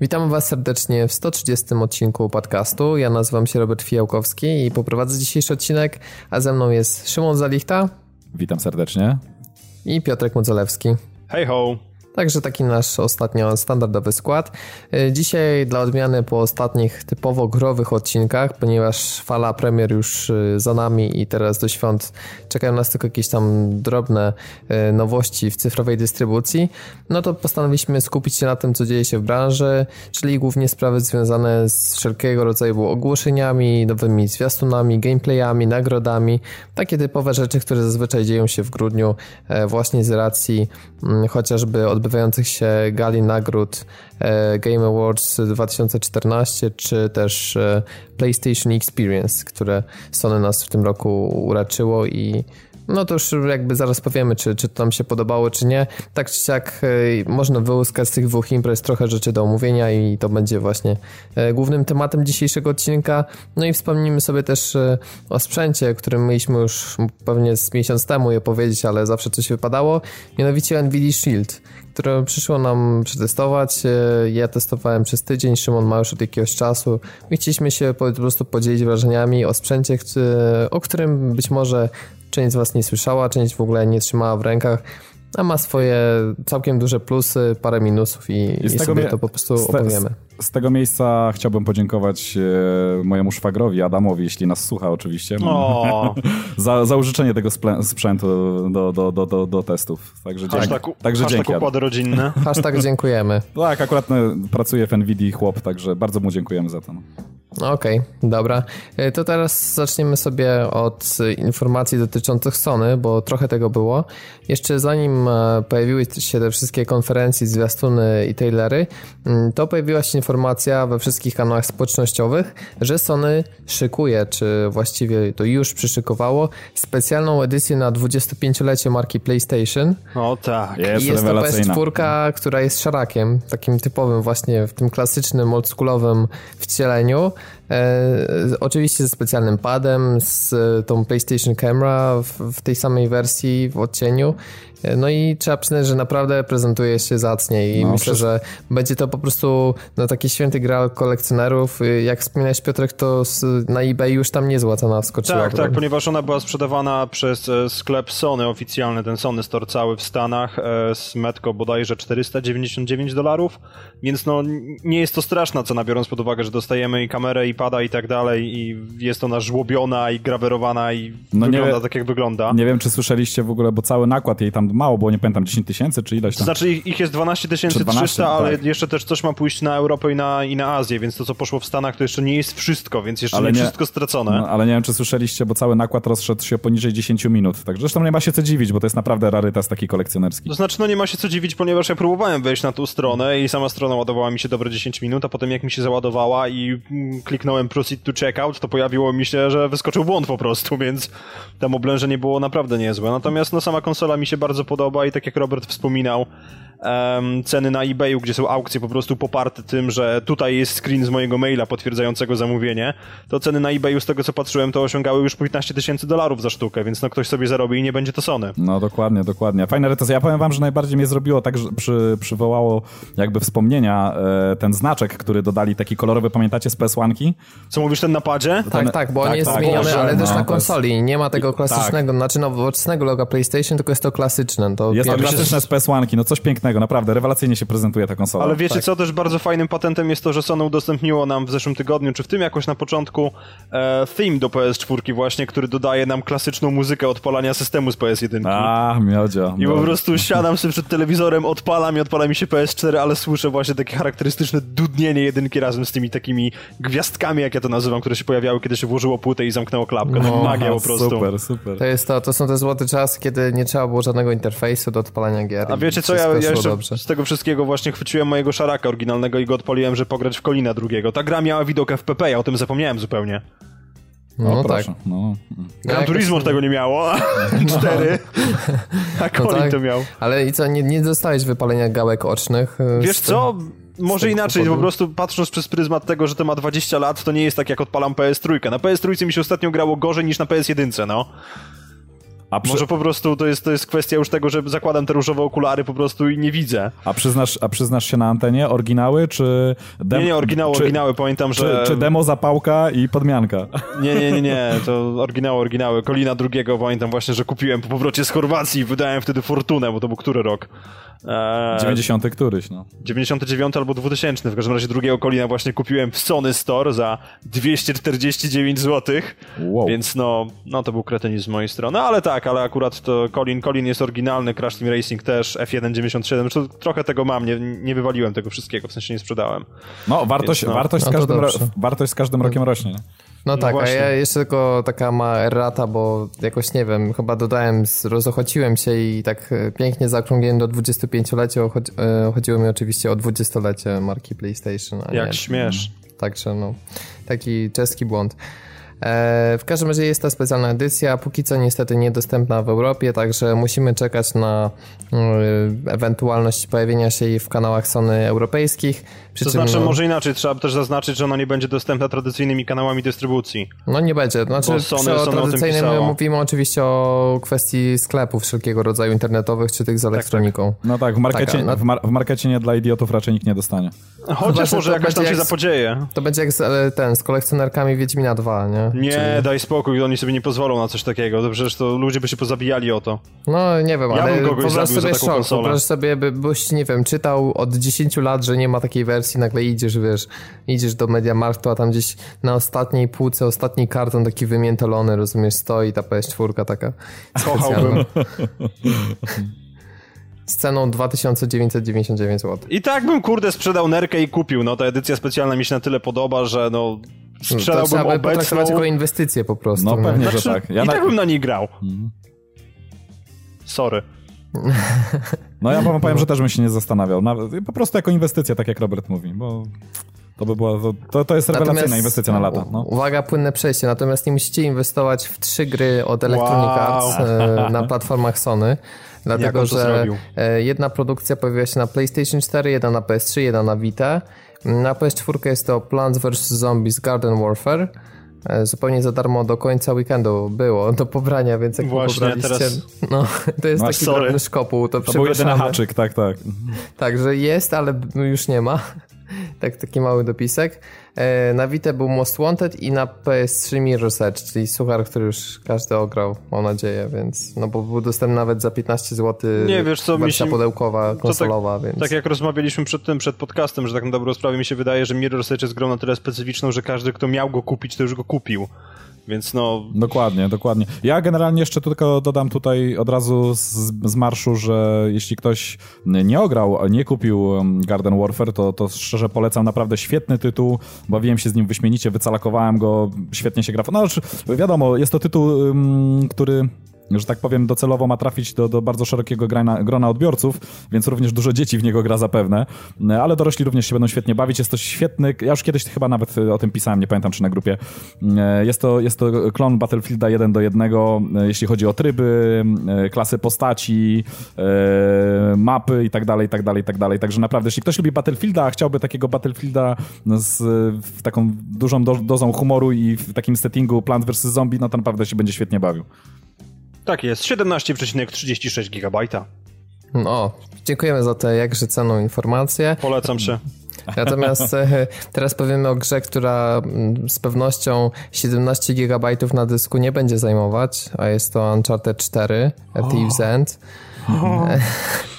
Witam Was serdecznie w 130 odcinku podcastu. Ja nazywam się Robert Fijałkowski i poprowadzę dzisiejszy odcinek, a ze mną jest Szymon Zalichta. Witam serdecznie. I Piotrek Modzelewski. Hej ho! Także taki nasz ostatnio standardowy skład. E, dzisiaj dla odmiany po ostatnich typowo growych odcinkach, ponieważ fala premier już e, za nami i teraz do świąt czekają nas tylko jakieś tam drobne e, nowości w cyfrowej dystrybucji, no to postanowiliśmy skupić się na tym, co dzieje się w branży, czyli głównie sprawy związane z wszelkiego rodzaju ogłoszeniami, nowymi zwiastunami, gameplayami, nagrodami, takie typowe rzeczy, które zazwyczaj dzieją się w grudniu właśnie z racji mm, chociażby odbywania odbywających się gali nagród e, Game Awards 2014, czy też e, PlayStation Experience, które Sony nas w tym roku uraczyło i no to już jakby zaraz powiemy, czy, czy to nam się podobało, czy nie. Tak czy siak e, można wyłuskać z tych dwóch imprez trochę rzeczy do omówienia i to będzie właśnie głównym tematem dzisiejszego odcinka. No i wspomnimy sobie też o sprzęcie, którym mieliśmy już pewnie z miesiąc temu je powiedzieć, ale zawsze coś wypadało. Mianowicie NVIDIA Shield, które przyszło nam przetestować. Ja testowałem przez tydzień, Szymon ma już od jakiegoś czasu i chcieliśmy się po prostu podzielić wrażeniami o sprzęcie, o którym być może część z Was nie słyszała, część w ogóle nie trzymała w rękach a ma swoje całkiem duże plusy, parę minusów i, i sobie to po prostu opowiemy. Z, tego miejsca chciałbym podziękować e, mojemu szwagrowi Adamowi, jeśli nas słucha oczywiście, za, za użyczenie tego sprzętu do, do, do, do, do testów. Także, hashtag, dzięki, także hashtag dzięki. układy rodzinne. Hashtag dziękujemy. Tak, akurat pracuje w NVIDIA chłop, także bardzo mu dziękujemy za to. Okej, okay, dobra. E, to teraz zaczniemy sobie od informacji dotyczących Sony, bo trochę tego było. Jeszcze zanim e, pojawiły się te wszystkie konferencje, zwiastuny i trailery, mm, to pojawiła się informacja we wszystkich kanałach społecznościowych, że Sony szykuje, czy właściwie to już przyszykowało, specjalną edycję na 25-lecie marki PlayStation. O tak. Jest, jest to PS4, która jest szarakiem, takim typowym właśnie w tym klasycznym, oldschoolowym wcieleniu. E, oczywiście ze specjalnym padem, z tą PlayStation Camera w, w tej samej wersji, w odcieniu. No i trzeba przyznać, że naprawdę prezentuje się zacnie i no, myślę, przecież... że będzie to po prostu no, taki święty gral kolekcjonerów. Jak wspominałeś Piotrek, to na eBay już tam niezła cena wskoczyła. Tak, tak, ponieważ ona była sprzedawana przez e, sklep Sony oficjalny, ten Sony Store cały w Stanach e, z metko bodajże 499 dolarów, więc no nie jest to straszna cena, biorąc pod uwagę, że dostajemy i kamerę, i pada i tak dalej i jest ona żłobiona i grawerowana i no wygląda nie, tak jak wygląda. Nie wiem, czy słyszeliście w ogóle, bo cały nakład jej tam mało było, nie pamiętam, 10 tysięcy czy ileś tam. To znaczy ich, ich jest 12 300, ale tak. jeszcze też coś ma pójść na Europę i na, i na Azję, więc to, co poszło w Stanach, to jeszcze nie jest wszystko, więc jeszcze ale nie, nie wszystko stracone. No, ale nie wiem, czy słyszeliście, bo cały nakład rozszedł się poniżej 10 minut, także zresztą nie ma się co dziwić, bo to jest naprawdę rarytas taki kolekcjonerski. To znaczy, no nie ma się co dziwić, ponieważ ja próbowałem wejść na tą stronę i sama strona ładowała mi się dobre 10 minut, a potem jak mi się załadowała i mm, kliknąłem proceed to checkout, to pojawiło mi się, że wyskoczył błąd po prostu, więc tam oblężenie było naprawdę niezłe. Natomiast no sama konsola mi się bardzo podoba, i tak jak Robert wspominał, um, ceny na eBayu, gdzie są aukcje po prostu poparte tym, że tutaj jest screen z mojego maila potwierdzającego zamówienie, to ceny na eBayu z tego co patrzyłem to osiągały już 15 tysięcy dolarów za sztukę, więc no ktoś sobie zarobi i nie będzie to Sony. No dokładnie, dokładnie. Fajne recenzje. Ja powiem wam, że najbardziej mnie zrobiło tak, że przy, przywołało jakby wspomnienia e, ten znaczek, który dodali taki kolorowy, pamiętacie z PS1? Co mówisz, ten napadzie? Tak, ten, tak, bo tak, on jest tak, zmieniony, ale no, też na konsoli. Jest... Nie ma tego klasycznego, tak. znaczy nowoczesnego loga PlayStation, tylko jest to klasyczne. To jest to klasyczne z PS1, no coś pięknego, naprawdę, rewelacyjnie się prezentuje ta konsola. Ale wiecie tak. co, też bardzo fajnym patentem jest to, że Sony udostępniło nam w zeszłym tygodniu, czy w tym jakoś na początku, e, theme do PS4 właśnie, który dodaje nam klasyczną muzykę odpalania systemu z PS1. A, miodzio. I po prostu siadam sobie przed telewizorem, odpalam i odpala mi się PS4, ale słyszę właśnie takie charakterystyczne dudnienie jedynki razem z tymi takimi gwiazdkami, jak ja to nazywam, które się pojawiały, kiedy się włożyło płytę i zamknęło klapkę. No, magia po prostu. Super, super. To jest to, to są te złote czasy, kiedy nie trzeba było żadnego interfejsu do odpalania gier. A wiecie co, ja, ja jeszcze dobrze. z tego wszystkiego właśnie chwyciłem mojego szaraka oryginalnego i go odpaliłem, że pograć w Kolina drugiego. Ta gra miała widok FPP, ja o tym zapomniałem zupełnie. No, tak. No. Gran Turismo tego nie miało, cztery, a Colin no tak. to miał. Ale i co, nie, nie dostałeś wypalenia gałek ocznych? E, Wiesz co, może inaczej, powodu? po prostu patrząc przez pryzmat tego, że to ma 20 lat, to nie jest tak jak odpalam PS3. Na PS3 mi się ostatnio grało gorzej niż na PS1, no. A przy... Może po prostu to jest, to jest kwestia już tego, że zakładam te różowe okulary po prostu i nie widzę. A przyznasz, a przyznasz się na antenie oryginały, czy... Dem... Nie, nie, oryginały, czy, oryginały, pamiętam, że... Czy, czy demo zapałka i podmianka? Nie, nie, nie, nie, to oryginały, oryginały. Kolina drugiego pamiętam właśnie, że kupiłem po powrocie z Chorwacji i wydałem wtedy fortunę, bo to był który rok? Eee, 90 któryś, no. 99 albo 2000, w każdym razie drugiego Kolina właśnie kupiłem w Sony Store za 249 zł, wow. więc no, no to był kretynizm z mojej strony, ale tak, ale akurat to Colin, Colin jest oryginalny, Crash Team Racing też, F197, zresztą trochę tego mam, nie, nie wywaliłem tego wszystkiego, w sensie nie sprzedałem. No, wartość, więc, no. wartość, z, no każdym, wartość z każdym rokiem rośnie. No, no tak, właśnie. a ja jeszcze tylko taka ma errata, bo jakoś nie wiem, chyba dodałem, rozochociłem się i tak e, pięknie zaokrągliłem do 25-lecia, e, chodziło mi oczywiście o 20-lecie marki PlayStation. Jak nie, śmiesz. Także no, taki czeski błąd. E, w każdym razie jest ta specjalna edycja, póki co niestety niedostępna w Europie, także musimy czekać na e, ewentualność pojawienia się jej w kanałach Sony europejskich. Przy to znaczy, no, może inaczej, trzeba też zaznaczyć, że ona nie będzie dostępna tradycyjnymi kanałami dystrybucji. No nie będzie, znaczy Sony, przy Sony tradycyjnym mówimy oczywiście o kwestii sklepów wszelkiego rodzaju internetowych, czy tych z elektroniką. Tak, tak. No tak, w markecie, tak, w, mar w markecie nie dla idiotów raczej nikt nie dostanie. Chociaż może jakaś tam się zapodzieje. To będzie jak z, ten, z kolekcjonerkami Wiedźmina 2, nie? Nie, Czyli... daj spokój, oni sobie nie pozwolą na coś takiego. To przecież to ludzie by się pozabijali o to. No nie wiem, ja ale wyobraź sobie szok. Wyobraź sobie, by, byś, nie wiem, czytał od 10 lat, że nie ma takiej wersji, nagle idziesz, wiesz, idziesz do Mediamarktu, a tam gdzieś na ostatniej półce, ostatni karton taki wymiętolony, rozumiesz, stoi ta PS4 taka Kochałbym. z ceną 2999 zł. I tak bym kurde sprzedał nerkę i kupił, no ta edycja specjalna mi się na tyle podoba, że no sprzedałbym to obecną... jako inwestycję po prostu. No, no. pewnie, znaczy, że tak. Ja I na... tak bym na niej grał. Mhm. Sorry. No ja wam powiem, że też bym się nie zastanawiał. Po prostu jako inwestycja, tak jak Robert mówi, bo to by była, to, to jest rewelacyjna natomiast, inwestycja na lata. No. Uwaga, płynne przejście. Natomiast nie musicie inwestować w trzy gry od Electronic wow. Arts e, na platformach Sony. Dlatego, że e, jedna produkcja pojawiła się na PlayStation 4, jedna na PS3, jedna na Vita. Na PS4 jest to Plants vs. Zombies Garden Warfare. E, zupełnie za darmo do końca weekendu było do pobrania, więc jak Właśnie, pobraliście, teraz... no, to jest taki sorry. drobny szkopuł, to, to był jedyny haczyk, tak, tak. Tak, że jest, ale już nie ma. tak, taki mały dopisek. E, na Vita był Most Wanted i na PS3 Mirror's Edge, czyli suchar, który już każdy ograł, mam nadzieję, więc, no bo był dostępny nawet za 15 zł Nie, wiesz co, wersja mi się... pudełkowa, tak- konsolowa, tak, więc... Tak jak rozmawialiśmy przed tym, przed podcastem, że tak na dobrą sprawę mi się wydaje, że Mirror's Edge jest grą na tyle specyficzną, że każdy, kto miał go kupić, to już go kupił. Więc no... Dokładnie, dokładnie. Ja generalnie jeszcze tylko dodam tutaj od razu z, z marszu, że jeśli ktoś nie ograł, nie kupił Garden Warfare, to, to szczerze polecam, naprawdę świetny tytuł, bawiłem się z nim wyśmienicie, wycalakowałem go, świetnie się gra. No wiadomo, jest to tytuł, który że tak powiem, docelowo ma trafić do, do bardzo szerokiego grana, grona odbiorców, więc również dużo dzieci w niego gra zapewne, ale dorośli również się będą świetnie bawić. Jest to świetny, ja już kiedyś chyba nawet o tym pisałem, nie pamiętam czy na grupie. Jest to, jest to klon Battlefielda 1 do 1, jeśli chodzi o tryby, klasy postaci, mapy i tak dalej, i tak dalej, i tak dalej. Także naprawdę, jeśli ktoś lubi Battlefielda, a chciałby takiego Battlefielda z taką dużą do, dozą humoru i w takim settingu Plant vs. Zombie, no to naprawdę się będzie świetnie bawił. Tak jest, 17,36 GB. No, dziękujemy za tę jakże cenną informację. Polecam się. Natomiast e, teraz powiemy o grze, która mm, z pewnością 17 GB na dysku nie będzie zajmować, a jest to Uncharted 4, Thieves End.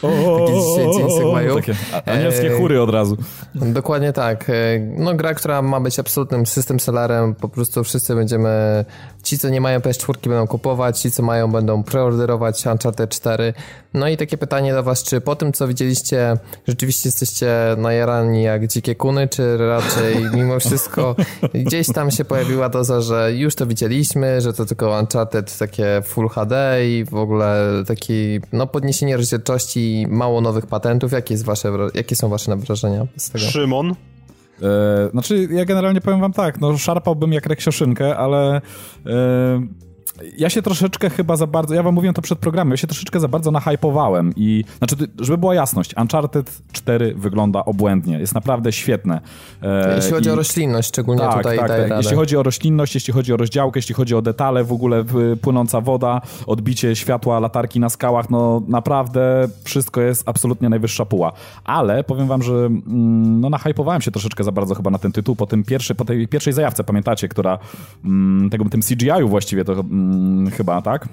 Takie dzień Segwayu. Takie anielskie chóry od razu. Dokładnie tak. E, no gra, która ma być absolutnym system sellerem, po prostu wszyscy będziemy, ci co nie mają PS4 będą kupować, ci co mają będą preorderować Uncharted 4. No i takie pytanie do was, czy po tym co widzieliście rzeczywiście jesteście najarani jak dzikie kuny, czy raczej mimo wszystko gdzieś tam się pojawiła doza, że już to widzieliśmy, że to tylko Uncharted takie Full HD i w ogóle taki no podniesienie rozdzielczości, mało nowych patentów. Jakie, jest wasze, jakie są wasze wrażenia z tego? Szymon? E, znaczy, ja generalnie powiem wam tak, no szarpałbym jak reksioszynkę, ale e, ja się troszeczkę chyba za bardzo, ja wam mówiłem to przed programem, ja się troszeczkę za bardzo nahypowałem i, znaczy, żeby była jasność, Uncharted 4 wygląda obłędnie, jest naprawdę świetne. E, jeśli chodzi I... o roślinność, szczególnie tak, tutaj tak, tak. Jeśli chodzi o roślinność, jeśli chodzi o rozdziałkę, jeśli chodzi o detale, w ogóle płynąca woda, odbicie światła latarki na skałach, no naprawdę wszystko jest absolutnie najwyższa puła. Ale powiem wam, że mm, no nahypowałem się troszeczkę za bardzo chyba na ten tytuł po tym pierwszy, po tej pierwszej zajawce, pamiętacie, która mm, tego, tym CGI-u właściwie to chyba, tak?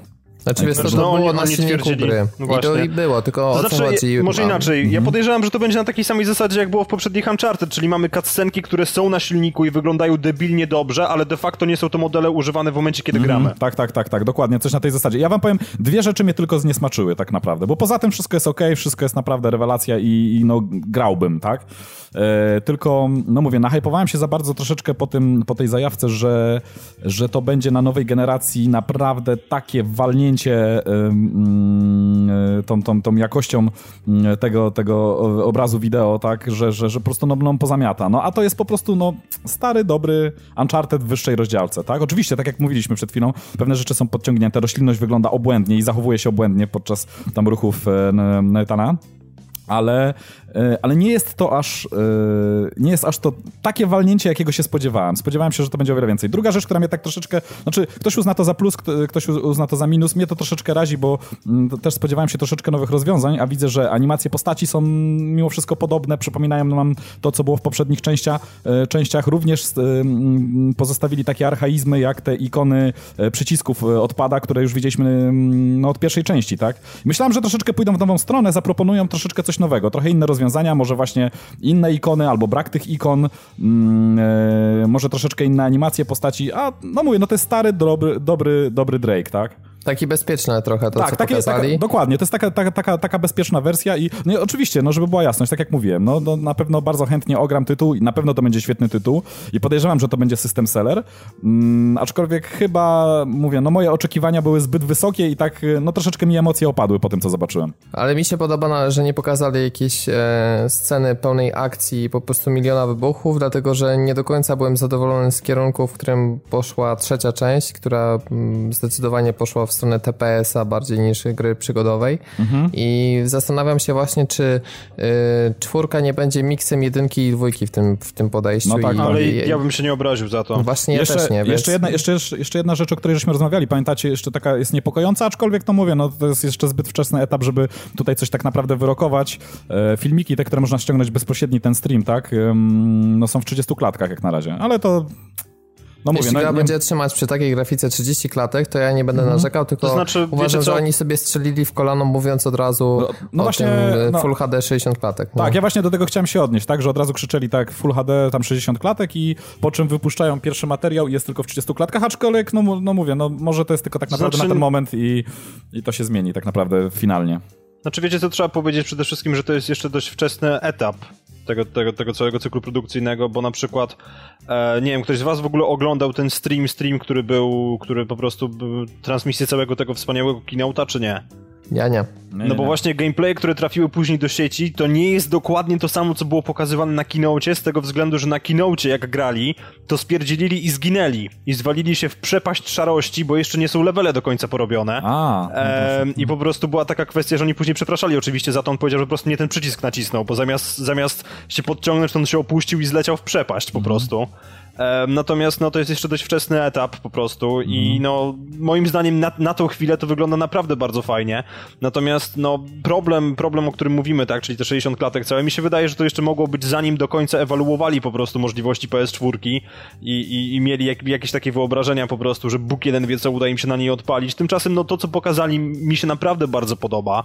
Znaczy, wiesz, to, to no, było oni, na silniku gry. No I to i było, tylko to o znaczy, co chodzi? Może inaczej. Ja mhm. podejrzewam, że to będzie na takiej samej zasadzie, jak było w poprzednich Uncharted, czyli mamy cutscenki, które są na silniku i wyglądają debilnie dobrze, ale de facto nie są to modele używane w momencie, kiedy mm, gramy. Tak, tak, tak, tak, dokładnie, coś na tej zasadzie. Ja wam powiem, dwie rzeczy mnie tylko zniesmaczyły tak naprawdę, bo poza tym wszystko jest ok, wszystko jest naprawdę rewelacja i, i no grałbym, tak? E, tylko, no mówię, nahypowałem się za bardzo troszeczkę po, tym, po tej zajawce, że, że to będzie na nowej generacji naprawdę takie walnięcie e, tą, tą, tą jakością mm, tego, tego obrazu wideo, tak, że, że, że po prostu no, no, pozamiata. No a to jest po prostu no, stary, dobry Uncharted w wyższej rozdziałce, tak? Oczywiście, tak jak mówiliśmy przed chwilą, pewne rzeczy są podciągnięte, roślinność wygląda obłędnie i zachowuje się obłędnie podczas tam ruchów e, Nathana ale, ale nie jest to aż e, nie jest aż to takie walnięcie, jakiego się spodziewałem. Spodziewałem się, że to będzie o wiele więcej. Druga rzecz, która mnie tak troszeczkę, znaczy ktoś uzna to za plus, ktoś uzna to za minus, mnie to troszeczkę razi, bo mm, też spodziewałem się troszeczkę nowych rozwiązań, a widzę, że animacje postaci są mimo wszystko podobne, przypominają nam to, co było w poprzednich częściach, e, częściach. również pozostawili takie archaizmy, jak te ikony przycisków odpada, które już widzieliśmy mm, no, od pierwszej części, tak? Myślałem, że troszeczkę pójdą w nową stronę, zaproponują troszeczkę coś nowego, trochę inne rozwiązania, może właśnie inne ikony albo brak tych ikon, mm, e, może troszeczkę inne animacje postaci, a no mówię, no to jest stary, dobry, dobry, dobry Drake, tak? Taki bezpieczny trochę to, tak, co takie, pokazali. Taka, dokładnie, to jest taka, taka, taka, taka bezpieczna wersja i no, oczywiście, no żeby była jasność, tak jak mówiłem, no, no, na pewno bardzo chętnie ogram tytuł i na pewno to będzie świetny tytuł i podejrzewam, że to będzie system seller, mm, aczkolwiek chyba, mówię, no moje oczekiwania były zbyt wysokie i tak, no troszeczkę mi emocje opadły po tym, co zobaczyłem. Ale mi się podoba, że nie pokazali jakiejś e, sceny pełnej akcji i po prostu miliona wybuchów, dlatego, że nie do końca byłem zadowolony z kierunku, w którym poszła trzecia część, która mm, zdecydowanie poszła w stronę TPS-a bardziej niż gry przygodowej. Mhm. I zastanawiam się właśnie, czy y, czwórka nie będzie miksem jedynki i dwójki w tym, w tym podejściu. No tak, i, ale i, ja bym się nie obraził za to. Właśnie jeszcze, ja też nie. Więc... Jeszcze, jedna, jeszcze, jeszcze jedna rzecz, o której żeśmy rozmawiali, pamiętacie, jeszcze taka jest niepokojąca, aczkolwiek to mówię, no to jest jeszcze zbyt wczesny etap, żeby tutaj coś tak naprawdę wyrokować. E, filmiki te, które można ściągnąć bezpośredni ten stream, tak, no są w 30 klatkach jak na razie, ale to no mówię, Jeśli no, gra nie... będzie trzymać przy takiej grafice 30 klatek, to ja nie będę mhm. narzekał, tylko to znaczy, uważam, że oni sobie strzelili w kolano, mówiąc od razu no, no właśnie, tym no, Full HD 60 klatek. Tak, ja właśnie do tego chciałem się odnieść, tak, że od razu krzyczeli tak Full HD tam 60 klatek i po czym wypuszczają pierwszy materiał i jest tylko w 30 klatkach, aczkolwiek, no, no mówię, no może to jest tylko tak naprawdę znaczy... na ten moment i, i to się zmieni tak naprawdę finalnie. Znaczy wiecie co, trzeba powiedzieć przede wszystkim, że to jest jeszcze dość wczesny etap tego, tego, tego całego cyklu produkcyjnego, bo na przykład, e, nie wiem, ktoś z was w ogóle oglądał ten stream, stream, który był, który po prostu był transmisję całego tego wspaniałego kinauta, czy nie? Ja nie. No bo właśnie gameplay, które trafiły później do sieci, to nie jest dokładnie to samo, co było pokazywane na kinocie, z tego względu, że na kinocie jak grali, to spierdzielili i zginęli. I zwalili się w przepaść szarości, bo jeszcze nie są levele do końca porobione. A, e, I po prostu była taka kwestia, że oni później przepraszali oczywiście za to, on powiedział, że po prostu nie ten przycisk nacisnął, bo zamiast, zamiast się podciągnąć, to on się opuścił i zleciał w przepaść po mhm. prostu. Natomiast no, to jest jeszcze dość wczesny etap po prostu i mhm. no, moim zdaniem na, na tą chwilę to wygląda naprawdę bardzo fajnie. Natomiast no, problem, problem, o którym mówimy, tak, czyli te 60 klatek całe, mi się wydaje, że to jeszcze mogło być zanim do końca ewaluowali po prostu możliwości PS4 i, i, i mieli jak, jakieś takie wyobrażenia po prostu, że Bóg jeden wie, co uda im się na niej odpalić. Tymczasem no, to, co pokazali, mi się naprawdę bardzo podoba.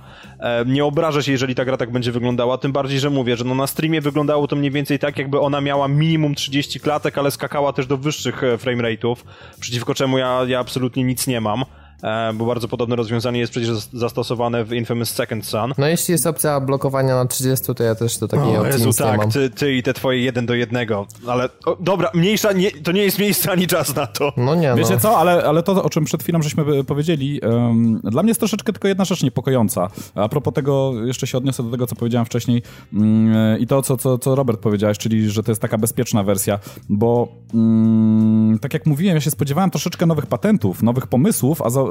Nie obrażę się, jeżeli ta gra tak będzie wyglądała, tym bardziej, że mówię, że no, na streamie wyglądało to mniej więcej tak, jakby ona miała minimum 30 klatek, ale z skakała też do wyższych e, frame rate'ów, przeciwko czemu ja, ja absolutnie nic nie mam. E, bo bardzo podobne rozwiązanie jest przecież zastosowane w Infamous Second Son. No jeśli jest opcja blokowania na 30, to ja też do takiej o, opcji Jezu, tak, nie mam. Ty, ty i te twoje jeden do jednego, ale o, dobra, mniejsza, nie, to nie jest miejsce ani czas na to. No nie, Wiecie no. co, ale, ale to, o czym przed chwilą żeśmy powiedzieli, um, dla mnie jest troszeczkę tylko jedna rzecz niepokojąca. A propos tego, jeszcze się odniosę do tego, co powiedziałem wcześniej um, i to, co, co, co Robert powiedziałeś, czyli, że to jest taka bezpieczna wersja, bo um, tak jak mówiłem, ja się spodziewałem troszeczkę nowych patentów, nowych pomysłów, a za,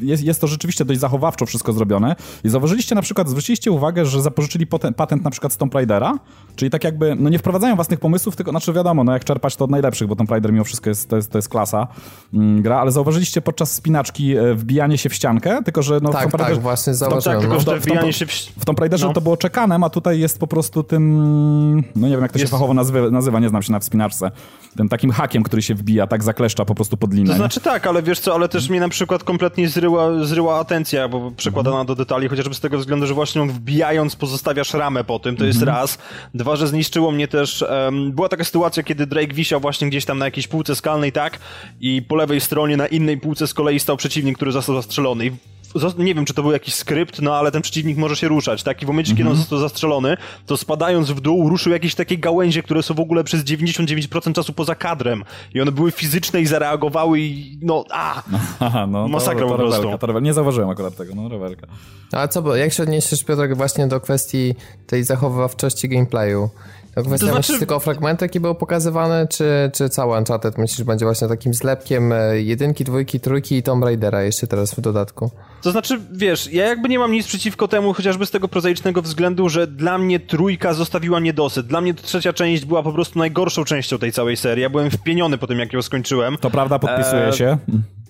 jest, jest to rzeczywiście dość zachowawczo wszystko zrobione i zauważyliście na przykład, zwróciliście uwagę, że zapożyczyli patent, patent na przykład z Tomb Raidera, czyli tak jakby, no nie wprowadzają własnych pomysłów, tylko, znaczy wiadomo, no jak czerpać to od najlepszych, bo Tomb Raider mimo wszystko jest, to jest, to jest klasa mm, gra, ale zauważyliście podczas spinaczki e, wbijanie się w ściankę, tylko że no w Tak, Tomb tak, Raiderze, właśnie No zauważyłem. tak, tylko no. w się w... w Tomb Raiderze No. to było czekanem, a tutaj jest po prostu tym, no nie wiem jak to się Jest- fachowo nazywa, nazywa, nie znam się na wspinaczce, tym takim hakiem, który się wbija, tak zakleszcza po prostu pod linę. To znaczy tak, ale wiesz co, ale też mnie na przykład kompletnie zryła, zryła atencja, bo przekładana Mhm. do detali, chociażby z tego względu, że właśnie on wbijając pozostawiasz ramę po tym, to jest Mhm. raz. Dwa, że zniszczyło mnie też, em, była taka sytuacja, kiedy Drake wisiał właśnie gdzieś tam na jakiejś półce skalnej, tak, i po lewej stronie na innej półce z kolei stał przeciwnik, który został zastrzelony. I nie wiem, czy to był jakiś skrypt, no ale ten przeciwnik może się ruszać, tak? I w momencie, Mhm. kiedy on został zastrzelony, to spadając w dół ruszył jakieś takie gałęzie, które są w ogóle przez 99% czasu poza kadrem. I one były fizyczne i zareagowały i no, a! Aha, no, Masakra to, to po prostu. rewelka, to rewelka. Nie zauważyłem akurat tego, no rewelka. A co, bo jak się odniesiesz, Piotrek, właśnie do kwestii tej zachowawczości gameplayu? To kwestia, To znaczy- myślisz tylko fragmenty, jakie były pokazywane, czy, czy cały Uncharted myślisz, że będzie właśnie takim zlepkiem e, jedynki, dwójki, trójki i Tomb Raidera jeszcze teraz w dodatku? To znaczy, wiesz, ja jakby nie mam nic przeciwko temu, chociażby z tego prozaicznego względu, że dla mnie trójka zostawiła niedosyt. Dla mnie trzecia część była po prostu najgorszą częścią tej całej serii. Ja byłem wpieniony po tym, jak ją skończyłem. To prawda, podpisuję Eee, się.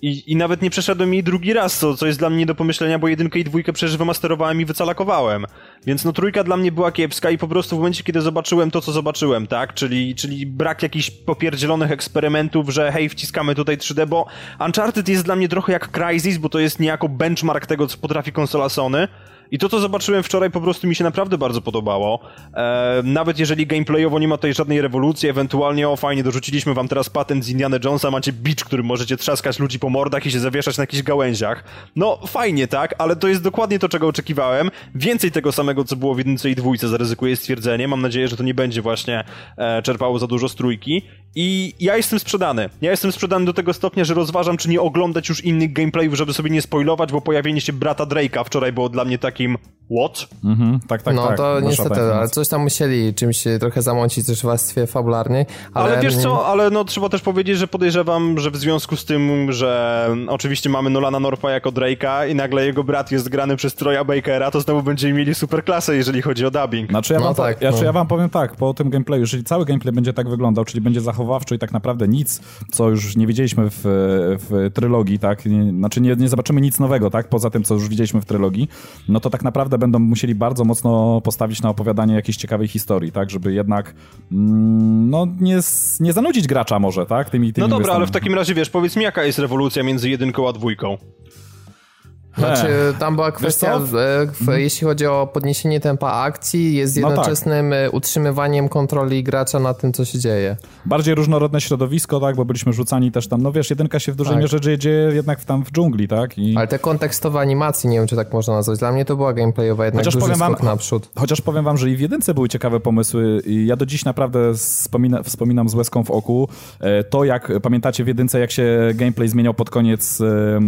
I, I nawet nie przeszedłem jej drugi raz, co, co jest dla mnie nie do pomyślenia, bo jedynkę i dwójkę przecież wymasterowałem i wycalakowałem. Więc no trójka dla mnie była kiepska i po prostu w momencie, kiedy zobaczyłem to, co zobaczyłem, tak? Czyli, czyli brak jakichś popierdzielonych eksperymentów, że hej, wciskamy tutaj 3D, bo Uncharted jest dla mnie trochę jak Crysis, bo to jest niejako benchmark tego, co potrafi konsola Sony. I to, co zobaczyłem wczoraj, po prostu mi się naprawdę bardzo podobało. E, nawet jeżeli gameplayowo nie ma tutaj żadnej rewolucji, ewentualnie, o fajnie, dorzuciliśmy wam teraz patent z Indiana Jonesa, macie beach, którym możecie trzaskać ludzi po mordach i się zawieszać na jakichś gałęziach. No, fajnie, tak, ale to jest dokładnie to, czego oczekiwałem. Więcej tego samego, co było w jedynce i dwójce, zaryzykuję stwierdzenie. Mam nadzieję, że to nie będzie właśnie e, czerpało za dużo z trójki. I ja jestem sprzedany. Ja jestem sprzedany do tego stopnia, że rozważam, czy nie oglądać już innych gameplayów, żeby sobie nie spoilować, bo pojawienie się brata Drake'a wczoraj było dla mnie takim what? Mhm, tak, tak, no tak. to Wasza ta niestety, ale coś tam musieli czymś trochę zamącić też w warstwie fabularnej. Ale, Ale, wiesz co, ale no trzeba też powiedzieć, że podejrzewam, że w związku z tym, że oczywiście mamy Nolana Norpa jako Drake'a i nagle jego brat jest grany przez Troya Bakera, to znowu będziemy mieli super klasę, jeżeli chodzi o dubbing. Znaczy ja, No wam, tak, tak, ja, no. ja wam powiem tak, po tym gameplayu, jeżeli cały gameplay będzie tak wyglądał, czyli będzie zachowawczo i tak naprawdę nic, co już nie widzieliśmy w, w trylogii, tak, nie, znaczy nie, nie zobaczymy nic nowego, tak, poza tym, co już widzieliśmy w trylogii, no to tak naprawdę będą musieli bardzo mocno postawić na opowiadanie jakiejś ciekawej historii, tak, żeby jednak, mm, no, nie, nie zanudzić gracza może, tak, tymi, tymi No dobra, ale w takim razie wiesz, powiedz mi jaka jest rewolucja między jedynką a dwójką? Znaczy, tam była kwestia, w, jeśli chodzi o podniesienie tempa akcji, jest No tak. jednoczesnym e, utrzymywaniem kontroli gracza na tym, co się dzieje. Bardziej różnorodne środowisko, tak, bo byliśmy rzucani też tam, no wiesz, jedynka się w dużej Tak. mierze dzieje, jednak tam w dżungli, tak, i... Ale te kontekstowe animacje, nie wiem, czy tak można nazwać, dla mnie to była gameplayowa jednak Chociaż duży wam- naprzód. Chociaż powiem wam, że i w jedynce były ciekawe pomysły i ja do dziś naprawdę wspomina, wspominam z łezką w oku e, to, jak pamiętacie w jedynce, jak się gameplay zmieniał pod koniec e,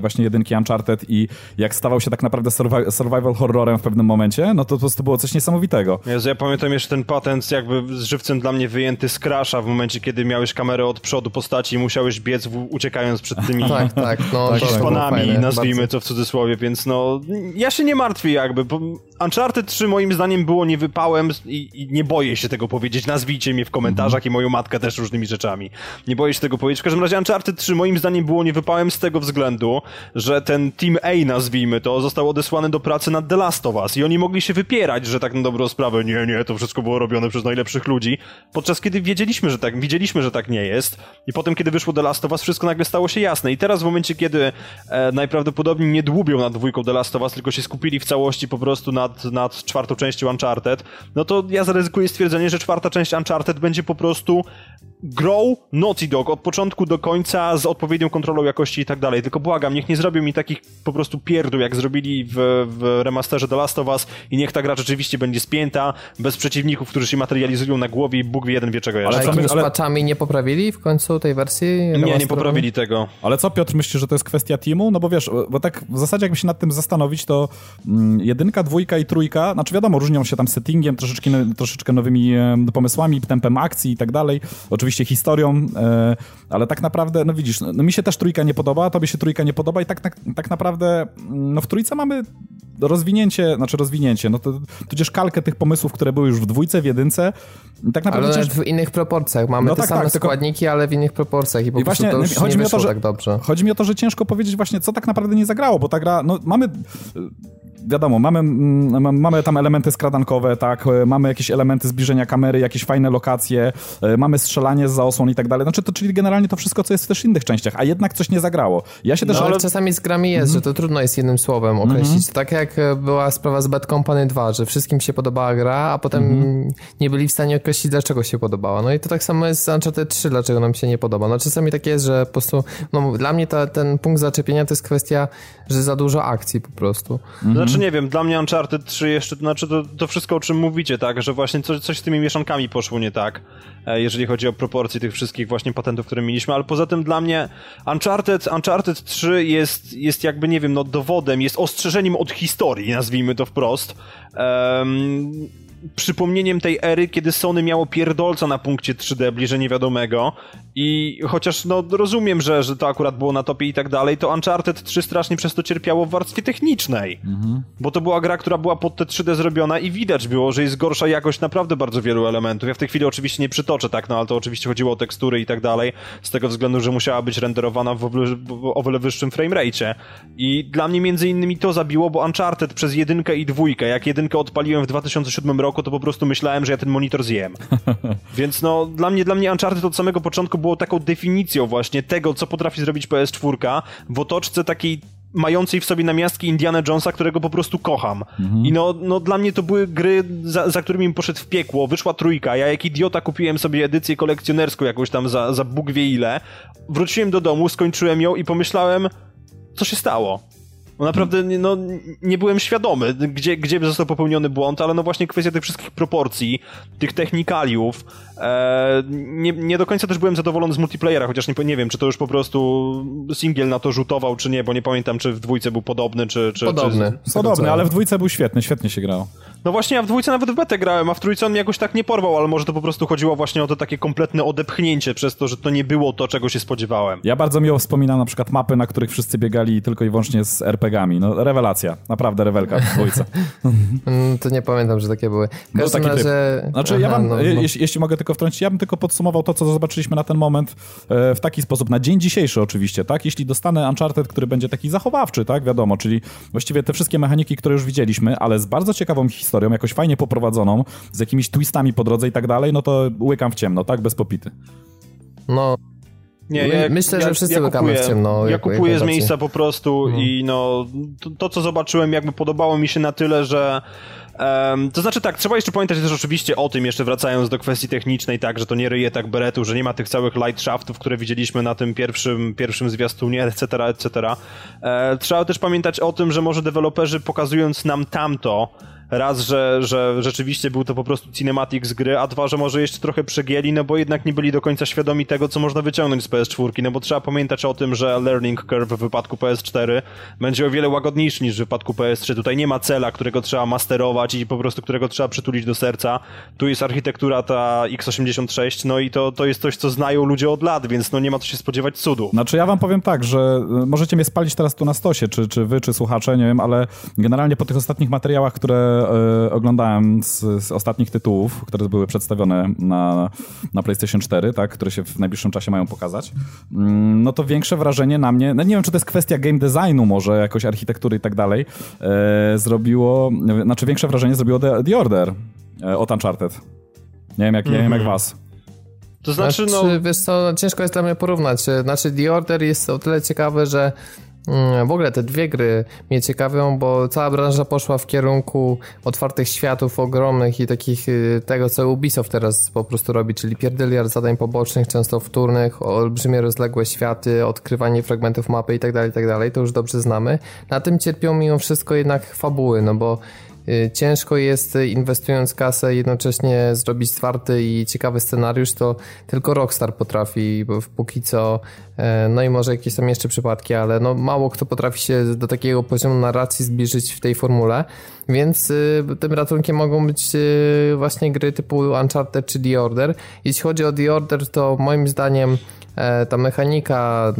właśnie jedynki Uncharted i jak stawał się tak naprawdę survi- survival horrorem w pewnym momencie, no to po prostu było coś niesamowitego. Jezu, ja pamiętam jeszcze ten patent jakby z żywcem dla mnie wyjęty z Crasha w momencie, kiedy miałeś kamerę od przodu postaci i musiałeś biec w, uciekając przed tymi Tak, tak, no Tak, to, tak. nazwijmy bardzo. to w cudzysłowie, więc no, ja się nie martwię jakby, bo Uncharted 3 moim zdaniem było niewypałem i, i nie boję się tego powiedzieć, nazwijcie mnie w komentarzach i moją matkę też różnymi rzeczami. Nie boję się tego powiedzieć, w każdym razie Uncharted 3 moim zdaniem było niewypałem z tego względu, że ten Team A, nazwijmy to, został odesłany do pracy nad The Last of Us i oni mogli się wypierać, że tak na dobrą sprawę, nie, nie, to wszystko było robione przez najlepszych ludzi, podczas kiedy wiedzieliśmy, że tak, widzieliśmy, że tak nie jest i potem, kiedy wyszło The Last of Us, wszystko nagle stało się jasne. I teraz w momencie, kiedy e, najprawdopodobniej nie dłubią nad dwójką The Last of Us, tylko się skupili w całości po prostu nad, nad czwartą częścią Uncharted, no to ja zaryzykuję stwierdzenie, że czwarta część Uncharted będzie po prostu grow Naughty Dog od początku do końca z odpowiednią kontrolą jakości i tak dalej. Tylko błagam, niech nie zrobią mi takich po prostu pierdół, jak zrobili w, w remasterze The Last of Us i niech ta gra rzeczywiście będzie spięta, bez przeciwników, którzy się materializują na głowie i Bóg wie jeden wie czego jeszcze. Ale jakimiś ale... patchami nie poprawili w końcu tej wersji? Nie, nie poprawili tego. Ale co Piotr myśli, że to jest kwestia teamu? No bo wiesz, bo tak w zasadzie jakby się nad tym zastanowić, to mm, jedynka, dwójka i trójka, znaczy wiadomo, różnią się tam settingiem, troszeczkę, troszeczkę nowymi e, pomysłami, tempem akcji i tak dalej. Oczywiście historią, e, ale tak naprawdę, no widzisz, no, mi się też trójka nie podoba, tobie się trójka nie podoba i tak, tak, tak naprawdę, mm, no w trójce mamy rozwinięcie, znaczy rozwinięcie, no to tudzież kalkę tych pomysłów, które były już w dwójce, w jedynce. Tak naprawdę ale w innych proporcjach. Mamy no te tak, same tak, składniki, tylko... ale w innych proporcjach i po I właśnie, to już chodzi nie mi o to, że, tak dobrze. Chodzi mi o to, że ciężko powiedzieć właśnie, co tak naprawdę nie zagrało, bo ta gra, no mamy wiadomo, mamy, mm, mamy tam elementy skradankowe, tak, e, mamy jakieś elementy zbliżenia kamery, jakieś fajne lokacje, e, mamy strzelanie z zaosłon i tak dalej. Znaczy, to czyli generalnie to wszystko, co jest w też innych częściach, a jednak coś nie zagrało. Ja się no, też... ale czasami z grami jest, mm że to trudno jest jednym słowem określić. Mm -hmm. Tak jak e, była sprawa z Bad Company 2, że wszystkim się podobała gra, a potem mm -hmm. nie byli w stanie określić, dlaczego się podobała. No i to tak samo jest z Uncharted 3, dlaczego nam się nie podoba. No czasami tak jest, że po prostu, no dla mnie ta, ten punkt zaczepienia to jest kwestia, że za dużo akcji po prostu. Mm -hmm. Znaczy nie wiem, dla mnie Uncharted Uncharted 3 jeszcze, to znaczy to, to wszystko o czym mówicie, tak, że właśnie coś, coś z tymi mieszankami poszło nie tak, e, jeżeli chodzi o proporcje tych wszystkich właśnie patentów, które mieliśmy, ale poza tym dla mnie Uncharted, Uncharted 3 jest, jest jakby, nie wiem, no dowodem, jest ostrzeżeniem od historii, nazwijmy to wprost. Um, przypomnieniem tej ery, kiedy Sony miało pierdolca na punkcie 3D bliżej niewiadomego i chociaż no rozumiem, że, że to akurat było na topie i tak dalej, to Uncharted 3 strasznie przez to cierpiało w warstwie technicznej. Mhm. Bo to była gra, która była pod te 3D zrobiona i widać było, że jest gorsza jakość naprawdę bardzo wielu elementów. Ja w tej chwili oczywiście nie przytoczę, tak, no ale to oczywiście chodziło o tekstury i tak dalej, z tego względu, że musiała być renderowana w o wiele wyższym framerate. I dla mnie między innymi to zabiło, bo Uncharted przez jedynkę i dwójkę, jak jedynkę odpaliłem w 2007 roku, to po prostu myślałem, że ja ten monitor zjem. Więc no, dla mnie, dla mnie Uncharted od samego początku było taką definicją właśnie tego, co potrafi zrobić PS4 w otoczce takiej mającej w sobie namiastki Indiana Jonesa, którego po prostu kocham. Mhm. I no, no dla mnie to były gry, za, za którymi poszedł w piekło. Wyszła trójka, ja jak idiota kupiłem sobie edycję kolekcjonerską jakąś tam za, za Bóg wie ile. Wróciłem do domu, skończyłem ją i pomyślałem, co się stało? No naprawdę no, nie byłem świadomy, gdzie, gdzie został popełniony błąd, ale no właśnie kwestia tych wszystkich proporcji, tych technikaliów. E, nie, nie do końca też byłem zadowolony z multiplayera, chociaż nie, nie wiem, czy to już po prostu singiel na to rzutował, czy nie, bo nie pamiętam, czy w dwójce był podobny, czy... czy podobny. Czy... Podobny, ale w dwójce był świetny, świetnie się grało. No właśnie, ja w dwójce nawet w betę grałem, a w trójce on mnie jakoś tak nie porwał, ale może to po prostu chodziło właśnie o to takie kompletne odepchnięcie przez to, że to nie było to, czego się spodziewałem. Ja bardzo miło wspominam na przykład mapy, na których wszyscy biegali tylko i wyłącznie z RPGami. No rewelacja, naprawdę rewelka w dwójce. Mm, to nie pamiętam, że takie były. W każdym no, razie... Znaczy Aha, ja mam, no, no. Jeśli, jeśli, mogę tylko wtrącić, ja bym tylko podsumował to, co zobaczyliśmy na ten moment e, w taki sposób, na dzień dzisiejszy oczywiście, tak? Jeśli dostanę Uncharted, który będzie taki zachowawczy, tak? Wiadomo, czyli właściwie te wszystkie mechaniki, które już widzieliśmy, ale z bardzo ciekawą historią, jakoś fajnie poprowadzoną z jakimiś twistami po drodze i tak dalej, no to łykam w ciemno, tak? Bez popity. No, nie, ja, myślę, ja, że wszyscy ja łykamy w ciemno. Ja kupuję z miejsca po prostu no. i no, to, to, co zobaczyłem, jakby podobało mi się na tyle, że Um, to znaczy tak, trzeba jeszcze pamiętać też oczywiście o tym, jeszcze wracając do kwestii technicznej, tak, że to nie ryje tak beretu, że nie ma tych całych light shaftów, które widzieliśmy na tym pierwszym, pierwszym zwiastunie, etc., etc. E, trzeba też pamiętać o tym, że może deweloperzy pokazując nam tamto, raz, że, że rzeczywiście był to po prostu cinematic z gry, a dwa, że może jeszcze trochę przegięli, no bo jednak nie byli do końca świadomi tego, co można wyciągnąć z PS4, no bo trzeba pamiętać o tym, że learning curve w wypadku PS4 będzie o wiele łagodniejszy niż w wypadku PS3. Tutaj nie ma cela, którego trzeba masterować i po prostu którego trzeba przytulić do serca. Tu jest architektura ta x86, no i to, to jest coś, co znają ludzie od lat, więc no nie ma co się spodziewać cudu. Znaczy ja wam powiem tak, że y, możecie mnie spalić teraz tu na stosie, czy, czy wy, czy słuchacze, nie wiem, ale generalnie po tych ostatnich materiałach, które e, oglądałem z, z, ostatnich tytułów, które były przedstawione na, na PlayStation 4, tak, które się w najbliższym czasie mają pokazać, mm, no to większe wrażenie na mnie, no nie wiem, czy to jest kwestia game designu może, jakoś architektury i tak dalej, e, zrobiło, znaczy większe wrażenie zrobiło The, The Order e, od Uncharted. Nie wiem jak, mm -hmm. nie wiem jak mhm. was. To znaczy, znaczy, no... Wiesz co, ciężko jest dla mnie porównać. Znaczy, The Order jest o tyle ciekawe, że w ogóle te dwie gry mnie ciekawią, bo cała branża poszła w kierunku otwartych światów ogromnych i takich y, tego, co Ubisoft teraz po prostu robi, czyli pierdyliard zadań pobocznych, często wtórnych, olbrzymie rozległe światy, odkrywanie fragmentów mapy itd., tak itd., tak to już dobrze znamy. Na tym cierpią mimo wszystko jednak fabuły, no bo ciężko jest y, inwestując kasę jednocześnie zrobić twardy i ciekawy scenariusz, to tylko Rockstar potrafi, bo póki co, e, no i może jakieś tam jeszcze przypadki, ale no mało kto potrafi się do takiego poziomu narracji zbliżyć w tej formule, więc y, tym ratunkiem mogą być właśnie gry typu Uncharted czy The Order. Jeśli chodzi o The Order, to moim zdaniem e, ta mechanika,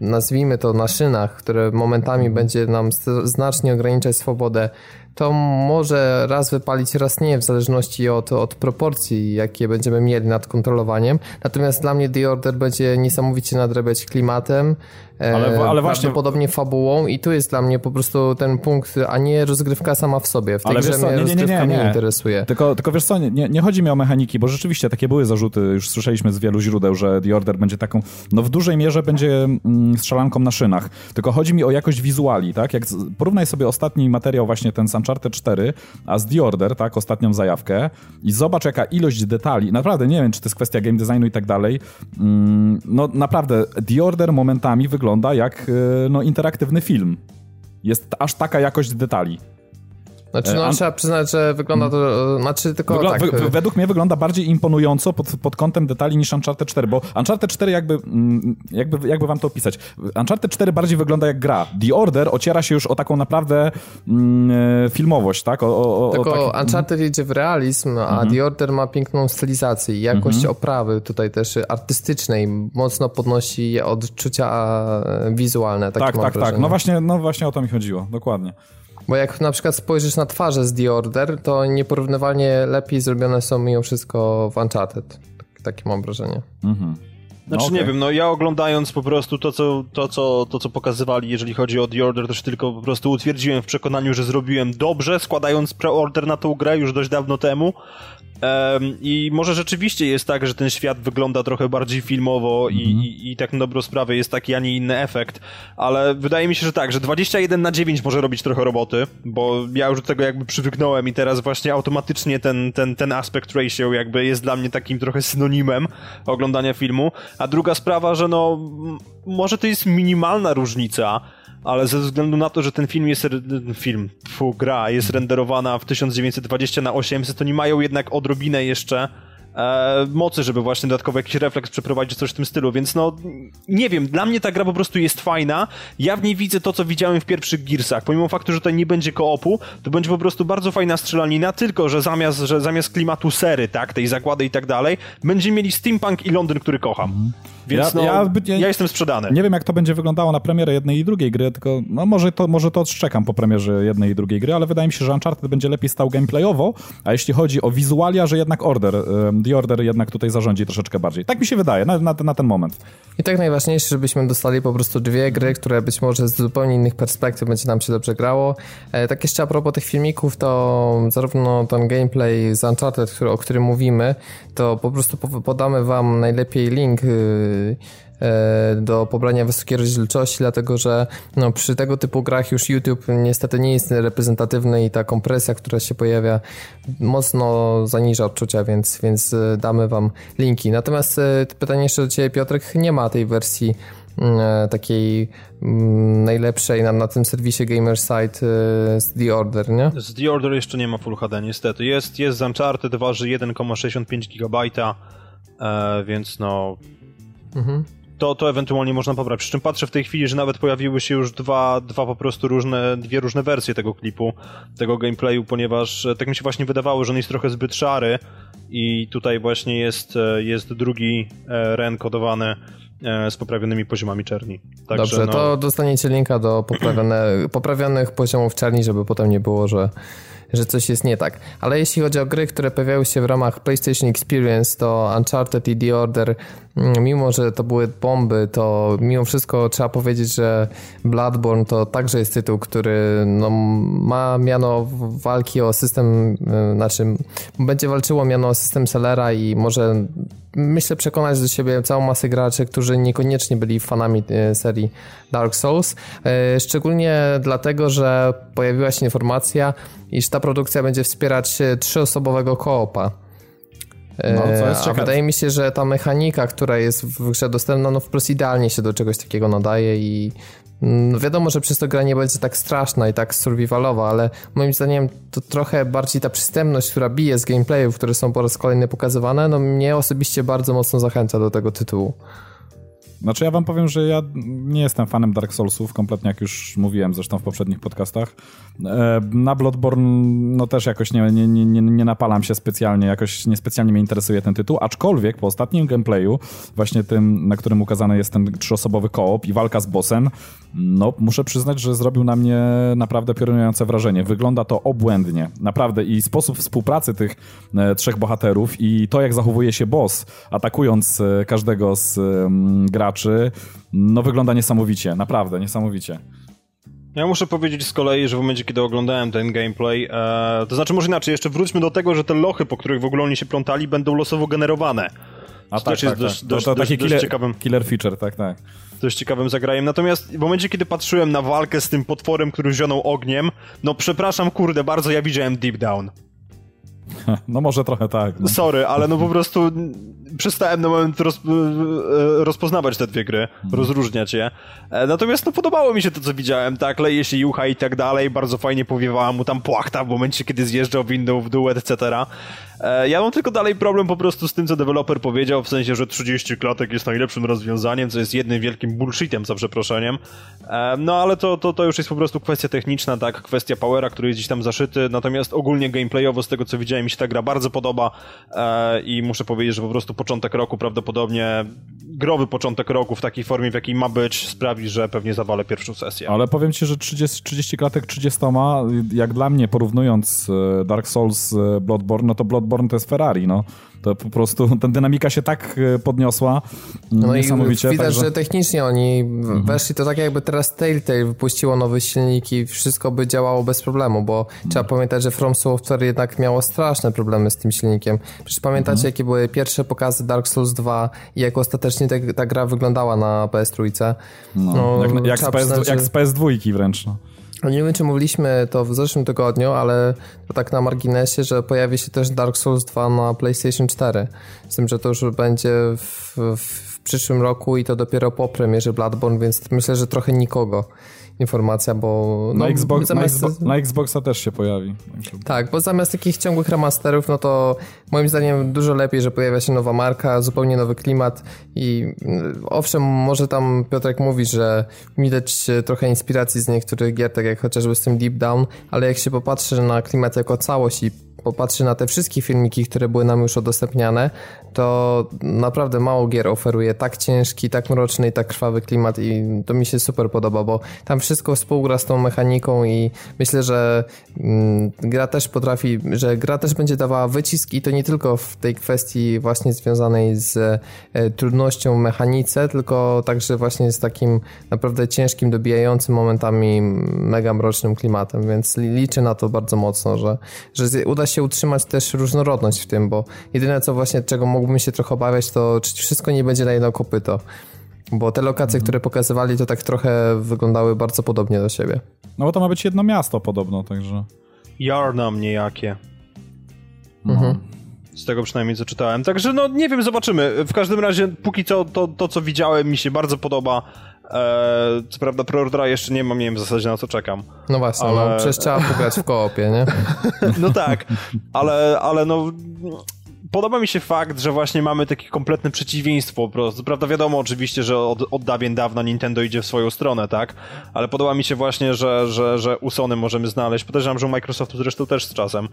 nazwijmy to na szynach, które momentami będzie nam znacznie ograniczać swobodę, to może raz wypalić, raz nie, w zależności od, od proporcji, jakie będziemy mieli nad kontrolowaniem. Natomiast dla mnie The Order będzie niesamowicie nadrabiać klimatem, ale, e, ale właśnie podobnie fabułą i tu jest dla mnie po prostu ten punkt, a nie rozgrywka sama w sobie. W tej ale grze mnie nie, nie, nie, nie, nie, interesuje. Tylko, tylko wiesz co, nie, nie chodzi mi o mechaniki, bo rzeczywiście takie były zarzuty, już słyszeliśmy z wielu źródeł, że The Order będzie taką, no w dużej mierze będzie mm, strzelanką na szynach. Tylko chodzi mi o jakość wizuali, tak? Jak porównaj sobie ostatni materiał właśnie ten Uncharted 4, a z The Order, tak? Ostatnią zajawkę i zobacz jaka ilość detali, naprawdę nie wiem, czy to jest kwestia game designu i tak dalej, mm, no naprawdę The Order momentami wygląda wygląda jak e, no, interaktywny film. Jest aż taka jakość detali. Znaczy, no, e, trzeba przyznać, że wygląda to, znaczy tylko Wygl tak. W, według mnie wygląda bardziej imponująco pod, pod kątem detali niż Uncharted 4, bo Uncharted 4 jakby, mm, jakby, jakby wam to opisać, Uncharted 4 bardziej wygląda jak gra. The Order ociera się już o taką naprawdę mm, e, filmowość, tak? O, o, o tylko taki... Uncharted idzie w realizm, a mhm. The Order ma piękną stylizację i jakość mhm. oprawy tutaj też artystycznej mocno podnosi odczucia wizualne. Tak, tak, tak. No właśnie, no właśnie o to mi chodziło, dokładnie. Bo jak na przykład spojrzysz na twarze z The Order, to nieporównywalnie lepiej zrobione są mimo wszystko w Uncharted. Takie mam wrażenie. Mhm. Znaczy okay. nie wiem, no ja oglądając po prostu to co, to, co, to, co pokazywali, jeżeli chodzi o The Order, to się tylko po prostu utwierdziłem w przekonaniu, że zrobiłem dobrze, składając preorder na tą grę już dość dawno temu. I może rzeczywiście jest tak, że ten świat wygląda trochę bardziej filmowo i, mhm. i, i, tak na dobrą sprawę jest taki, a nie inny efekt, ale wydaje mi się, że tak, że 21 na 9 może robić trochę roboty, bo ja już do tego jakby przywyknąłem i teraz właśnie automatycznie ten, ten, ten aspect ratio jakby jest dla mnie takim trochę synonimem oglądania filmu, a druga sprawa, że no może to jest minimalna różnica, ale ze względu na to, że ten film jest, film, tfu, gra jest renderowana w 1920 na 800, to nie mają jednak odrobinę jeszcze e, mocy, żeby właśnie dodatkowo jakiś refleks przeprowadzić, coś w tym stylu, więc no, nie wiem, dla mnie ta gra po prostu jest fajna, ja w niej widzę to, co widziałem w pierwszych Gearsach, pomimo faktu, że to nie będzie koopu, to będzie po prostu bardzo fajna strzelanina, tylko, że zamiast, że zamiast klimatu sery, tak, tej zakłady i tak dalej, będziemy mieli steampunk i Londyn, który kocham. Mhm. Więc ja, no, ja, ja, ja, jestem sprzedany. Nie wiem, jak to będzie wyglądało na premierę jednej i drugiej gry, tylko no może to, może to odszczekam po premierze jednej i drugiej gry, ale wydaje mi się, że Uncharted będzie lepiej stał gameplayowo, a jeśli chodzi o wizualia, że jednak Order, The Order jednak tutaj zarządzi troszeczkę bardziej. Tak mi się wydaje, na, na, na ten moment. I tak najważniejsze, żebyśmy dostali po prostu dwie gry, które być może z zupełnie innych perspektyw będzie nam się dobrze grało. E, tak jeszcze a propos tych filmików, to zarówno ten gameplay z Uncharted, który, o którym mówimy, to po prostu podamy wam najlepiej link y, do pobrania wysokiej rozdzielczości, dlatego że no, przy tego typu grach już YouTube niestety nie jest reprezentatywny i ta kompresja, która się pojawia, mocno zaniża odczucia, więc, więc e, damy wam linki. Natomiast e, pytanie jeszcze do Ciebie, Piotrek, nie ma tej wersji mm, takiej mm, najlepszej na, na tym serwisie Gamersite z The Order, nie? Z The Order jeszcze nie ma Full HD, niestety. Jest, jest z Uncharted, waży 1,65 GB, e, więc no... Mhm. To, to ewentualnie można pobrać. Przy czym patrzę w tej chwili, że nawet pojawiły się już dwa, dwa po prostu różne, dwie różne wersje tego klipu, tego gameplayu, ponieważ e, tak mi się właśnie wydawało, że on jest trochę zbyt szary i tutaj właśnie jest, e, jest drugi e, REN kodowany z poprawionymi poziomami czerni. Także, Dobrze, no... to dostaniecie linka do poprawione, poprawionych poziomów czerni, żeby potem nie było, że że coś jest nie tak. Ale jeśli chodzi o gry, które pojawiały się w ramach PlayStation Experience, to Uncharted i The Order, mimo że to były bomby, to mimo wszystko trzeba powiedzieć, że Bloodborne to także jest tytuł, który no, ma miano walki o system, y, znaczy będzie walczyło miano o system sellera i może myślę przekonać do siebie całą masę graczy, którzy niekoniecznie byli fanami y, serii Dark Souls. Y, szczególnie dlatego, że pojawiła się informacja, iż ta produkcja będzie wspierać trzyosobowego koopa. No, co jest A wydaje mi się, że ta mechanika, która jest w grze dostępna, no wprost idealnie się do czegoś takiego nadaje i no wiadomo, że przez to gra nie będzie tak straszna i tak survivalowa, ale moim zdaniem to trochę bardziej ta przystępność, która bije z gameplayów, które są po raz kolejny pokazywane, no mnie osobiście bardzo mocno zachęca do tego tytułu. Znaczy ja wam powiem, że ja nie jestem fanem Dark Soulsów, kompletnie jak już mówiłem zresztą w poprzednich podcastach. E, na Bloodborne no też jakoś nie, nie, nie, nie napalam się specjalnie, jakoś niespecjalnie mnie interesuje ten tytuł, aczkolwiek po ostatnim gameplayu, właśnie tym, na którym ukazany jest ten trzyosobowy koop i walka z bossem, no muszę przyznać, że zrobił na mnie naprawdę piorunujące wrażenie. Wygląda to obłędnie, naprawdę i sposób współpracy tych e, trzech bohaterów i to jak zachowuje się boss, atakując e, każdego z graczy graczy, no wygląda niesamowicie, naprawdę niesamowicie. Ja muszę powiedzieć z kolei, że w momencie, kiedy oglądałem ten gameplay, e, to znaczy może inaczej, jeszcze wróćmy do tego, że te lochy, po których w ogóle oni się plątali, będą losowo generowane. A tak, tak, dość, tak. Dość, to, to dość, taki killer, ciekawym, killer feature, tak, tak. Dość ciekawym zagrajem. Natomiast w momencie, kiedy patrzyłem na walkę z tym potworem, który zionął ogniem, no przepraszam, kurde, bardzo ja widziałem Deep Down. No może trochę tak. No. Sorry, ale no po prostu przestałem na moment roz, e, e, rozpoznawać te dwie gry, hmm. rozróżniać je. E, natomiast no podobało mi się to, co widziałem, tak, leje się jucha i tak dalej, bardzo fajnie powiewała mu tam płachta w momencie, kiedy zjeżdżał windą w dół, etc. Ja mam tylko dalej problem po prostu z tym, co deweloper powiedział, w sensie, że 30 klatek jest najlepszym rozwiązaniem, co jest jednym wielkim bullshitem, za przeproszeniem. No ale to, to, to już jest po prostu kwestia techniczna, tak, kwestia powera, który jest gdzieś tam zaszyty, natomiast ogólnie gameplayowo z tego, co widziałem, mi się ta gra bardzo podoba i muszę powiedzieć, że po prostu początek roku prawdopodobnie growy początek roku w takiej formie, w jakiej ma być, sprawi, że pewnie zawalę pierwszą sesję. Ale powiem ci, że 30, 30 klatek 30, jak dla mnie porównując e, Dark Souls z Bloodborne, no to Bloodborne to jest Ferrari, no. To po prostu ta dynamika się tak e, podniosła no niesamowicie. I widać, także... że technicznie oni mhm. weszli, to tak jakby teraz Telltale wypuściło nowe silniki i wszystko by działało bez problemu, bo mhm. trzeba pamiętać, że From Software jednak miało straszne problemy z tym silnikiem. Przecież pamiętacie, mhm. jakie były pierwsze pokazy Dark Souls 2 i jak ostatecznie ta, ta gra wyglądała na PS3. No, no jak, jak, z PS, jak z PS2 wręcz. No. No nie wiem, czy mówiliśmy to w zeszłym tygodniu, ale to tak na marginesie, że pojawi się też Dark Souls 2 na PlayStation 4. Z tym, że to już będzie w, w przyszłym roku i to dopiero po premierze Bloodborne, więc myślę, że trochę nikogo informacja, bo... No, na, Xbox, zamiast... na, na Xboxa też się pojawi. Tak, bo zamiast takich ciągłych remasterów, no to moim zdaniem dużo lepiej, że pojawia się nowa marka, zupełnie nowy klimat i mm, owszem, może tam Piotrek mówi, że widać trochę inspiracji z niektórych gier, tak jak chociażby z tym Deep Down, ale jak się popatrzy na klimat jako całość i popatrzy na te wszystkie filmiki, które były nam już udostępniane, to naprawdę mało gier oferuje. Tak ciężki, tak mroczny i tak krwawy klimat i to mi się super podoba, bo tam wszystko współgra z tą mechaniką i myślę, że mm, gra też potrafi, że gra też będzie dawała wycisk i to nie tylko w tej kwestii właśnie związanej z e, trudnością mechanice, tylko także właśnie z takim naprawdę ciężkim, dobijającym momentami mega mrocznym klimatem, więc liczę na to bardzo mocno, że, że uda się utrzymać też różnorodność w tym, bo jedyne co właśnie czego mógł mógłbym się trochę obawiać, to czy wszystko nie będzie na jedno kopyto. Bo te lokacje, mhm. które pokazywali, to tak trochę wyglądały bardzo podobnie do siebie. No bo to ma być jedno miasto podobno, także... Jarnam niejakie. No. Mhm. Z tego przynajmniej co czytałem. Także no nie wiem, zobaczymy. W każdym razie póki co to, to co widziałem mi się bardzo podoba. Eee, co prawda preordera jeszcze nie mam, nie wiem w zasadzie na co czekam. No właśnie, ale... no przecież trzeba pograć w koopie, nie? no tak, ale, ale no podoba mi się fakt, że właśnie mamy takie kompletne przeciwieństwo po prostu. Prawda, wiadomo oczywiście, że od, od dawien dawna Nintendo idzie w swoją stronę, tak? Ale podoba mi się właśnie, że, że, że u Sony możemy znaleźć, podejrzewam, że u Microsoftu zresztą też z czasem,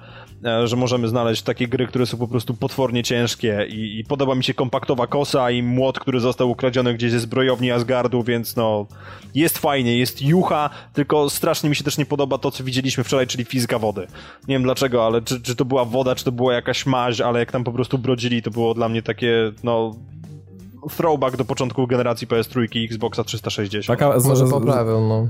e, że możemy znaleźć takie gry, które są po prostu potwornie ciężkie i, i podoba mi się kompaktowa kosa i młot, który został ukradziony gdzieś ze zbrojowni Asgardu, więc no jest fajnie, jest jucha, tylko strasznie mi się też nie podoba to, co widzieliśmy wczoraj, czyli fizyka wody. Nie wiem dlaczego, ale czy, czy to była woda, czy to była jakaś maź, ale jak tam po prostu brodzili, to było dla mnie takie, no throwback do początku generacji PS3 i Xboxa 360. Taka, Może poprawią, no.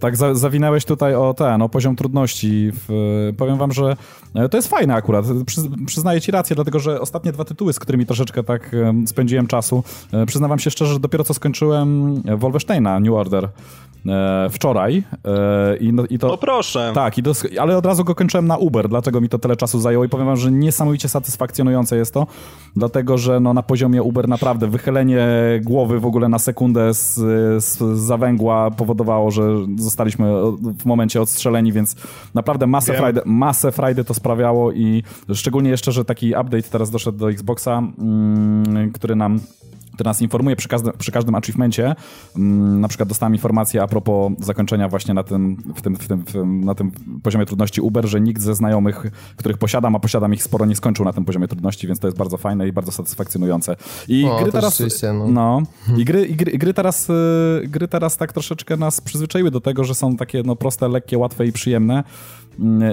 Tak, za, zawinęłeś tutaj o ten, o poziom trudności. W, powiem wam, że e, to jest fajne akurat. Przy, przyznaję ci rację, dlatego że ostatnie dwa tytuły, z którymi troszeczkę tak spędziłem czasu, e, przyznawam się szczerze, że dopiero co skończyłem Wolfensteina New Order e, wczoraj. E, i, no, i to, no proszę. Tak, i dos, ale od razu go kończyłem na Uber, dlatego mi to tyle czasu zajęło i powiem wam, że niesamowicie satysfakcjonujące jest to, dlatego że no, na poziomie Uber naprawdę wychylenie głowy w ogóle na sekundę z, z zawęgła powodowało, że zostaliśmy w momencie odstrzeleni, więc naprawdę masę frajdy, masę frajdy to sprawiało i szczególnie jeszcze, że taki update teraz doszedł do Xboxa, mm, który nam który nas informuje przy, każdym, przy każdym achievemencie. Mm, na przykład dostałem informację a propos zakończenia właśnie na tym, w tym, w tym, w na tym poziomie trudności Uber, że nikt ze znajomych, których posiadam, a posiadam ich sporo, nie skończył na tym poziomie trudności, więc to jest bardzo fajne i bardzo satysfakcjonujące. I o, gry teraz... No. no. I gry, i gry, gry, teraz, y, gry teraz tak troszeczkę nas przyzwyczaiły do tego, że są takie no, proste, lekkie, łatwe i przyjemne.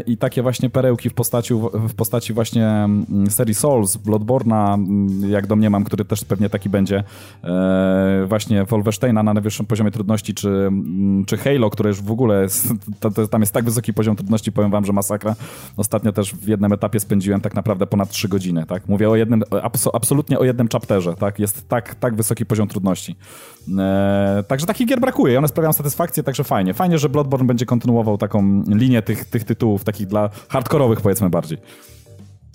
I takie właśnie perełki w postaci, w postaci właśnie mm, serii Souls, Bloodborna, mm, jak domniemam, który też pewnie taki będzie, e, właśnie Wolfensteina na najwyższym poziomie trudności, czy, mm, czy Halo, które już w ogóle jest, to, to, tam jest tak wysoki poziom trudności, powiem wam, że masakra. Ostatnio też w jednym etapie spędziłem tak naprawdę ponad 3 godziny, tak? Mówię o jednym, absolutnie o jednym chapterze, tak? Jest tak, tak wysoki poziom trudności. E, także takich gier brakuje one sprawiają satysfakcję, także fajnie. Fajnie, że Bloodborne będzie kontynuował taką linię tych, tych tytułów, takich dla hardkorowych powiedzmy bardziej.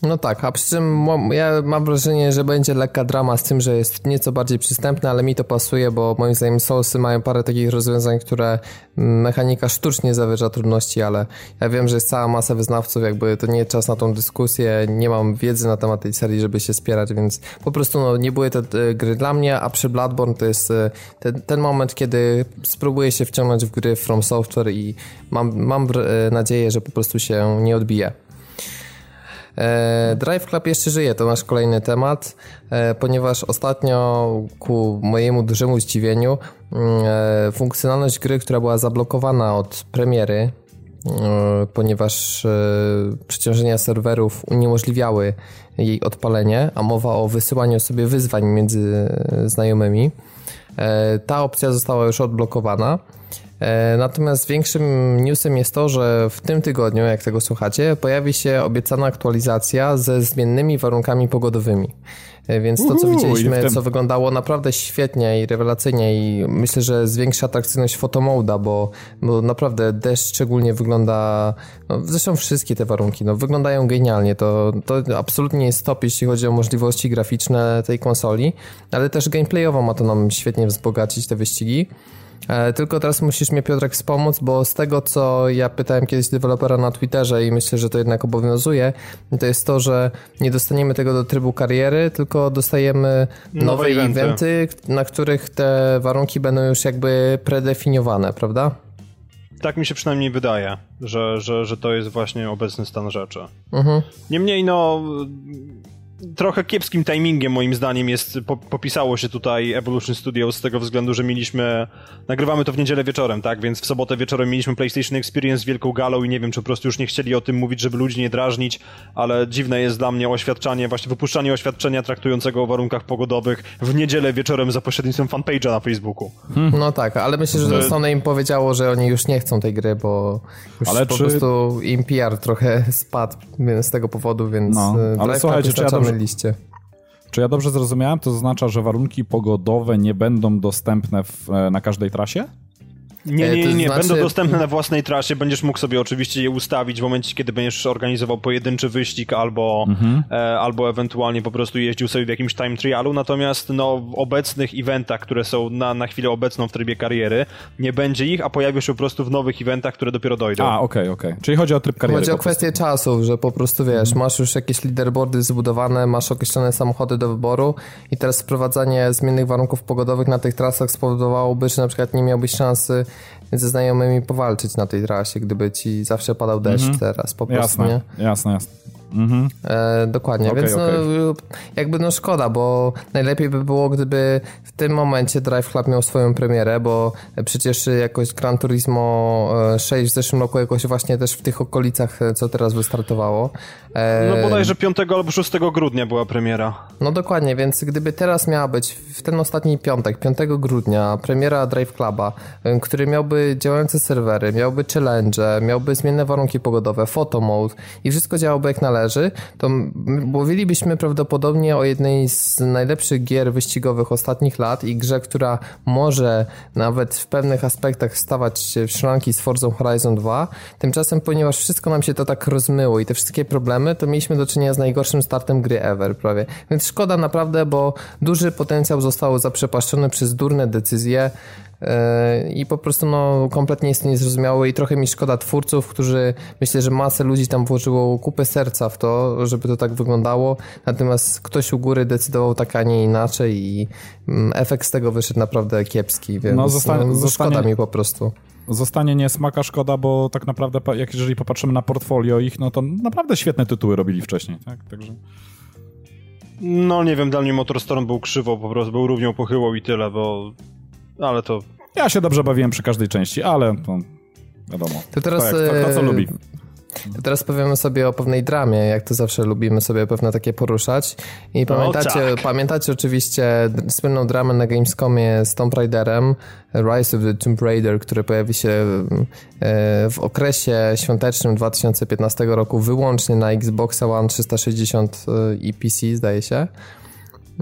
No tak, a przy czym ja mam wrażenie, że będzie lekka drama z tym, że jest nieco bardziej przystępne, ale mi to pasuje, bo moim zdaniem Soulsy mają parę takich rozwiązań, które mechanika sztucznie zawyża trudności, ale ja wiem, że jest cała masa wyznawców, jakby to nie czas na tą dyskusję, nie mam wiedzy na temat tej serii, żeby się spierać, więc po prostu no, nie były te e, gry dla mnie, a przy Bloodborne to jest e, ten, ten moment, kiedy spróbuję się wciągnąć w gry From Software i mam, mam e, nadzieję, że po prostu się nie odbije. E, Drive Club jeszcze żyje, to nasz kolejny temat, e, ponieważ ostatnio ku mojemu dużemu zdziwieniu mm, e, funkcjonalność gry, która była zablokowana od premiery, ponieważ przeciążenia serwerów uniemożliwiały jej odpalenie, a mowa o wysyłaniu sobie wyzwań między znajomymi. Ta opcja została już odblokowana. E, natomiast większym newsem jest to, że w tym tygodniu, jak tego słuchacie, pojawi się obiecana aktualizacja ze zmiennymi warunkami pogodowymi. E, więc to, co widzieliśmy, co wyglądało naprawdę świetnie i rewelacyjnie i myślę, że zwiększa atrakcyjność fotomoda, bo, bo naprawdę deszcz szczególnie wygląda, no, zresztą wszystkie te warunki, no, wyglądają genialnie. To, to absolutnie jest top, jeśli chodzi o możliwości graficzne tej konsoli, ale też gameplayowo ma to nam świetnie wzbogacić te wyścigi. E, tylko teraz musisz mnie, Piotrek, wspomóc, bo z tego, co ja pytałem kiedyś dewelopera na Twitterze i myślę, że to jednak obowiązuje, to jest to, że nie dostaniemy tego do trybu kariery, tylko dostajemy nowe, nowe eventy. eventy, na których te warunki będą już jakby predefiniowane, prawda? Tak mi się przynajmniej wydaje, że, że, że to jest właśnie obecny stan rzeczy. Mhm. Niemniej, no, trochę kiepskim timingiem moim zdaniem jest, po, popisało się tutaj Evolution Studios z tego względu, że mieliśmy, nagrywamy to w niedzielę wieczorem, tak, więc w sobotę wieczorem mieliśmy PlayStation Experience z wielką galą i nie wiem, czy po prostu już nie chcieli o tym mówić, żeby ludzi nie drażnić, ale dziwne jest dla mnie oświadczanie, właśnie wypuszczanie oświadczenia traktującego o warunkach pogodowych w niedzielę wieczorem za pośrednictwem fanpage'a na Facebooku. Hmm. No tak, ale myślę, że Sony im powiedziało, że oni już nie chcą tej gry, bo już ale po czy... prostu im PR trochę spadł z tego powodu, więc no, e, ale słuchajcie, czy ja dobrze, liście. Czy ja dobrze zrozumiałem? To oznacza, że warunki pogodowe nie będą dostępne w, e, na każdej trasie? Nie, E, nie, nie, nie. znaczy- będą dostępne na własnej trasie, będziesz mógł sobie oczywiście je ustawić w momencie, kiedy będziesz organizował pojedynczy wyścig albo, Mhm. e, albo ewentualnie po prostu jeździł sobie w jakimś time trialu, natomiast no, w obecnych eventach, które są na, na chwilę obecną w trybie kariery, nie będzie ich, a pojawią się po prostu w nowych eventach, które dopiero dojdą. A, okej, okej. Czyli chodzi o tryb kariery. Chodzi o kwestię czasów, że po prostu wiesz, masz już jakieś leaderboardy zbudowane, masz określone samochody do wyboru i teraz wprowadzanie zmiennych warunków pogodowych na tych trasach spowodowałoby, że na przykład nie miałbyś szansy ze znajomymi powalczyć na tej trasie, gdyby ci zawsze padał deszcz teraz po prostu, nie? Jasne, jasne, jasne. Mhm. E, dokładnie, Okej, więc no, jakby no szkoda, bo najlepiej by było, gdyby w tym momencie Drive Club miał swoją premierę, bo przecież jakoś Gran Turismo e, 6 w zeszłym roku jakoś właśnie też w tych okolicach, e, co teraz wystartowało. E, No bodajże 5 albo 6 grudnia była premiera. no dokładnie, więc gdyby teraz miała być w ten ostatni piątek, 5 grudnia, premiera Drive Cluba, y, który miałby działające serwery, miałby challenge, miałby zmienne warunki pogodowe, photo mode i wszystko działałoby jak należy, to m- mówilibyśmy prawdopodobnie o jednej z najlepszych gier wyścigowych ostatnich lat i grze, która może nawet w pewnych aspektach stawać się w szranki z Forza Horizon 2. Tymczasem, ponieważ wszystko nam się to tak rozmyło i te wszystkie problemy, to mieliśmy do czynienia z najgorszym startem gry ever prawie. Więc szkoda naprawdę, bo duży potencjał został zaprzepaszczony przez durne decyzje i po prostu no, kompletnie jest to niezrozumiałe i trochę mi szkoda twórców, którzy myślę, że masę ludzi tam włożyło kupę serca w to, żeby to tak wyglądało, natomiast ktoś u góry decydował tak, a nie inaczej i mm, efekt z tego wyszedł naprawdę kiepski, więc No, no, zosta- szkoda zostanie- mi po prostu. Zostanie niesmaka szkoda, bo tak naprawdę, jak jeżeli popatrzymy na portfolio ich, no to naprawdę świetne tytuły robili wcześniej, tak? Także... No nie wiem, dla mnie Motorstorm był krzywo, po prostu był równią pochyłą i tyle, bo... Ale to... Ja się dobrze bawiłem przy każdej części, ale to wiadomo. To teraz, to, jak, to, to co e, lubi. To teraz powiemy sobie o pewnej dramie, jak to zawsze lubimy sobie pewne takie poruszać. I pamiętacie, tak. pamiętacie oczywiście słynną dramę na Gamescomie z Tomb Raiderem, Rise of the Tomb Raider, który pojawi się e, w okresie świątecznym 2015 roku wyłącznie na Xboxa One 360 i PC, zdaje się.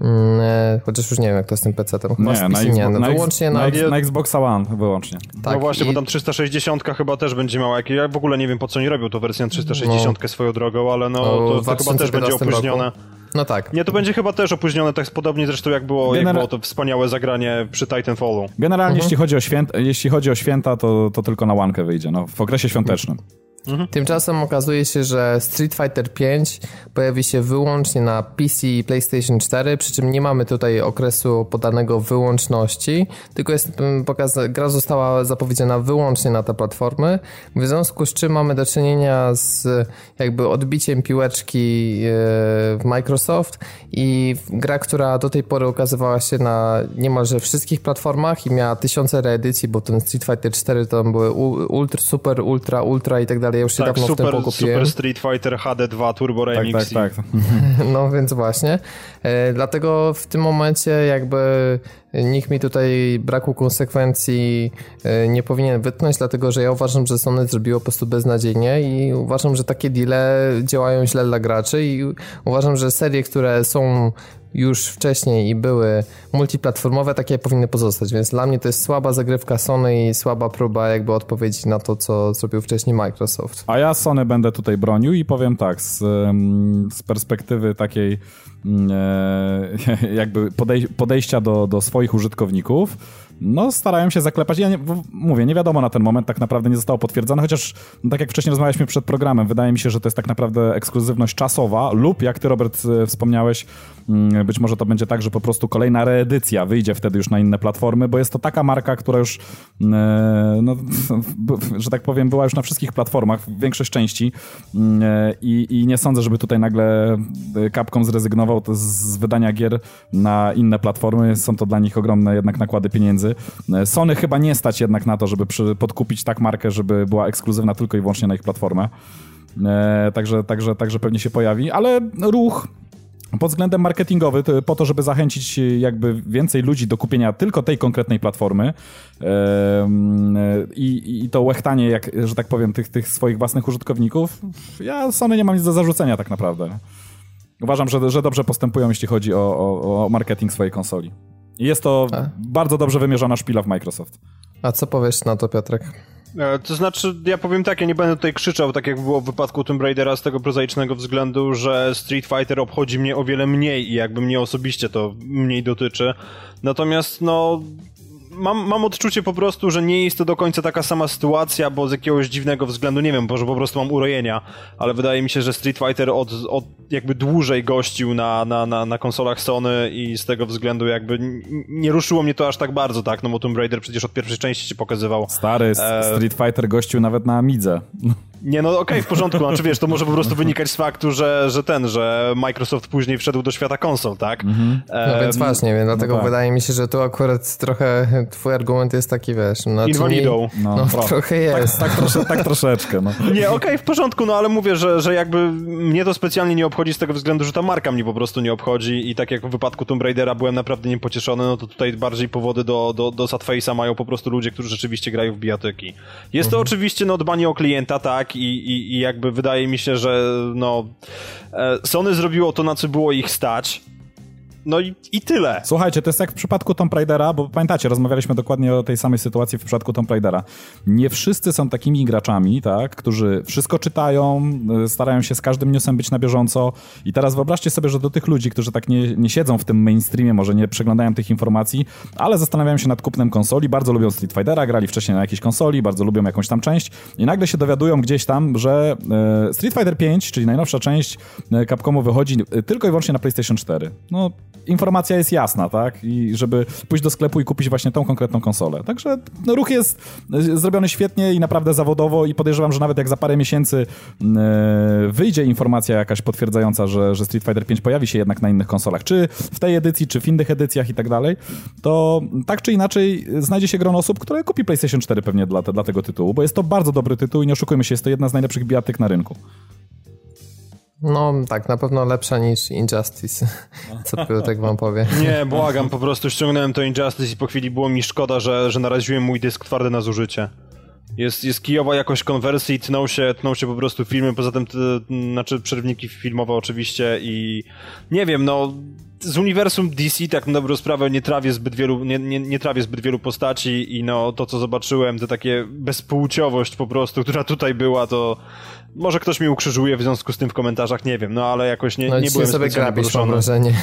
Mm, e, Chociaż już nie wiem, jak to z tym PC-tem. Chyba z Nie, PC na, nie, Xbox, no, na, wyłącznie na, na... na, Xboxa One wyłącznie. Tak, no właśnie, i- bo tam 360 chyba też będzie miała jakieś... Ja w ogóle nie wiem, po co oni robią tą wersję na 360 swoją drogą, ale no, No, to, to chyba też będzie 2015 opóźnione. roku. No tak. Nie, to będzie chyba też opóźnione, tak podobnie zresztą jak było, jak Genera- było to wspaniałe zagranie przy Titanfallu. Generalnie, Mhm. jeśli, chodzi o święta, jeśli chodzi o święta, to, to tylko na łankę wyjdzie, no, w okresie świątecznym. Tymczasem okazuje się, że Street Fighter 5 pojawi się wyłącznie na PC i PlayStation 4, przy czym nie mamy tutaj okresu podanego wyłączności, tylko jest mm, pokaz... gra została zapowiedziana wyłącznie na te platformy, w związku z czym mamy do czynienia z jakby odbiciem piłeczki e, w Microsoft i gra, która do tej pory ukazywała się na niemalże wszystkich platformach i miała tysiące reedycji, bo ten Street Fighter 4 to tam były ultra, super, ultra, ultra i tak dalej, ja już się Tak, dawno w tym super, pokupiłem. super Street Fighter HD2 Turbo Tak, Remix. tak, tak. No więc właśnie. E, dlatego w tym momencie jakby nikt mi tutaj braku konsekwencji e, nie powinien wytknąć, dlatego że ja uważam, że Sony zrobiło po prostu beznadziejnie i uważam, że takie deale działają źle dla graczy i uważam, że serie, które są już wcześniej i były multiplatformowe, takie powinny pozostać, więc dla mnie to jest słaba zagrywka Sony i słaba próba jakby odpowiedzi na to, co zrobił wcześniej Microsoft. A ja Sony będę tutaj bronił i powiem tak, z, z perspektywy takiej jakby podej podejścia do, do swoich użytkowników, no starają się zaklepać. Ja nie, mówię, nie wiadomo na ten moment, tak naprawdę nie zostało potwierdzone, chociaż no, tak jak wcześniej rozmawialiśmy przed programem, wydaje mi się, że to jest tak naprawdę ekskluzywność czasowa lub jak ty Robert e, wspomniałeś, mm, być może to będzie tak, że po prostu kolejna reedycja wyjdzie wtedy już na inne platformy, bo jest to taka marka, która już, mm, e, no, że tak powiem, była już na wszystkich platformach, większość części mm, e, i, i nie sądzę, żeby tutaj nagle Capcom zrezygnował z wydania gier na inne platformy. Są to dla nich ogromne jednak nakłady pieniędzy. E, Sony chyba nie stać jednak na to, żeby przy, podkupić tak markę, żeby była ekskluzywna tylko i wyłącznie na ich platformę. E, także, także, także pewnie się pojawi, ale ruch pod względem marketingowym, to po to, żeby zachęcić jakby więcej ludzi do kupienia tylko tej konkretnej platformy i, i to łechtanie, jak, że tak powiem, tych, tych swoich własnych użytkowników, ja Sony nie mam nic do zarzucenia tak naprawdę. Uważam, że, że dobrze postępują, jeśli chodzi o, o, o marketing swojej konsoli. Jest to A. bardzo dobrze wymierzona szpila w Microsoft. A co powiesz na to, Piotrek? E, to znaczy, ja powiem tak, ja nie będę tutaj krzyczał, tak jak było w wypadku Tomb Raidera, z tego prozaicznego względu, że Street Fighter obchodzi mnie o wiele mniej i jakby mnie osobiście to mniej dotyczy. Natomiast, no, mam, mam odczucie po prostu, że nie jest to do końca taka sama sytuacja, bo z jakiegoś dziwnego względu, nie wiem, może po prostu mam urojenia, ale wydaje mi się, że Street Fighter od, od jakby dłużej gościł na, na, na, na konsolach Sony i z tego względu jakby nie ruszyło mnie to aż tak bardzo, tak? No bo Tomb Raider przecież od pierwszej części się pokazywał. Stary, e... Street Fighter gościł nawet na Amidze. Nie, no okej, okay, w porządku, znaczy wiesz, to może po prostu wynikać z faktu, że, że ten, że Microsoft później wszedł do świata konsol, tak? Mhm. No więc właśnie, więc dlatego no tak. wydaje mi się, że tu akurat trochę twój argument jest taki, wiesz... No, Invalidą. No, no trochę tak, jest. Tak, tak, trosze, tak troszeczkę, no. Nie, okej, okay, w porządku, no ale mówię, że, że jakby mnie to specjalnie nie obchodzi z tego względu, że ta marka mnie po prostu nie obchodzi i tak jak w wypadku Tomb Raidera byłem naprawdę niepocieszony, no to tutaj bardziej powody do, do, do Sadface'a mają po prostu ludzie, którzy rzeczywiście grają w bijatyki. Jest mhm. to oczywiście no dbanie o klienta, tak, i, i, i jakby wydaje mi się, że no e, Sony zrobiło to, na co było ich stać. No i, i tyle. Słuchajcie, to jest jak w przypadku Tomb Raidera, bo pamiętacie, rozmawialiśmy dokładnie o tej samej sytuacji w przypadku Tomb Raidera. Nie wszyscy są takimi graczami, tak, którzy wszystko czytają, y, starają się z każdym newsem być na bieżąco i teraz wyobraźcie sobie, że do tych ludzi, którzy tak nie, nie siedzą w tym mainstreamie, może nie przeglądają tych informacji, ale zastanawiają się nad kupnem konsoli, bardzo lubią Street Fightera, grali wcześniej na jakiejś konsoli, bardzo lubią jakąś tam część i nagle się dowiadują gdzieś tam, że e, Street Fighter 5, czyli najnowsza część e, Capcomu wychodzi tylko i wyłącznie na PlayStation 4. No, informacja jest jasna, tak? I żeby pójść do sklepu i kupić właśnie tą konkretną konsolę. Także no, ruch jest e, zrobiony świetnie i naprawdę zawodowo i podejrzewam, że nawet jak za parę miesięcy e, wyjdzie informacja jakaś potwierdzająca, że, że Street Fighter 5 pojawi się jednak na innych konsolach, czy w tej edycji, czy w innych edycjach i tak dalej, to tak czy inaczej znajdzie się grono osób, które kupi PlayStation 4 pewnie dla, dla tego tytułu, bo jest to bardzo dobry tytuł i nie oszukujmy się, jest to jedna z najlepszych bijatyk na rynku. No tak, na pewno lepsza niż Injustice, co tak wam powie. Nie, błagam, po prostu ściągnąłem to Injustice i po chwili było mi szkoda, że, że naraziłem mój dysk twardy na zużycie. Jest, jest kijowa jakość konwersji, tną się, tną się po prostu filmy, poza tym, te, znaczy przerwniki filmowe oczywiście i nie wiem, no z uniwersum DC tak na dobrą sprawę nie trawię zbyt wielu, nie, nie, nie trawię zbyt wielu postaci i no to co zobaczyłem, to takie bezpłciowość po prostu, która tutaj była, to może ktoś mnie ukrzyżuje w związku z tym w komentarzach, nie wiem, no ale jakoś nie, no, nie byłem sobie grabisz, mam wrażenie.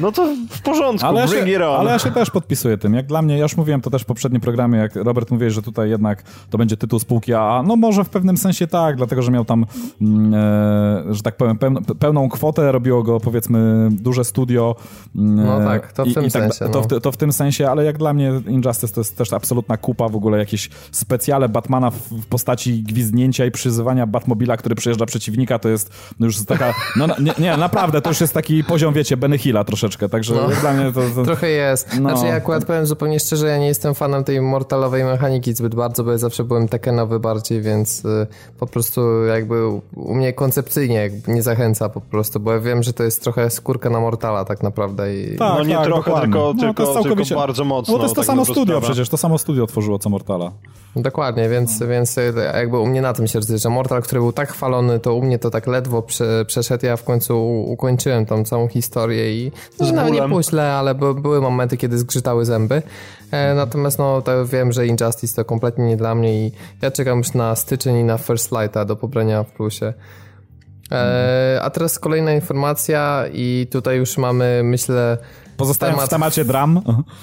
No to w porządku, ale bring ja się, Ale ja się też podpisuję tym. Jak dla mnie, ja już mówiłem to też w poprzednim programie, jak Robert mówił, że tutaj jednak to będzie tytuł spółki AA. No może w pewnym sensie tak, dlatego, że miał tam, mm, e, że tak powiem, pełną kwotę, robiło go powiedzmy duże studio. Mm, no tak, to w tym i, tak, sensie. To, no. to, w tym sensie, ale jak dla mnie Injustice to jest też absolutna kupa, w ogóle jakieś specjale Batmana w postaci gwizdnięcia i przyzywania Batmobila automobila, który przejeżdża przeciwnika, to jest już taka, no nie, nie naprawdę, to już jest taki poziom, wiecie, Benny Hilla troszeczkę, także no, dla mnie to, to... Trochę jest. No. Znaczy ja akurat powiem zupełnie szczerze, ja nie jestem fanem tej mortalowej mechaniki zbyt bardzo, bo ja zawsze byłem Tekkenowy bardziej, więc y, po prostu jakby u mnie koncepcyjnie nie zachęca po prostu, bo ja wiem, że to jest trochę skórka na mortala tak naprawdę. I... Tak, no nie tak, trochę, dokładnie. tylko, no, tylko, całkowicie... tylko bardzo mocno. No to jest to tak samo studio sprawę. przecież, to samo studio tworzyło co Mortala. Dokładnie, więc, no. więc jakby u mnie na tym się że Mortal, który był tak chwalony, to u mnie to tak ledwo prze, przeszedł. Ja w końcu ukończyłem tą całą historię i no, nawet nie pół źle, ale by, były momenty, kiedy zgrzytały zęby. E, natomiast no, to wiem, że Injustice to kompletnie nie dla mnie i ja czekam już na styczeń i na First Lighta do pobrania w plusie. E, a teraz kolejna informacja i tutaj już mamy, myślę, Pozostając w temacie dram.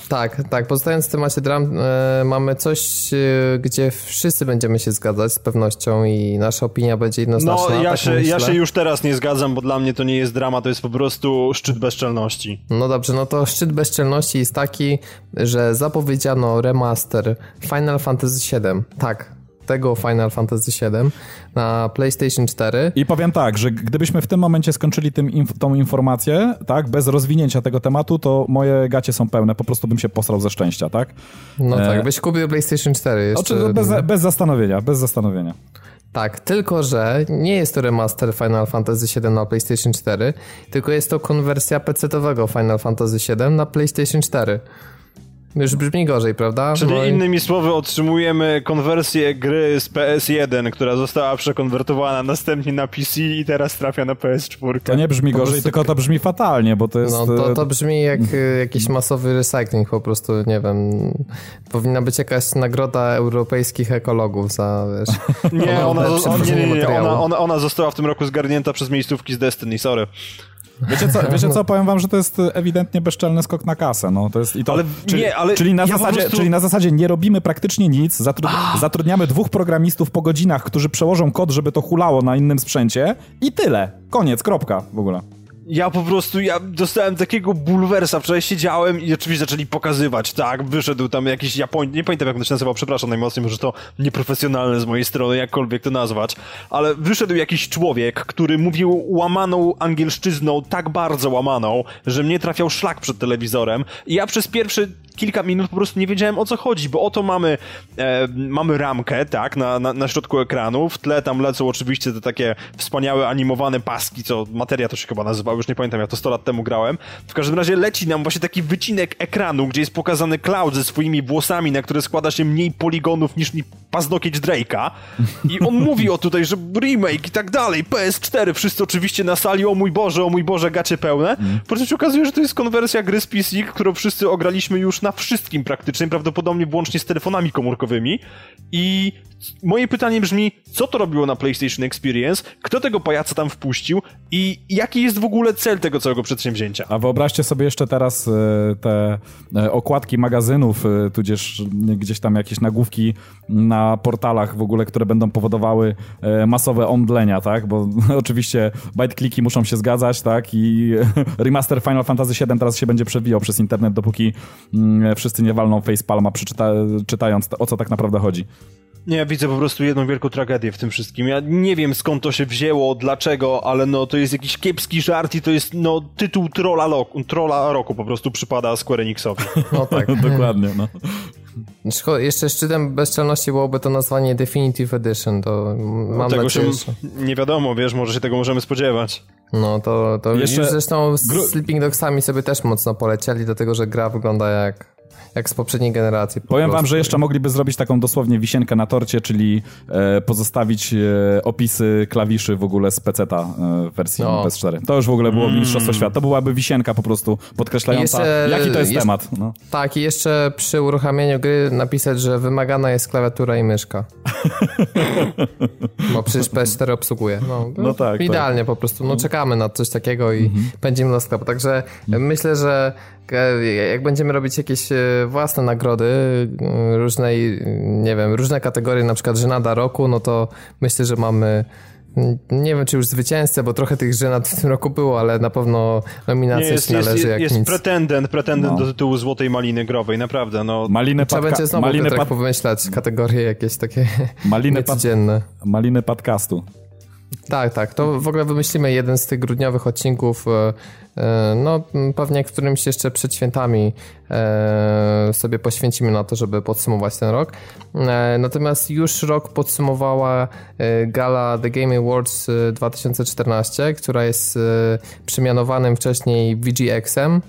Tak, tak. Pozostając w temacie dram, e, mamy coś, e, gdzie wszyscy będziemy się zgadzać z pewnością i nasza opinia będzie jednoznaczna. No, ja, tak się, ja się już teraz nie zgadzam, bo dla mnie to nie jest drama, to jest po prostu szczyt bezczelności. No dobrze, no to szczyt bezczelności jest taki, że zapowiedziano remaster Final Fantasy VII. Tak, tego Final Fantasy VII na PlayStation 4. I powiem tak, że gdybyśmy w tym momencie skończyli tym inf tą informację, tak, bez rozwinięcia tego tematu, to moje gacie są pełne, po prostu bym się posrał ze szczęścia, tak? No e... tak, byś kupił PlayStation 4 jeszcze. Oczy, bez, bez zastanowienia, bez zastanowienia. Tak, tylko że nie jest to remaster Final Fantasy VII na PlayStation 4, tylko jest to konwersja PC-owego Final Fantasy VII na PlayStation 4. Już brzmi gorzej, prawda? Czyli i- innymi słowy otrzymujemy konwersję gry z PS1, która została przekonwertowana następnie na PC i teraz trafia na PS4. To nie brzmi Po gorzej, prostu- tylko to brzmi fatalnie, bo to jest... No to, e, to brzmi jak y, jakiś masowy recycling po prostu, nie wiem. Powinna być jakaś nagroda europejskich ekologów za, wiesz... Nie, ona, nie, nie, nie. Ona, ona, ona została w tym roku zgarnięta przez miejscówki z Destiny, sorry. Wiecie co, wiecie co, powiem wam, że to jest ewidentnie bezczelny skok na kasę, no. To jest i to, Ale czyli, nie, ale czyli, na ja zasadzie, prostu- czyli na zasadzie nie robimy praktycznie nic, zatru, zatrudniamy dwóch programistów po godzinach, którzy przełożą kod, żeby to hulało na innym sprzęcie i tyle, koniec, kropka w ogóle. Ja po prostu, ja dostałem takiego bulwersa, wczoraj siedziałem i oczywiście zaczęli pokazywać, tak, wyszedł tam jakiś Japoń, nie pamiętam jak on się nazywał, przepraszam najmocniej, może to nieprofesjonalne z mojej strony, jakkolwiek to nazwać, ale wyszedł jakiś człowiek, który mówił łamaną angielszczyzną, tak bardzo łamaną, że mnie trafiał szlak przed telewizorem i ja przez pierwsze kilka minut po prostu nie wiedziałem o co chodzi, bo oto mamy, e, mamy ramkę, tak, na, na, na środku ekranu, w tle tam lecą oczywiście te takie wspaniałe animowane paski, co materia to się chyba nazywa, już nie pamiętam, ja to 100 lat temu grałem. W każdym razie leci nam właśnie taki wycinek ekranu, gdzie jest pokazany Cloud ze swoimi włosami, na które składa się mniej poligonów niż mi paznokieć Drake'a. I on mówi o tutaj, że remake i tak dalej, PS4, wszyscy oczywiście na sali, o mój Boże, o mój Boże, gacie pełne. Po czym się okazuje, że to jest konwersja gry z PC, którą wszyscy ograliśmy już na wszystkim praktycznie, prawdopodobnie włącznie z telefonami komórkowymi. I moje pytanie brzmi, co to robiło na PlayStation Experience? Kto tego pajaca tam wpuścił? I jaki jest w ogóle cel tego całego przedsięwzięcia? A wyobraźcie sobie jeszcze teraz e, te e, okładki magazynów, e, tudzież gdzieś tam jakieś nagłówki na portalach w ogóle, które będą powodowały masowe omdlenia, tak? Bo oczywiście byte-kliki muszą się zgadzać, tak? I remaster Final Fantasy VII teraz się będzie przewijał przez internet, dopóki mm, wszyscy nie walną facepalma przeczyta, czytając o co tak naprawdę chodzi. Nie, ja widzę po prostu jedną wielką tragedię w tym wszystkim. Ja nie wiem skąd to się wzięło, dlaczego, ale no to jest jakiś kiepski żart i to jest no tytuł trolla, roku, trolla roku po prostu przypada Square Enixowi. No tak. Dokładnie, no. Szko- Jeszcze szczytem bezczelności byłoby to nazwanie Definitive Edition, to mam tego się nadzieję, że... nie wiadomo, wiesz, może się tego możemy spodziewać. No to, to Jeszcze- już zresztą z Gru- Sleeping Dogsami sobie też mocno polecieli, dlatego że gra wygląda jak, jak z poprzedniej generacji. po Powiem wam, prostu. że jeszcze mogliby zrobić taką dosłownie wisienkę na torcie, czyli e, pozostawić e, opisy klawiszy w ogóle z PC-ta e, w wersji No. PS4. To już w ogóle było mistrzostwo świata. To byłaby wisienka po prostu podkreślająca, Jeszcze- jaki to jest jeszcze- temat. No. Tak, i jeszcze przy uruchamianiu gry napisać, że wymagana jest klawiatura i myszka. Bo przecież PS4 obsługuje. No, No tak, Idealnie po prostu. No czekamy na coś takiego i będziemy na sklep. Także myślę, że jak będziemy robić jakieś e, własne nagrody e, różnej, e, nie wiem, różne kategorie, na przykład żenada roku, no to myślę, że mamy nie wiem, czy już zwycięzcę, bo trochę tych żenad w tym roku było, ale na pewno nominacja jest, się należy jest, jak jest nic. pretendent, pretendent No. do tytułu Złotej Maliny Growej, naprawdę, no. Maliny, Trzeba będzie znowu maliny, Piotrek pad- powymyślać kategorie jakieś takie maliny, pad- niecodzienne. maliny podcastu. Tak, tak. To w ogóle wymyślimy jeden z tych grudniowych odcinków. E, No, pewnie którymś jeszcze przed świętami e, sobie poświęcimy na to, żeby podsumować ten rok. E, Natomiast już rok podsumowała gala The Game Awards e, 2014, która jest przemianowanym wcześniej VGX-em.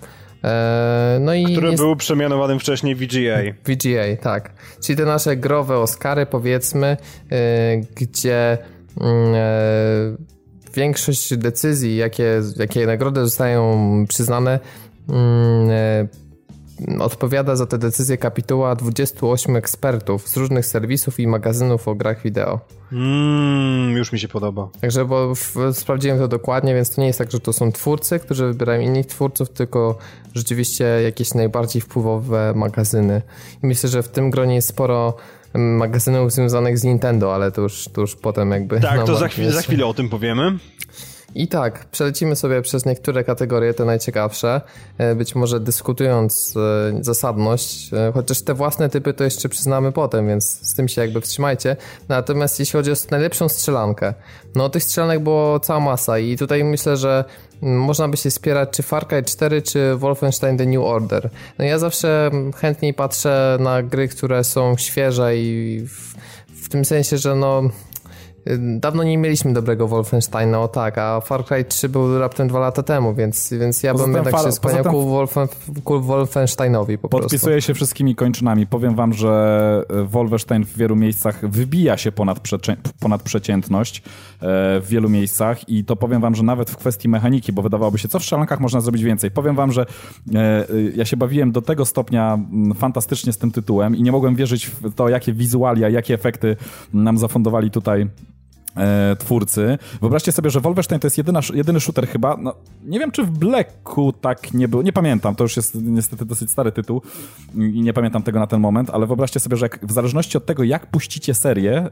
No i Który nies- był przemianowanym wcześniej VGA. VGA, tak. Czyli te nasze growe Oscary, powiedzmy, gdzie mm, większość decyzji, jakie, jakie nagrody zostają przyznane, mm, e, odpowiada za te decyzje kapituła 28 ekspertów z różnych serwisów i magazynów o grach wideo. Mmm, już mi się podoba. Także, bo w, sprawdziłem to dokładnie, więc to nie jest tak, że to są twórcy, którzy wybierają innych twórców, tylko rzeczywiście jakieś najbardziej wpływowe magazyny. I myślę, że w tym gronie jest sporo mm, magazynów związanych z Nintendo, ale to już, to już potem jakby... Tak, to za, chwilę, za chwilę o tym powiemy. I tak, przelecimy sobie przez niektóre kategorie, te najciekawsze, e, być może dyskutując e, zasadność, e, chociaż te własne typy to jeszcze przyznamy potem, więc z tym się jakby wstrzymajcie. Natomiast jeśli chodzi o najlepszą strzelankę, no tych strzelanek było cała masa i tutaj myślę, że mm, można by się spierać czy Far Cry 4, czy Wolfenstein The New Order. No ja zawsze mm, chętniej patrzę na gry, które są świeże i w, w tym sensie, że no dawno nie mieliśmy dobrego Wolfensteina, o tak, a Far Cry 3 był raptem dwa lata temu, więc, więc ja poza bym jednak się skłaniał ku, Wolfen, ku Wolfensteinowi po Podpisuję prostu. się wszystkimi kończynami. Powiem wam, że Wolfenstein w wielu miejscach wybija się ponad, ponad przeciętność e, w wielu miejscach i to powiem wam, że nawet w kwestii mechaniki, bo wydawałoby się, co w strzelankach można zrobić więcej. Powiem wam, że e, ja się bawiłem do tego stopnia fantastycznie z tym tytułem i nie mogłem wierzyć w to, jakie wizualia, jakie efekty nam zafundowali tutaj e, twórcy. Wyobraźcie sobie, że Wolfenstein to jest jedyna, jedyny shooter chyba, no, nie wiem czy w Blacku tak nie było, nie pamiętam, to już jest niestety dosyć stary tytuł i nie pamiętam tego na ten moment, ale wyobraźcie sobie, że jak, w zależności od tego jak puścicie serię e,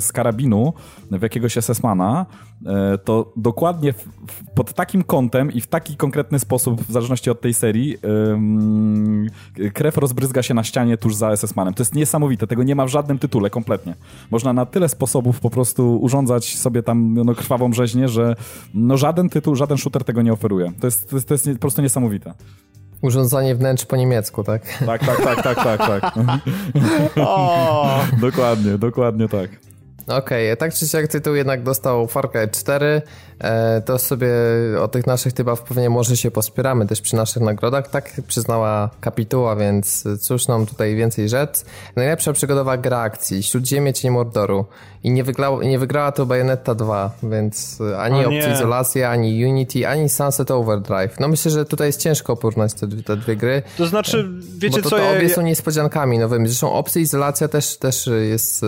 z karabinu w jakiegoś SS-mana, e, to dokładnie w, w, pod takim kątem i w taki konkretny sposób, w zależności od tej serii, e, krew rozbryzga się na ścianie tuż za SS-manem. To jest niesamowite, tego nie ma w żadnym tytule kompletnie. Można na tyle sposobów sposobów po prostu urządzać sobie tam no, krwawą rzeźnię, że no, żaden tytuł, żaden shooter tego nie oferuje. To jest, to jest, to jest po prostu niesamowite. Urządzanie wnętrz po niemiecku, tak? Tak, tak, tak, tak, tak, tak. dokładnie, dokładnie tak. Okej, okay, tak czy siak tytuł jednak dostał Far Cry 4, e, to sobie o tych naszych typach pewnie może się pospieramy też przy naszych nagrodach, tak przyznała kapituła, więc cóż nam tutaj więcej rzec. Najlepsza przygodowa gra akcji, Śródziemie Cień Mordoru i nie, wygrała, nie wygrała to Bayonetta 2, więc ani Opcja Izolacja, ani Unity, ani Sunset Overdrive. No myślę, że tutaj jest ciężko porównać te, te dwie gry. To znaczy, wiecie bo to, co... To obie ja... są niespodziankami nowymi, zresztą Opcja Izolacja też, też jest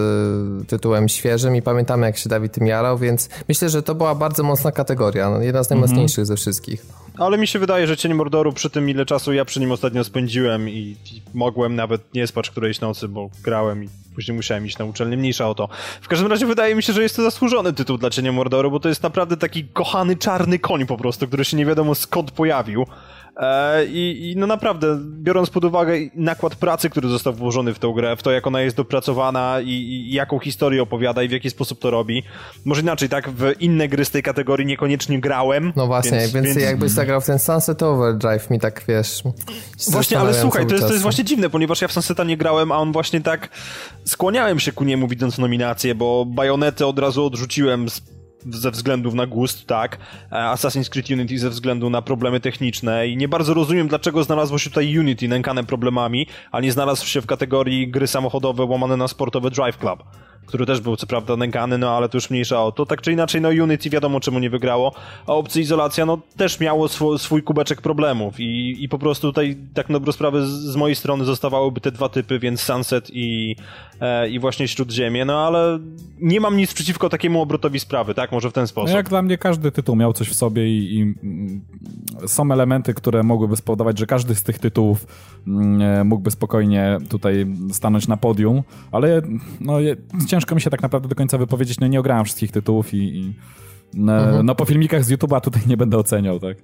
tytułem świeżym i pamiętamy, jak się Dawid tym jarał, więc myślę, że to była bardzo mocna kategoria, no, jedna z najmocniejszych -hmm. ze wszystkich. Ale mi się wydaje, że Cień Mordoru przy tym, ile czasu ja przy nim ostatnio spędziłem i, i mogłem nawet nie spać którejś nocy, bo grałem i później musiałem iść na uczelnię, mniejsza o to. W każdym razie wydaje mi się, że jest to zasłużony tytuł dla Cienia Mordoru, bo to jest naprawdę taki kochany czarny koń po prostu, który się nie wiadomo skąd pojawił. E, I, I, no naprawdę, biorąc pod uwagę nakład pracy, który został włożony w tę grę, w to jak ona jest dopracowana i, i, jaką historię opowiada i w jaki sposób to robi. Może inaczej, tak, w inne gry z tej kategorii niekoniecznie grałem. No właśnie, więc, więc, więc... jakbyś zagrał w ten Sunset Overdrive mi tak, wiesz... Właśnie, ale słuchaj, to jest, to jest właśnie dziwne, ponieważ ja w Sunseta nie grałem, a on właśnie tak skłaniałem się ku niemu widząc nominację, bo Bajonety od razu odrzuciłem z ze względów na gust, tak. E, Assassin's Creed Unity ze względu na problemy techniczne i nie bardzo rozumiem, dlaczego znalazło się tutaj Unity nękane problemami, a nie znalazł się w kategorii gry samochodowe łamane na sportowe Drive Club który też był co prawda nękany, no ale to już mniejsza o to. Tak czy inaczej, no Unity wiadomo czemu nie wygrało, a opcja izolacja, no też miało sw swój kubeczek problemów i, i po prostu tutaj tak na dobrą sprawę z, mojej strony zostawałyby te dwa typy, więc Sunset i, e, i właśnie Śródziemie, no ale nie mam nic przeciwko takiemu obrotowi sprawy, tak? Może w ten sposób. No jak dla mnie każdy tytuł miał coś w sobie i, i są elementy, które mogłyby spowodować, że każdy z tych tytułów mm, e, mógłby spokojnie tutaj stanąć na podium, ale no, ciężko mi się tak naprawdę do końca wypowiedzieć, no nie ograłem wszystkich tytułów i, i no, mhm. no, po filmikach z YouTube'a tutaj nie będę oceniał, tak.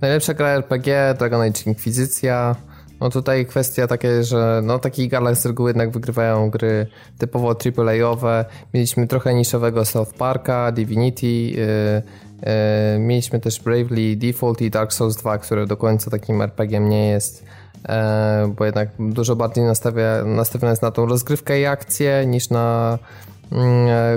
Najlepsza gra RPG, Dragon Age Inquisicja. No tutaj kwestia taka, że no takich galach z reguły jednak wygrywają gry typowo AAA-owe. Mieliśmy trochę niszowego South Parka, Divinity, yy, yy, mieliśmy też Bravely Default i Dark Souls 2, które do końca takim RPG nie jest. E, bo jednak dużo bardziej nastawia, nastawione jest na tą rozgrywkę i akcję niż na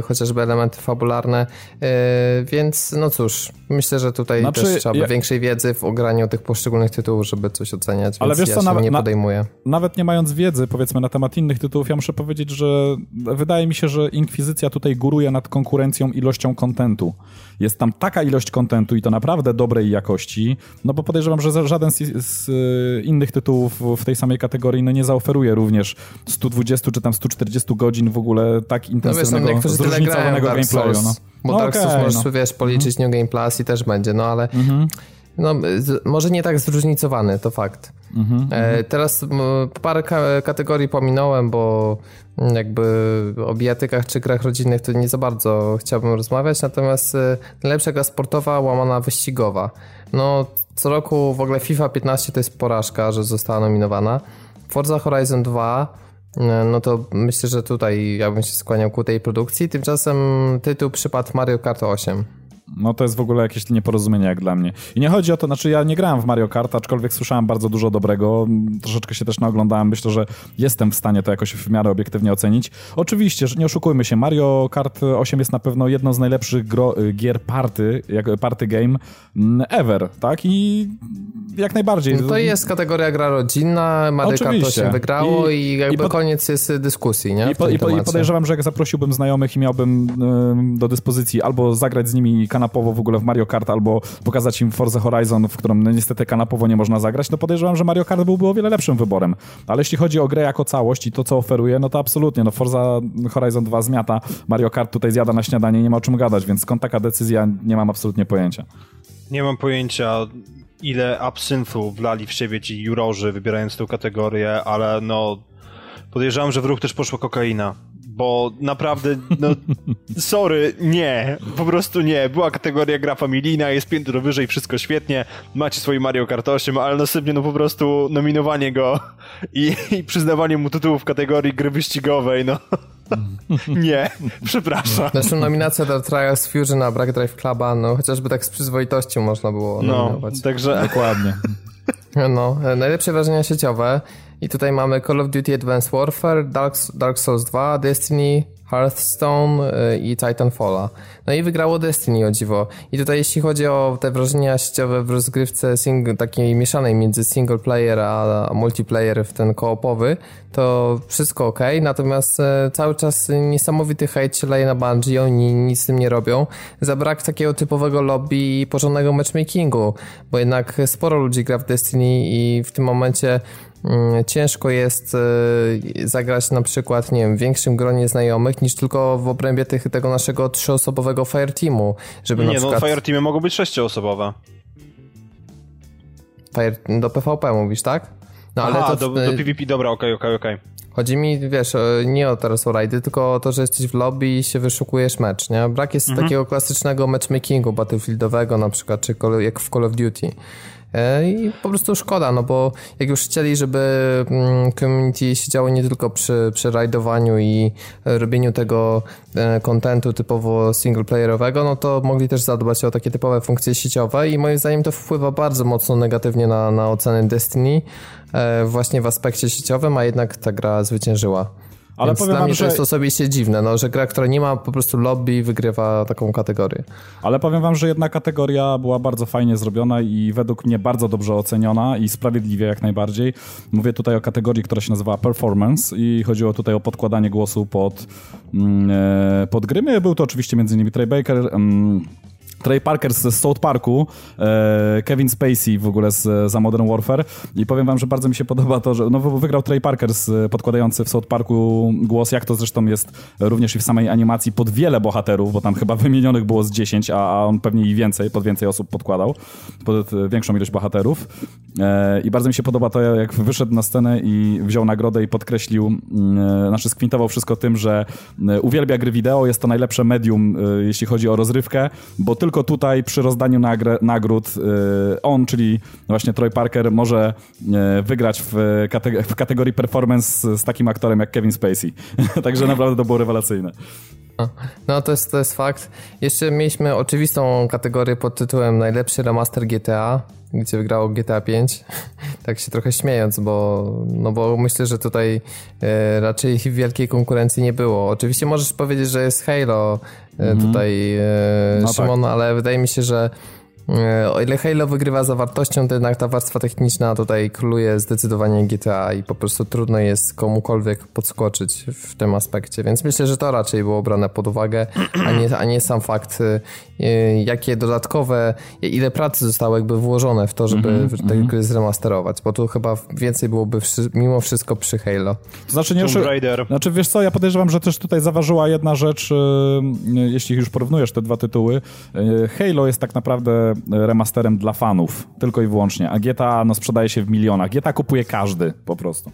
chociażby elementy fabularne, e, więc no cóż, myślę, że tutaj znaczy, też trzeba ja... większej wiedzy w ograniu tych poszczególnych tytułów, żeby coś oceniać, Ale wiesz ja co, nawet, nie podejmuję. nawet nie mając wiedzy, powiedzmy, na temat innych tytułów, ja muszę powiedzieć, że wydaje mi się, że Inkwizycja tutaj góruje nad konkurencją ilością kontentu jest tam taka ilość kontentu i to naprawdę dobrej jakości, no bo podejrzewam, że żaden z, z y, innych tytułów w tej samej kategorii no nie zaoferuje również 120 czy tam 140 godzin w ogóle tak intensywnego, no wiesz, no, zróżnicowanego gameplayu. No. Bo no Dark okay, Souls możesz, no. wiesz, policzyć mhm. New Game Plus i też będzie, no ale mhm. no, z, może nie tak zróżnicowany, to fakt. Mhm, e, teraz m, parę ka kategorii pominąłem, bo jakby o bijatykach czy grach rodzinnych to nie za bardzo chciałbym rozmawiać, natomiast y, najlepsza gra sportowa łamana wyścigowa. No, co roku w ogóle FIFA 15 to jest porażka, że została nominowana. Forza Horizon 2 y, no to myślę, że tutaj ja bym się skłaniał ku tej produkcji. Tymczasem tytuł przypadł Mario Kart 8. No to jest w ogóle jakieś nieporozumienie jak dla mnie. I nie chodzi o to, znaczy ja nie grałem w Mario Kart, aczkolwiek słyszałem bardzo dużo dobrego, troszeczkę się też naoglądałem, myślę, że jestem w stanie to jakoś w miarę obiektywnie ocenić. Oczywiście, że nie oszukujmy się, Mario Kart 8 jest na pewno jedną z najlepszych gro, gier party, jak party game mm, ever, tak? I jak najbardziej. No to jest kategoria gra rodzinna, Mario Oczywiście. Kart 8 wygrało i, i jakby i pod... koniec jest dyskusji, nie? I, po, i, po, I, podejrzewam, że jak zaprosiłbym znajomych i miałbym y, do dyspozycji albo zagrać z nimi kanapowo w ogóle w Mario Kart, albo pokazać im Forza Horizon, w którą no, niestety kanapowo nie można zagrać, to podejrzewam, że Mario Kart byłby o wiele lepszym wyborem. Ale jeśli chodzi o grę jako całość i to, co oferuje, no to absolutnie, no Forza Horizon 2 zmiata, Mario Kart tutaj zjada na śniadanie, nie ma o czym gadać, więc skąd taka decyzja, nie mam absolutnie pojęcia. Nie mam pojęcia, ile absynthu wlali w siebie ci jurorzy, wybierając tę kategorię, ale no podejrzewam, że w ruch też poszła kokaina bo naprawdę, no, sorry, nie, po prostu nie. Była kategoria gra familijna, jest piętro wyżej, wszystko świetnie, macie swoje Mario Kart 8, ale następnie, no po prostu nominowanie go i, i przyznawanie mu tytułu w kategorii gry wyścigowej, no. Nie, przepraszam. Zresztą nominacja do Trials Fusion na Brack Drive Cluba, no chociażby tak z przyzwoitością można było no, nominować. No, także... Dokładnie. No, najlepsze wrażenia sieciowe. I tutaj mamy Call of Duty Advanced Warfare, Dark, Dark Souls 2, Destiny, Hearthstone y, i Titanfalla. No i wygrało Destiny o dziwo. I tutaj jeśli chodzi o te wrażenia sieciowe w rozgrywce single, takiej mieszanej między single player a multiplayer w ten koopowy, to wszystko ok, natomiast e, cały czas niesamowity hejt się leje na Bungie, oni nic z tym nie robią. Za brak takiego typowego lobby i porządnego matchmakingu, bo jednak sporo ludzi gra w Destiny i w tym momencie ciężko jest e, zagrać na przykład, nie wiem, w większym gronie znajomych niż tylko w obrębie tych, tego naszego trzyosobowego Fireteamu, żeby nie, na no, przykład... no Fireteamy mogą być sześcioosobowe. Fire... Do PvP mówisz, tak? No Aha, ale to... do, do PvP, dobra, okej, okay, okej, okay, okej. Okay. Chodzi mi, wiesz, nie o teraz o rajdy, tylko o to, że jesteś w lobby i się wyszukujesz mecz, nie? Brak jest mhm. takiego klasycznego matchmakingu battlefieldowego na przykład, czy jak w Call of Duty. E, I po prostu szkoda, no bo jak już chcieli, żeby mm, community siedziało nie tylko przy, przy rajdowaniu i robieniu tego e, kontentu typowo singleplayerowego, no to mogli też zadbać o takie typowe funkcje sieciowe i moim zdaniem to wpływa bardzo mocno negatywnie na, na ocenę Destiny e, właśnie w aspekcie sieciowym, a jednak ta gra zwyciężyła. Ale Więc powiem dla mnie wam, to jest osobiście dziwne, no, że gra, która nie ma po prostu lobby, wygrywa taką kategorię. Ale powiem wam, że jedna kategoria była bardzo fajnie zrobiona i według mnie bardzo dobrze oceniona i sprawiedliwie jak najbardziej. Mówię tutaj o kategorii, która się nazywa Performance i chodziło tutaj o podkładanie głosu pod, mm, e, pod gry. Był to oczywiście m.in. Trey Baker, mm, Trey Parker z South Parku, e, Kevin Spacey w ogóle z, za Modern Warfare. I powiem wam, że bardzo mi się podoba to, że no, wygrał Trey Parker z, podkładający w South Parku głos, jak to zresztą jest również i w samej animacji pod wiele bohaterów, bo tam chyba wymienionych było z 10, a, a on pewnie i więcej, pod więcej osób podkładał, pod większą ilość bohaterów. E, i bardzo mi się podoba to, jak wyszedł na scenę i wziął nagrodę i podkreślił, e, znaczy skwintował wszystko tym, że e, uwielbia gry wideo, jest to najlepsze medium, e, jeśli chodzi o rozrywkę, bo tylko tylko tutaj przy rozdaniu nagród y, on, czyli właśnie Troy Parker, może y, wygrać w, w kategorii performance z takim aktorem jak Kevin Spacey. Także naprawdę to było rewelacyjne. No to jest, to jest fakt. Jeszcze mieliśmy oczywistą kategorię pod tytułem najlepszy remaster GTA, gdzie wygrało GTA 5. tak się trochę śmiejąc, bo, no bo myślę, że tutaj e, raczej wielkiej konkurencji nie było. Oczywiście możesz powiedzieć, że jest Halo e, mm -hmm. tutaj e, no Szymon, tak. ale wydaje mi się, że o ile Halo wygrywa zawartością, to jednak ta warstwa techniczna tutaj króluje zdecydowanie GTA i po prostu trudno jest komukolwiek podskoczyć w tym aspekcie, więc myślę, że to raczej było brane pod uwagę, a nie, a nie sam fakt, e, jakie dodatkowe, ile pracy zostało jakby włożone w to, żeby mm -hmm, te -hmm. gry zremasterować, bo tu chyba więcej byłoby mimo wszystko przy Halo. To znaczy, nie Tomb Raider. Znaczy, wiesz co, ja podejrzewam, że też tutaj zaważyła jedna rzecz, e, jeśli już porównujesz te dwa tytuły. Halo jest tak naprawdę remasterem dla fanów, tylko i wyłącznie, a GTA no, sprzedaje się w milionach. GTA kupuje każdy po prostu.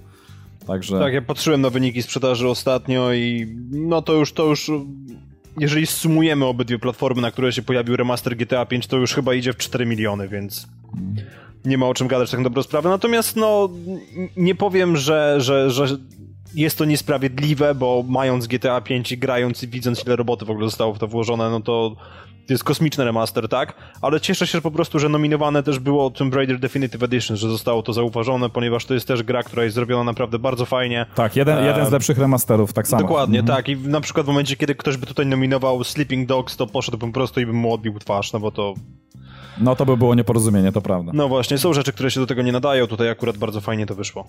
Także... Tak, ja patrzyłem na wyniki sprzedaży ostatnio i no to już, to już jeżeli sumujemy obydwie platformy, na które się pojawił remaster GTA 5, to już chyba idzie w 4 miliony, więc nie ma o czym gadać tak na dobrą sprawę. Natomiast no, nie powiem, że, że, że jest to niesprawiedliwe, bo mając GTA 5 i grając i widząc ile roboty w ogóle zostało w to włożone, no to jest kosmiczny remaster, tak? Ale cieszę się po prostu, że nominowane też było Tomb Raider Definitive Edition, że zostało to zauważone, ponieważ to jest też gra, która jest zrobiona naprawdę bardzo fajnie. Tak, jeden, jeden z lepszych remasterów, tak samo. Dokładnie, mhm. tak. I na przykład w momencie, kiedy ktoś by tutaj nominował Sleeping Dogs, to poszedłbym po prostu i bym mu odbił twarz, no bo to no to by było nieporozumienie, to prawda. No właśnie, są rzeczy, które się do tego nie nadają, tutaj akurat bardzo fajnie to wyszło.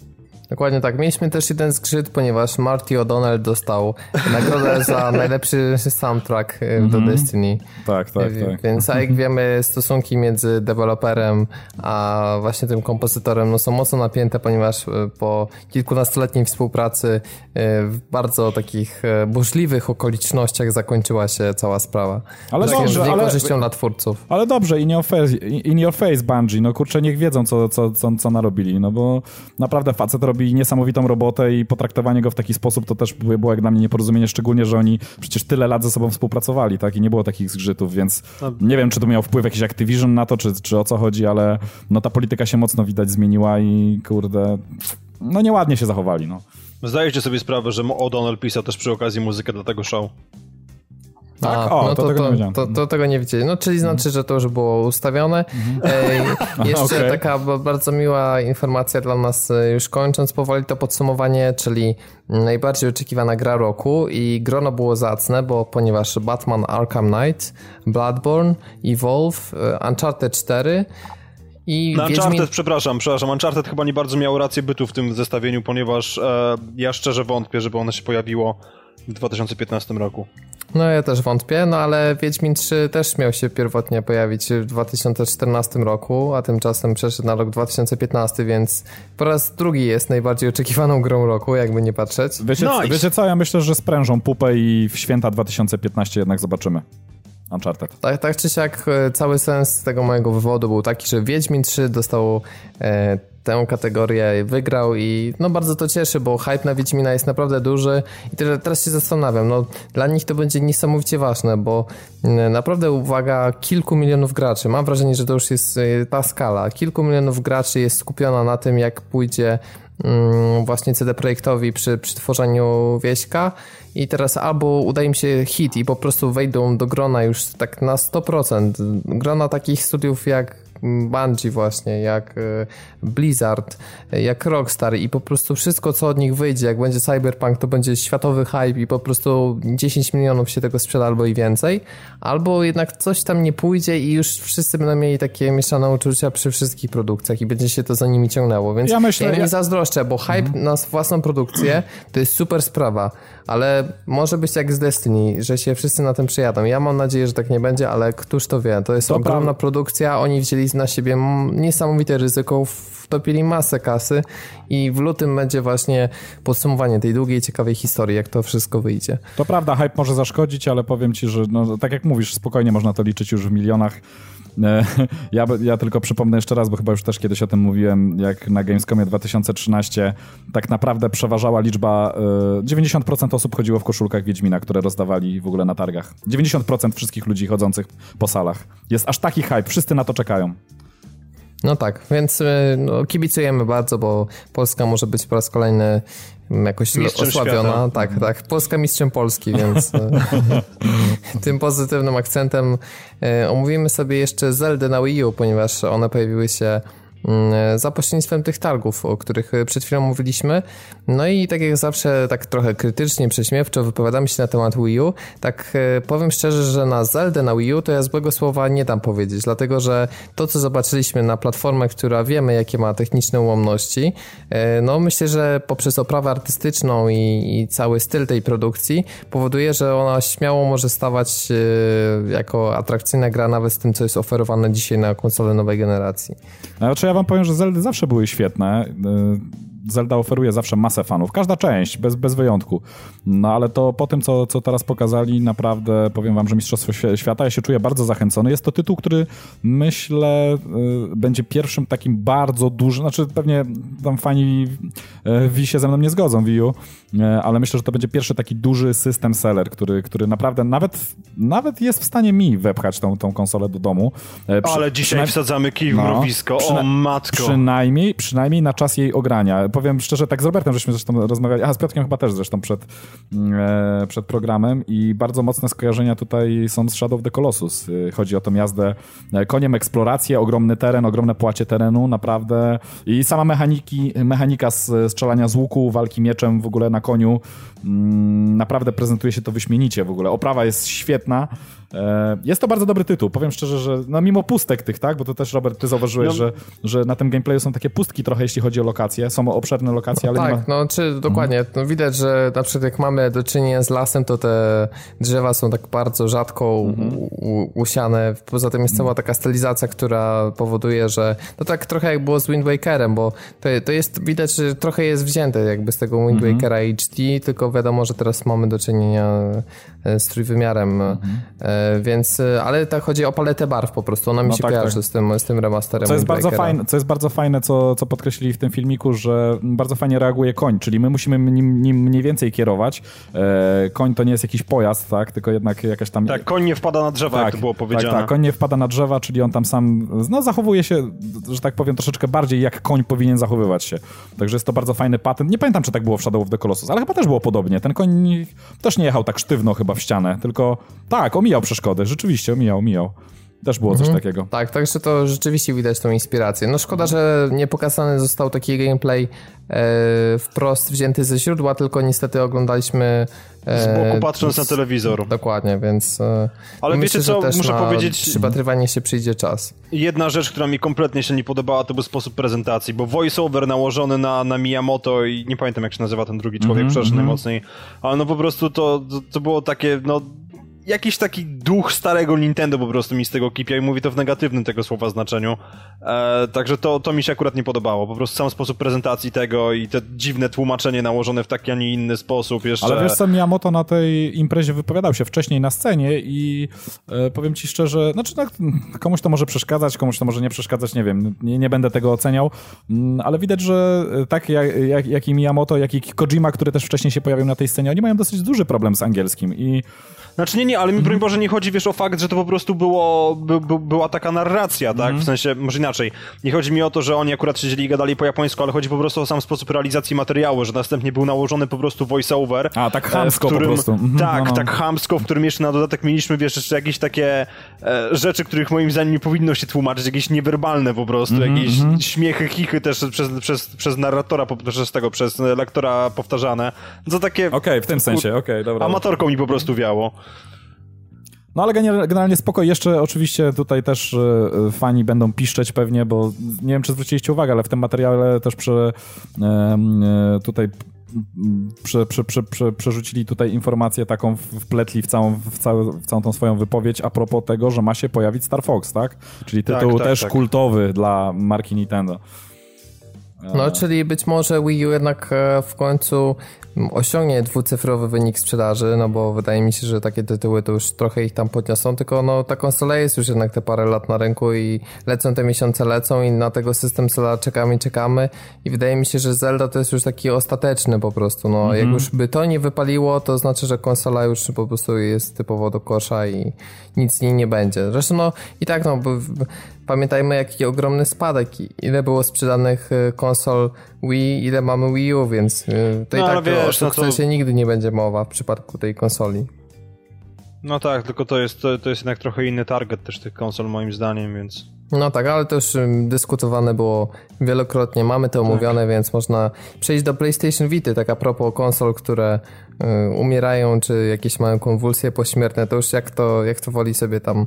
Dokładnie tak. Mieliśmy też jeden zgrzyt, ponieważ Marty O'Donnell dostał nagrodę za najlepszy soundtrack -hmm. do mhm. Destiny. Tak, tak, tak. Więc jak wiemy, stosunki między deweloperem a właśnie tym kompozytorem no, są mocno napięte, ponieważ e, po kilkunastoletniej współpracy e, w bardzo takich burzliwych okolicznościach zakończyła się cała sprawa. Ale dobrze, ale... korzyścią dla twórców. Ale dobrze i nie face, in your face Bungie, no kurczę, niech wiedzą, co, co, co, co narobili, no bo naprawdę facet robi niesamowitą robotę i potraktowanie go w taki sposób to też było jak dla mnie nieporozumienie, szczególnie, że oni przecież tyle lat ze sobą współpracowali, tak, i nie było takich zgrzytów, więc no. nie wiem, czy to miał wpływ jakiś Activision na to, czy, czy o co chodzi, ale no ta polityka się mocno widać zmieniła i kurde, no nieładnie się zachowali, no. Zdajecie sobie sprawę, że O'Donnell pisał też przy okazji muzykę dla tego show? Tak? A, o, no to, to, tego nie to, to, tego nie widzieli. No, czyli znaczy, że to już było ustawione. Mhm. jeszcze okay. taka bardzo miła informacja dla nas, e, już kończąc powoli to podsumowanie, czyli najbardziej oczekiwana gra roku i grono było zacne, bo ponieważ Batman Arkham Knight, Bloodborne, Evolve, e, Uncharted 4 i Na Wiedźmin... Uncharted, przepraszam, przepraszam, Uncharted chyba nie bardzo miało rację bytu w tym zestawieniu, ponieważ e, ja szczerze wątpię, żeby ono się pojawiło w 2015 roku. No ja też wątpię, no ale Wiedźmin 3 też miał się pierwotnie pojawić w 2014 roku, a tymczasem przeszedł na rok 2015, więc po raz drugi jest najbardziej oczekiwaną grą roku, jakby nie patrzeć. Wiecie, nice. wiecie co, ja myślę, że sprężą pupę i w święta 2015 jednak zobaczymy. Uncharted. Tak, tak czy siak e, cały sens tego mojego wywodu był taki, że Wiedźmin 3 dostał e, tę kategorię wygrał i no bardzo to cieszy, bo hype na Wiedźmina jest naprawdę duży i teraz się zastanawiam, no dla nich to będzie niesamowicie ważne, bo mm, naprawdę uwaga kilku milionów graczy, mam wrażenie, że to już jest y, ta skala, kilku milionów graczy jest skupiona na tym, jak pójdzie mm, właśnie CD Projektowi przy, przy tworzeniu wieśka i teraz albo uda im się hit i po prostu wejdą do grona już tak na 100%. Grona takich studiów jak Bungie właśnie, jak e, Blizzard, e, jak Rockstar i po prostu wszystko, co od nich wyjdzie, jak będzie Cyberpunk, to będzie światowy hype i po prostu 10 milionów się tego sprzeda albo i więcej, albo jednak coś tam nie pójdzie i już wszyscy będą mieli takie mieszane uczucia przy wszystkich produkcjach i będzie się to za nimi ciągnęło, więc ja, myślę, ja nie zazdroszczę, bo hype mhm. na własną produkcję to jest super sprawa, ale może być jak z Destiny, że się wszyscy na tym przyjadą. Ja mam nadzieję, że tak nie będzie, ale któż to wie, to jest to ogromna produkcja, oni wzięli na siebie niesamowite ryzyko, wtopili masę kasy i w lutym będzie właśnie podsumowanie tej długiej, ciekawej historii, jak to wszystko wyjdzie. To prawda, hype może zaszkodzić, ale powiem ci, że no, tak jak mówisz, spokojnie można to liczyć już w milionach. E, ja, ja tylko przypomnę jeszcze raz, bo chyba już też kiedyś o tym mówiłem, jak na Gamescomie 2013 tak naprawdę przeważała liczba, 90% e, osób chodziło w koszulkach Wiedźmina, które rozdawali w ogóle na targach. 90% wszystkich ludzi chodzących po salach. Jest aż taki hype, wszyscy na to czekają. No tak, więc e, no, kibicujemy bardzo, bo Polska może być po raz kolejny jakoś mistrzem osławiona. Świata. Tak, tak. Polska mistrzem Polski, więc e, tym pozytywnym akcentem e, omówimy sobie jeszcze Zelda na Wii U, ponieważ one pojawiły się za pośrednictwem tych targów, o których e, przed chwilą mówiliśmy. No i tak jak zawsze, tak trochę krytycznie, prześmiewczo wypowiadamy się na temat Wii U, tak e, powiem szczerze, że na Zelda na Wii U to ja złego słowa nie dam powiedzieć, dlatego że to, co zobaczyliśmy na platformę, która wiemy, jakie ma techniczne ułomności, e, no myślę, że poprzez oprawę artystyczną i, i cały styl tej produkcji powoduje, że ona śmiało może stawać jako atrakcyjna gra nawet z tym, co jest oferowane dzisiaj na konsole nowej generacji. Znaczy ja wam powiem, że Zeldy zawsze były świetne. Y, Zelda oferuje zawsze masę fanów. Każda część, bez, bez wyjątku. No ale to po tym, co, co teraz pokazali, naprawdę powiem wam, że Mistrzostwo Świata, ja się czuję bardzo zachęcony. Jest to tytuł, który myślę y, będzie pierwszym takim bardzo dużym, znaczy pewnie tam fani Wii się ze mną nie zgodzą, Wii U, ale myślę, że to będzie pierwszy taki duży system seller, który, który naprawdę nawet, nawet jest w stanie mi wepchać tą, tą konsolę do domu. Przy, ale dzisiaj wsadzamy kij w no, mrowisko, o matko. Przynajmniej, przynajmniej na czas jej ogrania. Powiem szczerze, tak z Robertem żeśmy zresztą rozmawiali, a z Piotrkiem chyba też zresztą przed, e, przed programem i bardzo mocne skojarzenia tutaj są z Shadow of the Colossus. E, chodzi o tą jazdę e, koniem, eksplorację, ogromny teren, ogromne płacie terenu, naprawdę. I sama mechaniki, mechanika strzelania z łuku, walki mieczem w ogóle na koniu, mm, naprawdę prezentuje się to wyśmienicie w ogóle. Oprawa jest świetna. E, jest to bardzo dobry tytuł. Powiem szczerze, że no mimo pustek tych, tak, bo to też Robert, ty zauważyłeś, no. że, że na tym gameplayu są takie pustki trochę, jeśli chodzi o lokacje. Są obszerne lokacje, ale no, tak, ma... no czy dokładnie. Mhm. No, widać, że na przykład jak mamy do czynienia z lasem, to te drzewa są tak bardzo rzadko mhm. usiane. Poza tym jest cała taka stylizacja, która powoduje, że no tak trochę jak było z Wind Wakerem, bo to, to jest, widać, że trochę jest wzięte jakby z tego Wind mhm. Wakera HD, tylko wiadomo, że teraz mamy do czynienia e, z trójwymiarem, mhm. E, więc, e, ale tak chodzi o paletę barw po prostu, ona mi no się tak, kojarzy tak. Z, tym, z tym remasterem co jest, bardzo fajne, co jest bardzo fajne, co, co podkreślili w tym filmiku, że bardzo fajnie reaguje koń, czyli my musimy nim, nim mniej więcej kierować. Koń to nie jest jakiś pojazd, tak, tylko jednak jakaś tam... Tak, koń nie wpada na drzewa, tak, jak to było powiedziane. Tak, tak, koń nie wpada na drzewa, czyli on tam sam, no zachowuje się, że tak powiem, troszeczkę bardziej jak koń powinien zachowywać się. Także jest to bardzo fajny patent. Nie pamiętam, czy tak było w Shadow of the Colossus, ale chyba też było podobnie. Ten koń też nie jechał tak sztywno chyba w ścianę, tylko tak, omijał przeszkody, rzeczywiście omijał, omijał. Też było coś mhm. takiego. Tak, także to rzeczywiście widać tą inspirację. No szkoda, że nie pokazany został taki gameplay e, wprost wzięty ze źródła, tylko niestety oglądaliśmy e, z boku patrząc z, na telewizor. Dokładnie, więc e, Ale myślę, wiecie co, muszę powiedzieć... przypatrywanie się przyjdzie czas. Jedna rzecz, która mi kompletnie się nie podobała, to był sposób prezentacji, bo voiceover nałożony na, na Miyamoto i nie pamiętam jak się nazywa ten drugi człowiek, mm -hmm, mm -hmm. najmocniej, ale no po prostu to, to, to było takie, no jakiś taki duch starego Nintendo po prostu mi z tego kipia i mówi to w negatywnym tego słowa znaczeniu. E, także to, to mi się akurat nie podobało. Po prostu sam sposób prezentacji tego i te dziwne tłumaczenie nałożone w taki, a nie inny sposób jeszcze. Ale wiesz co, Miyamoto na tej imprezie wypowiadał się wcześniej na scenie i e, powiem ci szczerze, znaczy no, komuś to może przeszkadzać, komuś to może nie przeszkadzać, nie wiem, nie, nie będę tego oceniał, mm, ale widać, że tak jak, jak, jak i Miyamoto, jak i Kojima, który też wcześniej się pojawił na tej scenie, oni mają dosyć duży problem z angielskim i znaczy nie, nie, ale mi broń Boże nie chodzi, wiesz, o fakt, że to po prostu było, by, by, była taka narracja, tak? Mm. W sensie, może inaczej. Nie chodzi mi o to, że oni akurat siedzieli i gadali po japońsku, ale chodzi po prostu o sam sposób realizacji materiału, że następnie był nałożony po prostu voice-over. A, tak chamsko którym, po prostu. Mhm, tak, no, no. tak chamsko, w którym jeszcze na dodatek mieliśmy, wiesz, jeszcze jakieś takie e, rzeczy, których moim zdaniem nie powinno się tłumaczyć, jakieś niewerbalne po prostu, mm, jakieś mm. śmiechy, chichy też przez, przez, przez narratora, przez tego, przez lektora powtarzane. To takie... Okej, okay, w tym sensie, okej, okay, dobra. Amatorką mi po prostu wiało. No ale generalnie spoko. Jeszcze oczywiście tutaj też e, fani będą piszczeć pewnie, bo nie wiem, czy zwróciliście uwagę, ale w tym materiale też prze, e, tutaj prze, prze, prze, prze, przerzucili tutaj informację taką, wpletli w całą, w, całe, w całą tą swoją wypowiedź a propos tego, że ma się pojawić Star Fox, tak? Czyli tak, tytuł tak, też tak. kultowy dla marki Nintendo. No, czyli być może Wii U jednak e, w końcu osiągnie dwucyfrowy wynik sprzedaży, no bo wydaje mi się, że takie tytuły to już trochę ich tam podniosą, tylko no ta konsola jest już jednak te parę lat na rynku i lecą te miesiące, lecą i na tego system Zelda czekamy, czekamy i wydaje mi się, że Zelda to jest już taki ostateczny po prostu, no jak mhm. już by to nie wypaliło, to znaczy, że konsola już po prostu jest typowo do kosza i nic z niej nie będzie. Zresztą no i tak no, pamiętajmy jaki ogromny spadek, ile było sprzedanych y, konsol Wii, ile mamy Wii U, więc y, to no, i tak wiesz, o sukcesie no to... nigdy nie będzie mowa w przypadku tej konsoli. No tak, tylko to jest, to, to jest jednak trochę inny target też tych konsol moim zdaniem, więc... No tak, ale to już dyskutowane było wielokrotnie, mamy to omówione, tak. więc można przejść do PlayStation Vita, tak a propos konsol, które y, umierają, czy jakieś mają konwulsje pośmiertne, to już jak to, jak to woli sobie tam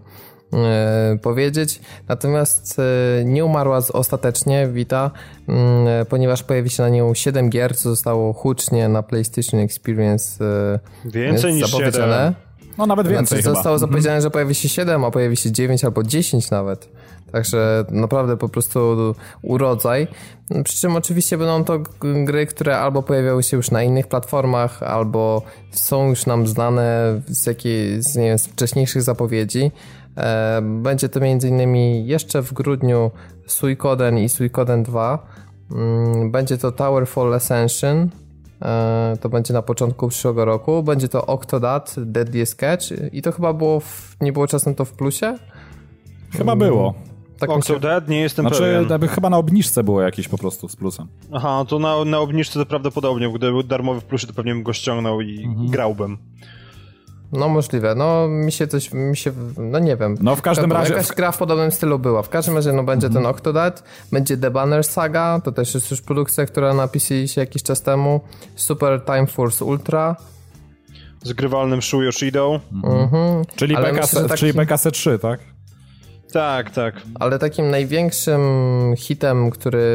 powiedzieć. Natomiast e, nie umarła ostatecznie Vita, mm, e, ponieważ pojawi się na nią 7 gier, co zostało hucznie na PlayStation Experience Więcej niż zapowiedziane. 7. No nawet więcej znaczy, Zostało mhm. zapowiedziane, że pojawi się 7, a pojawi się 9 albo 10 nawet. Także naprawdę po prostu urodzaj. Przy czym oczywiście będą to gry, które albo pojawiały się już na innych platformach, albo są już nam znane z jakiejś z, nie wiem, z wcześniejszych zapowiedzi. E, będzie to m.in. jeszcze w grudniu Suikoden i Suikoden 2. Mm, będzie to Towerfall Ascension, e, to będzie na początku przyszłego roku. Będzie to Octodad, Deadly Sketch i to chyba było, w, nie było czasem to w plusie? Chyba było. Tak Octodad? Nie jestem znaczy, pewien. chyba na obniżce było jakieś po prostu z plusem. Aha, to na, na obniżce to prawdopodobnie, gdyby był darmowy w plusie, to pewnie bym go ściągnął i, mhm. i grałbym. No możliwe, no mi się coś, mi się, no nie wiem. No w każdym razie... Jakaś gra w podobnym stylu była. W każdym razie no będzie ten Octodad, będzie The Banner Saga, to też jest już produkcja, która napisali się jakiś czas temu. Super Time Force Ultra. Z grywalnym Shu Yoshido. Mhm. Czyli, BKS, taki... czyli BKS 3, tak? Tak, tak. Ale takim największym hitem, który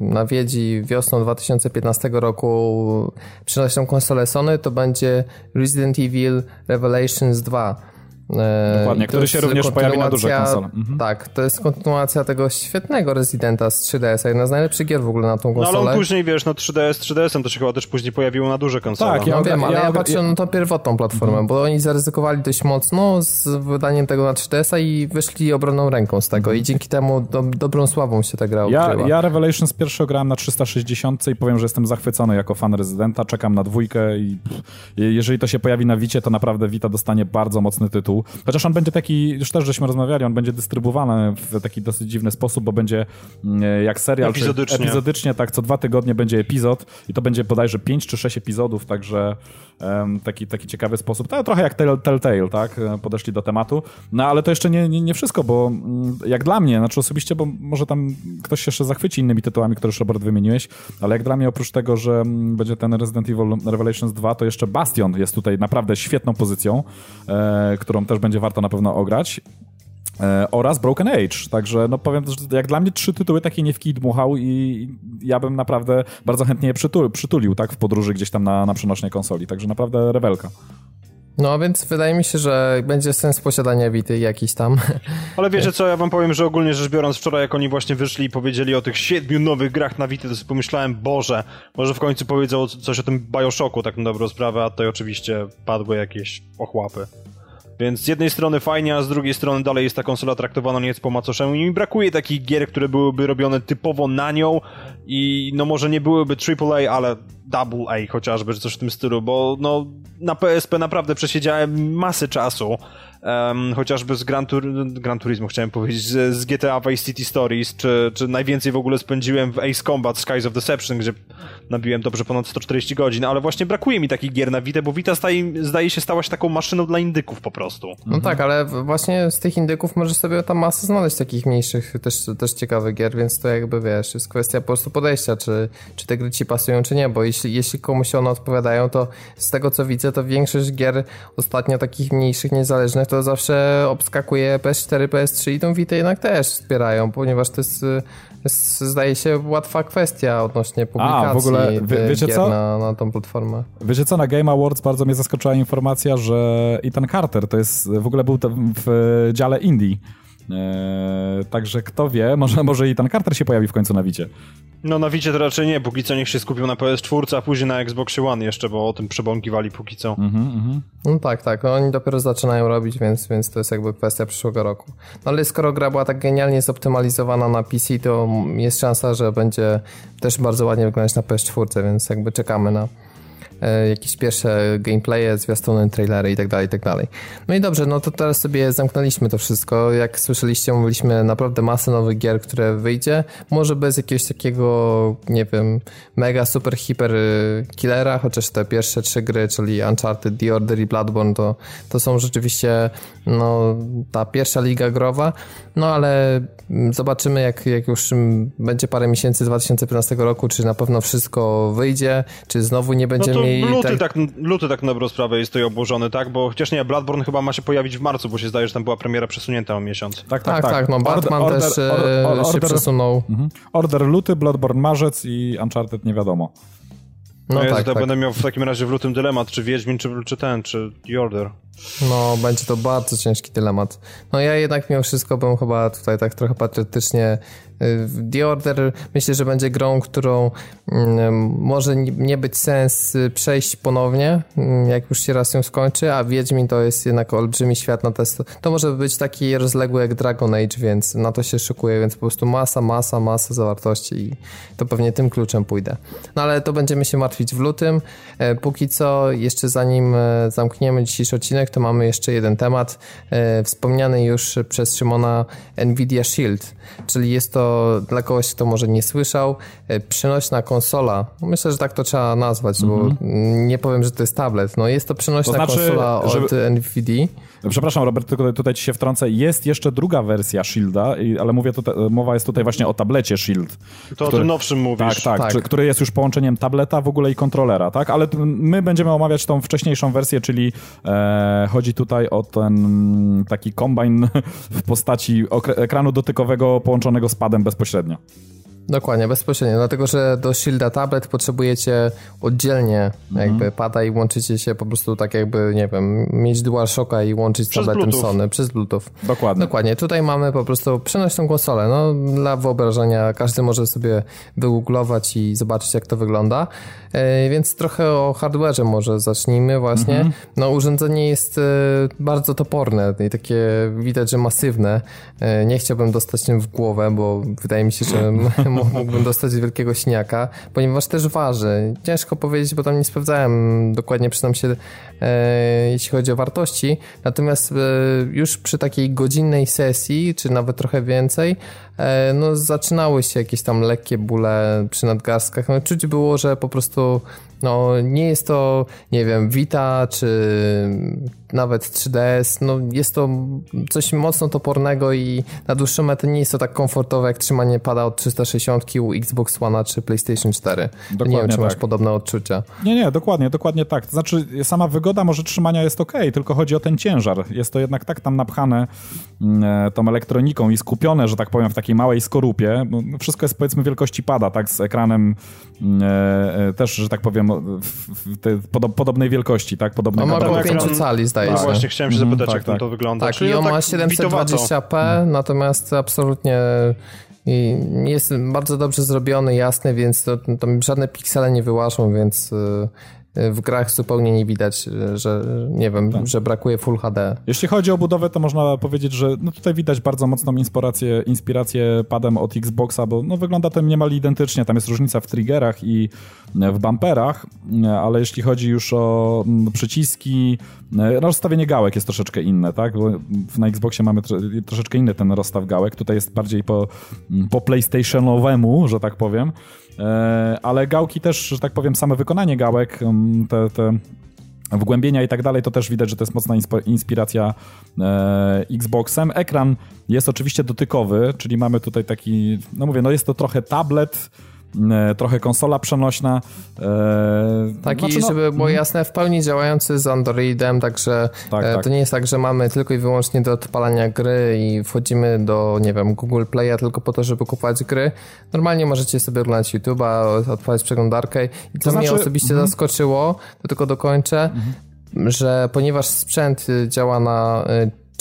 nawiedzi wiosną 2015 roku przynosi konsolę Sony, to będzie Resident Evil Revelations 2 E, Dokładnie, który się również pojawi na duże konsole. Mhm. Tak, to jest kontynuacja tego świetnego Residenta z 3DS-a, jedna z najlepszych gier w ogóle na tą konsolę. No ale on później, wiesz, no 3DS, 3DS-em to się chyba też później pojawiło na duże konsole. Tak, ja no, wiem, ale ja, ja patrzę na tą pierwotną platformę, mhm. bo oni zaryzykowali dość mocno z wydaniem tego na 3DS-a i wyszli obronną ręką z tego i dzięki temu do, dobrą sławą się ta gra ja, Ja Revelations pierwszy grałem na 360 i powiem, że jestem zachwycony jako fan Residenta, czekam na dwójkę i jeżeli to się pojawi na Wicie, to naprawdę Vita dostanie bardzo mocny tytuł. Chociaż on będzie taki, już też żeśmy rozmawiali, on będzie dystrybuowany w taki dosyć dziwny sposób, bo będzie mm, jak serial. Epizodycznie. epizodycznie, tak, co dwa tygodnie będzie epizod i to będzie bodajże pięć czy sześć epizodów, także um, taki, taki ciekawy sposób. To trochę jak Telltale, tak, podeszli do tematu. No ale to jeszcze nie, nie, nie wszystko, bo mm, jak dla mnie, znaczy osobiście, bo może tam ktoś się jeszcze zachwyci innymi tytułami, które już Robert wymieniłeś, ale jak dla mnie oprócz tego, że mm, będzie ten Resident Evil Revelations 2, to jeszcze Bastion jest tutaj naprawdę świetną pozycją, e, którą też będzie warto na pewno ograć. E, oraz Broken Age. Także no powiem, że jak dla mnie trzy tytuły takie nie w kij dmuchał i ja bym naprawdę bardzo chętnie je przytulił, przytulił tak w podróży gdzieś tam na, na przenośnej konsoli. Także naprawdę rewelka. No więc wydaje mi się, że będzie sens posiadania Wity jakiś tam. Ale wiecie co, ja wam powiem, że ogólnie rzecz biorąc wczoraj jak oni właśnie wyszli i powiedzieli o tych siedmiu nowych grach na Wity, to sobie pomyślałem, Boże, może w końcu powiedzą coś o tym Bioshocku, tak na dobrą sprawę, a tutaj oczywiście padły jakieś ochłapy. Więc z jednej strony fajnie, a z drugiej strony dalej jest ta konsola traktowana nieco po macoszemu. I mi brakuje takich gier, które byłyby robione typowo na nią. I no może nie byłyby AAA, ale Double A chociażby, czy coś w tym stylu, bo no na PSP naprawdę przesiedziałem masę czasu um, chociażby z Gran, Tur Gran Turismo chciałem powiedzieć, z, z GTA Vice City Stories, czy, czy najwięcej w ogóle spędziłem w Ace Combat Skies of Deception, gdzie nabiłem dobrze ponad 140 godzin, ale właśnie brakuje mi takich gier na Vita, bo Vita staje, zdaje się stałaś taką maszyną dla indyków po prostu. No mhm. tak, ale właśnie z tych indyków możesz sobie tam masę znaleźć takich mniejszych, też, też ciekawych gier, więc to jakby wiesz, jest kwestia po prostu podejścia, czy, czy te gry ci pasują, czy nie, bo jeśli, jeśli komuś one odpowiadają, to z tego co widzę, to większość gier ostatnio takich mniejszych, niezależnych, to zawsze obskakuje PS4, PS3 i tą Vita jednak też wspierają, ponieważ to jest, jest zdaje się łatwa kwestia odnośnie publikacji A, w ogóle, wie, wiecie co? Na, na tą platformę. Wiecie co, na Game Awards bardzo mnie zaskoczyła informacja, że Ethan Carter to jest, w ogóle był w dziale indie Eee, także kto wie, może, może i ten Carter się pojawi w końcu na Wicie. No na Wicie to raczej nie, póki co niech się skupił na PS4, a później na Xbox One jeszcze, bo o tym przebąkiwali póki co. Mhm, mhm. No tak, tak, no, oni dopiero zaczynają robić, więc, więc to jest jakby kwestia przyszłego roku. No ale skoro gra była tak genialnie zoptymalizowana na PC, to jest szansa, że będzie też bardzo ładnie wyglądać na PS4, więc jakby czekamy na, jakieś pierwsze gameplaye, zwiastuny, trailery i tak dalej, i tak dalej. No i dobrze, no to teraz sobie zamknęliśmy to wszystko. Jak słyszeliście, mówiliśmy naprawdę masę nowych gier, które wyjdzie. Może bez jakiegoś takiego, nie wiem, mega, super, hiper y, killera, chociaż te pierwsze trzy gry, czyli Uncharted, The Order i Bloodborne, to, to są rzeczywiście no, ta pierwsza liga growa. No ale zobaczymy, jak, jak już będzie parę miesięcy 2015 roku, czy na pewno wszystko wyjdzie, czy znowu nie będziemy no mieli... Luty tak... tak, luty tak na dobrą sprawę jest tutaj obłożony, tak? Bo chociaż nie, Bloodborne chyba ma się pojawić w marcu, bo się zdaje, że tam była premiera przesunięta o miesiąc. Tak, tak, tak. tak. tak no Batman order, też order, e, order, się przesunął. Mhm. Order luty, Bloodborne marzec i Uncharted nie wiadomo. No, no ja tak, tak. będę miał w takim razie w lutym dylemat, czy Wiedźmin, czy, czy ten, czy The Order. No, będzie to bardzo ciężki dylemat. No ja jednak mimo wszystko bym chyba tutaj tak trochę patriotycznie The Order myślę, że będzie grą, którą mm, może nie być sens przejść ponownie, mm, jak już się raz ją skończy, a Wiedźmin to jest jednak olbrzymi świat na test. To może być taki rozległy jak Dragon Age, więc na to się szykuję, więc po prostu masa, masa, masa zawartości i to pewnie tym kluczem pójdę. No ale to będziemy się martwić w lutym. E, póki co, jeszcze zanim e, zamkniemy dzisiejszy odcinek, to mamy jeszcze jeden temat. E, wspomniany już przez Szymona Nvidia Shield, czyli jest to dla kogoś, kto może nie słyszał, e, przenośna konsola. Myślę, że tak to trzeba nazwać, mm -hmm. bo mhm. nie powiem, że to jest tablet. No jest to przenośna to znaczy, konsola od żeby... NVIDIA. Przepraszam, Robert, tylko tutaj ci się wtrącę. Jest jeszcze druga wersja Shielda, ale mówię tutaj, mowa jest tutaj właśnie o tablecie Shield. To który, o tym nowszym mówisz. Tak, tak, tak. który jest już połączeniem tableta w ogóle i kontrolera, tak? Ale my będziemy omawiać tą wcześniejszą wersję, czyli e, chodzi tutaj o ten taki kombine w postaci ekranu dotykowego połączonego z padem bezpośrednio. Dokładnie, bezpośrednio, dlatego że do Shielda Tablet potrzebujecie oddzielnie mhm. jakby pada i łączycie się po prostu tak jakby, nie wiem, mieć DualShocka i łączyć z tabletem Bluetooth. Sony przez Bluetooth. Dokładnie. Dokładnie, tutaj mamy po prostu przenośną konsolę, no dla wyobrażenia każdy może sobie wygooglować i zobaczyć jak to wygląda, e, więc trochę o hardware'ze może zacznijmy właśnie. Mhm. No urządzenie jest e, bardzo toporne i takie widać, że masywne. E, nie chciałbym dostać tym w głowę, bo wydaje mi się, że mógłbym dostać wielkiego śniaka, ponieważ też waży. Ciężko powiedzieć, bo tam nie sprawdzałem dokładnie, przyznam się, jeśli chodzi o wartości. Natomiast e, już przy takiej godzinnej sesji, czy nawet trochę więcej, e, no zaczynały się jakieś tam lekkie bóle przy nadgarstkach. No, czuć było, że po prostu no, nie jest to, nie wiem, Vita czy nawet 3DS, no jest to coś mocno topornego i na dłuższą metę nie jest to tak komfortowe jak trzymanie pada od 360 u Xbox One czy PlayStation 4. Dokładnie nie wiem, czy tak. masz podobne odczucia. Nie, nie, dokładnie, dokładnie tak. To znaczy sama wygoda może trzymania jest ok, tylko chodzi o ten ciężar. Jest to jednak tak tam napchane mm, e, tą elektroniką i skupione, że tak powiem, w takiej małej skorupie. No, wszystko jest powiedzmy wielkości pada, tak, z ekranem mm, e, e, też, że tak powiem, w, podobnej wielkości, tak, podobnej no, ma około 5 cali, zdaje zdaje no, właśnie chciałem się mhm, zapytać, mm, jak tak, to wygląda. Tak, Czyli i on tak ma 720p, natomiast absolutnie i jest bardzo dobrze zrobiony, jasny, więc to, tam żadne piksele nie wyłażą, więc y, w grach zupełnie nie widać, że nie wiem, tak. że brakuje Full HD. Jeśli chodzi o budowę, to można powiedzieć, że no tutaj widać bardzo mocną inspirację, inspirację padem od Xboxa, bo no wygląda to niemal identycznie. Tam jest różnica w triggerach i w bumperach, ale jeśli chodzi już o przyciski, no, rozstawienie gałek jest troszeczkę inne, tak? Bo na Xboxie mamy troszeczkę inny ten rozstaw gałek. Tutaj jest bardziej po, po PlayStationowemu, że tak powiem. E, ale gałki też, że tak powiem, same wykonanie gałek, mm, te, te wgłębienia i tak dalej, to też widać, że to jest mocna inspiracja e, Xboxem. Ekran jest oczywiście dotykowy, czyli mamy tutaj taki, no mówię, no jest to trochę tablet, trochę konsola przenośna. E, Taki, znaczy, no, żeby było mhm. jasne, w pełni działający z Androidem, także tak, e, tak. to nie jest tak, że mamy tylko i wyłącznie do odpalania gry i wchodzimy do, nie wiem, Google Play'a tylko po to, żeby kupować gry. Normalnie możecie sobie oglądać YouTube'a, odpalać przeglądarkę i co to znaczy, mnie osobiście mm. zaskoczyło, to tylko dokończę, mm. że ponieważ sprzęt działa na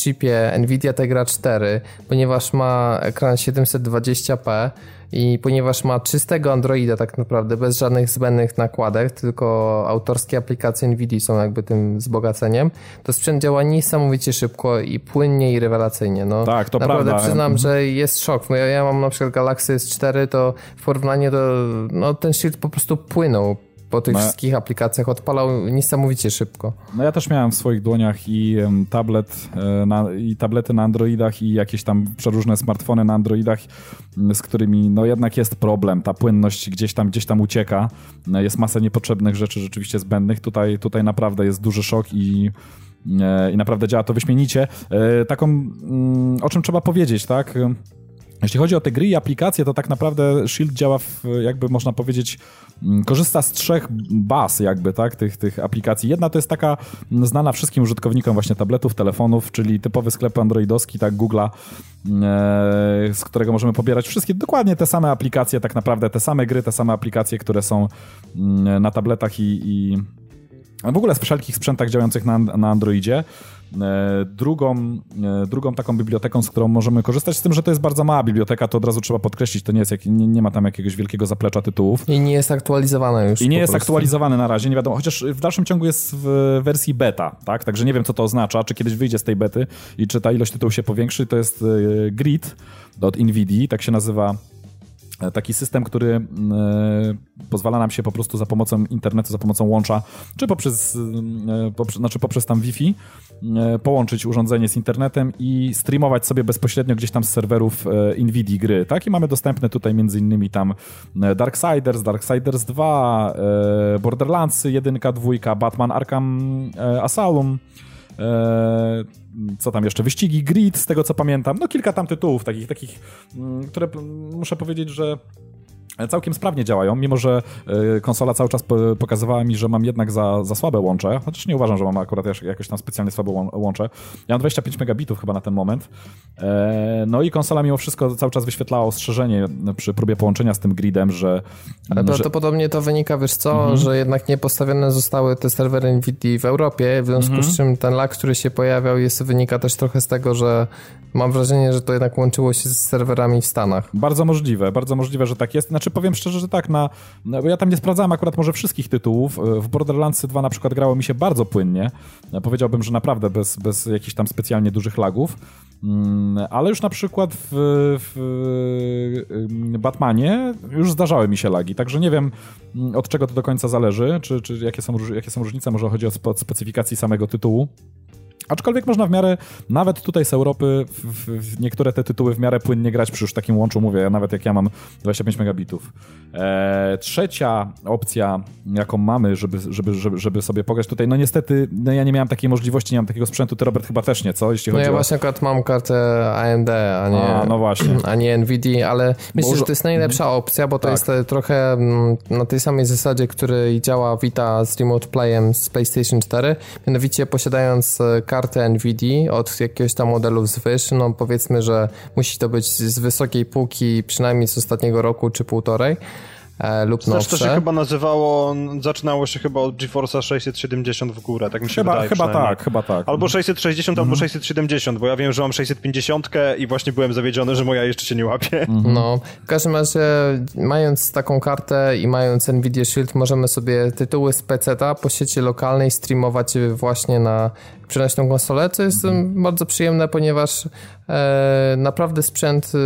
chipie Nvidia Tegra 4, ponieważ ma ekran 720p, i ponieważ ma czystego Androida tak naprawdę, bez żadnych zbędnych nakładek, tylko autorskie aplikacje NVIDIA są jakby tym wzbogaceniem, to sprzęt działa niesamowicie szybko i płynnie i rewelacyjnie. No, tak, to naprawdę prawda. przyznam, że jest szok. Ja, ja mam na przykład Galaxy S4, to w porównaniu do, no ten shield po prostu płynął po tych no. wszystkich aplikacjach odpalał niesamowicie szybko. No ja też miałem w swoich dłoniach i tablet, e, na, i tablety na Androidach i jakieś tam przeróżne smartfony na Androidach, z którymi no jednak jest problem. Ta płynność gdzieś tam, gdzieś tam ucieka. No, jest masa niepotrzebnych rzeczy rzeczywiście zbędnych. Tutaj, tutaj naprawdę jest duży szok i e, i naprawdę działa to wyśmienicie. E, taką, mm, o czym trzeba powiedzieć, tak? Jeśli chodzi o te gry i aplikacje, to tak naprawdę Shield działa, w, jakby można powiedzieć, mm, korzysta z trzech baz jakby, tak, tych, tych aplikacji. Jedna to jest taka znana wszystkim użytkownikom właśnie tabletów, telefonów, czyli typowy sklep androidowski, tak, Google'a, e, z którego możemy pobierać wszystkie, dokładnie te same aplikacje, tak naprawdę te same gry, te same aplikacje, które są mm, na tabletach i, i w ogóle w wszelkich sprzętach działających na, na Androidzie. E, drugą, e, drugą taką biblioteką, z którą możemy korzystać, z tym, że to jest bardzo mała biblioteka, to od razu trzeba podkreślić, to nie, jest jak, nie, nie ma tam jakiegoś wielkiego zaplecza tytułów. I nie jest aktualizowana już. I nie jest aktualizowane na razie, nie wiadomo, chociaż w dalszym ciągu jest w wersji beta, tak? Także nie wiem, co to oznacza, czy kiedyś wyjdzie z tej bety i czy ta ilość tytułów się powiększy. To jest e, Grid od NVIDIA, tak się nazywa taki system, który e, pozwala nam się po prostu za pomocą internetu, za pomocą łącza, czy poprzez, e, poprzez, znaczy poprzez tam Wi-Fi e, połączyć urządzenie z internetem i streamować sobie bezpośrednio gdzieś tam z serwerów NVIDIA gry, tak? I mamy dostępne tutaj między innymi tam Darksiders, Darksiders 2, Borderlandsy 1, 2, Batman Arkham Asylum, co tam jeszcze, wyścigi Grid, z tego co pamiętam, no kilka tam tytułów takich, takich, mm, które muszę powiedzieć, że całkiem sprawnie działają, mimo że e, konsola cały czas pokazywała mi, że mam jednak za, za słabe łącze, chociaż nie uważam, że mam akurat jakoś tam specjalnie słabe łącze. Ja mam 25 megabitów chyba na ten moment. E, no i konsola mimo wszystko cały czas wyświetlała ostrzeżenie przy próbie połączenia z tym gridem, że... Ale prawdopodobnie to wynika, wiesz co, mhm. że jednak nie postawione zostały te serwery NVIDIA w Europie, w związku mhm. z czym ten lag, który się pojawiał jest, wynika też trochę z tego, że mam wrażenie, że to jednak łączyło się z serwerami w Stanach. Bardzo możliwe, bardzo możliwe, że tak jest. Znaczy powiem szczerze, że tak, na, bo ja tam nie sprawdzałem akurat może wszystkich tytułów. W Borderlands 2 na przykład grało mi się bardzo płynnie. Powiedziałbym, że naprawdę bez, bez jakichś tam specjalnie dużych lagów. Mm, ale już na przykład w, w Batmanie już zdarzały mi się lagi, także nie wiem mm, od czego to do końca zależy, czy, czy jakie, są, jakie są różnice, może chodzi o specyfikacji samego tytułu. Aczkolwiek można w miarę, nawet tutaj z Europy, w, w niektóre te tytuły w miarę płynnie grać przy już takim łączu, mówię, nawet jak ja mam 25 megabitów. E, trzecia opcja, jaką mamy, żeby, żeby, żeby, żeby sobie pograć tutaj, no niestety, no ja nie miałem takiej możliwości, nie mam takiego sprzętu, ty Robert chyba też nie, co? Jeśli no chodzi ja o... właśnie akurat mam kartę AMD, a nie, a, no właśnie. a nie NVIDIA, ale myślę, że to jest najlepsza mhm. opcja, bo to tak. jest e, trochę mm, na tej samej zasadzie, której działa Vita z Remote Playem z PlayStation 4, mianowicie posiadając e, kartę NVIDIA od jakiegoś tam modelu zwyż, no powiedzmy, że musi to być z wysokiej półki, przynajmniej z ostatniego roku czy półtorej, e, lub nowsze. to się chyba nazywało, zaczynało się chyba od GeForce'a 670 w górę, tak mi się chyba, wydaje Chyba tak, chyba tak. Albo 660, mhm. albo 670, bo ja wiem, że mam 650 i właśnie byłem zawiedziony, że moja jeszcze się nie łapie. Mhm. No, w każdym razie mając taką kartę i mając Nvidia Shield możemy sobie tytuły z PC-ta po sieci lokalnej streamować właśnie na przenośną konsolę, co jest mhm. bardzo przyjemne, ponieważ e, naprawdę sprzęt e,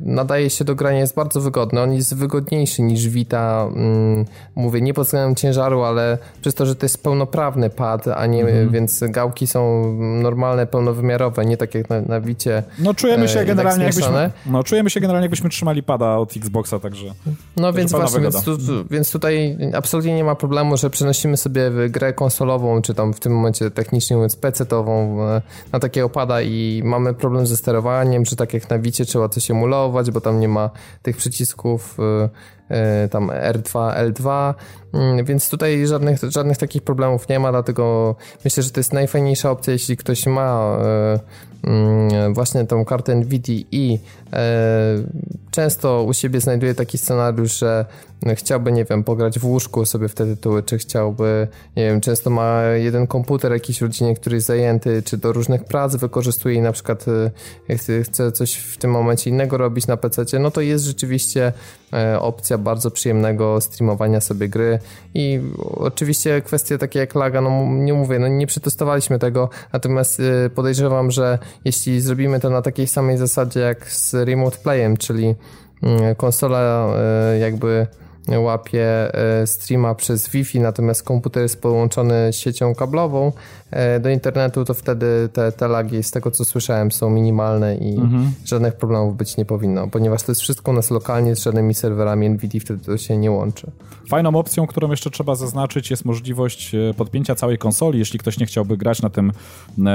nadaje się do grania, jest bardzo wygodny. On jest wygodniejszy niż Vita, mm, mówię, nie pod względem ciężaru, ale przez to, że to jest pełnoprawny pad, a nie, mhm. więc gałki są normalne, pełnowymiarowe, nie tak jak na, na Vicie. No czujemy się e, generalnie tak jakbyśmy, no czujemy się generalnie jakbyśmy trzymali pada od Xboxa, także... No więc właśnie, więc, tu, więc tutaj absolutnie nie ma problemu, że przenosimy sobie grę konsolową, czy tam w tym momencie technicznie mówiąc PC-tową e, na takiego pada i mamy problem ze sterowaniem, czy tak jak na Wicie trzeba coś emulować, bo tam nie ma tych przycisków e, e, tam R2, L2, mm, więc tutaj żadnych, żadnych takich problemów nie ma, dlatego myślę, że to jest najfajniejsza opcja, jeśli ktoś ma właśnie tą kartę NVIDIA i często u siebie znajduje taki scenariusz, że chciałby, nie wiem, pograć w łóżku sobie w te tytuły, czy chciałby, nie wiem, często ma jeden komputer jakiś w rodzinie, który jest zajęty, czy do różnych prac wykorzystuje i na przykład y, chce coś w tym momencie innego robić na PC, no to jest rzeczywiście e, opcja bardzo przyjemnego streamowania sobie gry i oczywiście kwestie takie jak laga, no nie mówię, no nie przetestowaliśmy tego, natomiast y, podejrzewam, że jeśli zrobimy to na takiej samej zasadzie jak z Remote Playem, czyli mm, konsola e, jakby łapie e, streama przez Wi-Fi, natomiast komputer jest połączony siecią kablową e, do internetu, to wtedy te, te lagi, z tego co słyszałem, są minimalne i mhm. żadnych problemów być nie powinno, ponieważ to jest wszystko u nas lokalnie z żadnymi serwerami NVIDIA, wtedy to się nie łączy. Fajną opcją, którą jeszcze trzeba zaznaczyć, jest możliwość e, podpięcia całej konsoli, jeśli ktoś nie chciałby grać na tym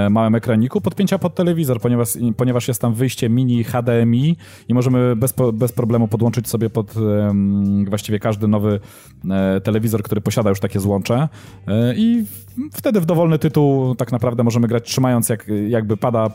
małym ekraniku, podpięcia pod telewizor, ponieważ, ponieważ jest tam wyjście mini HDMI i możemy bez, bez problemu podłączyć sobie pod właściwie każdy nowy e, telewizor, który posiada już takie złącze e, i wtedy w dowolny tytuł tak naprawdę możemy grać trzymając jak, jakby pada,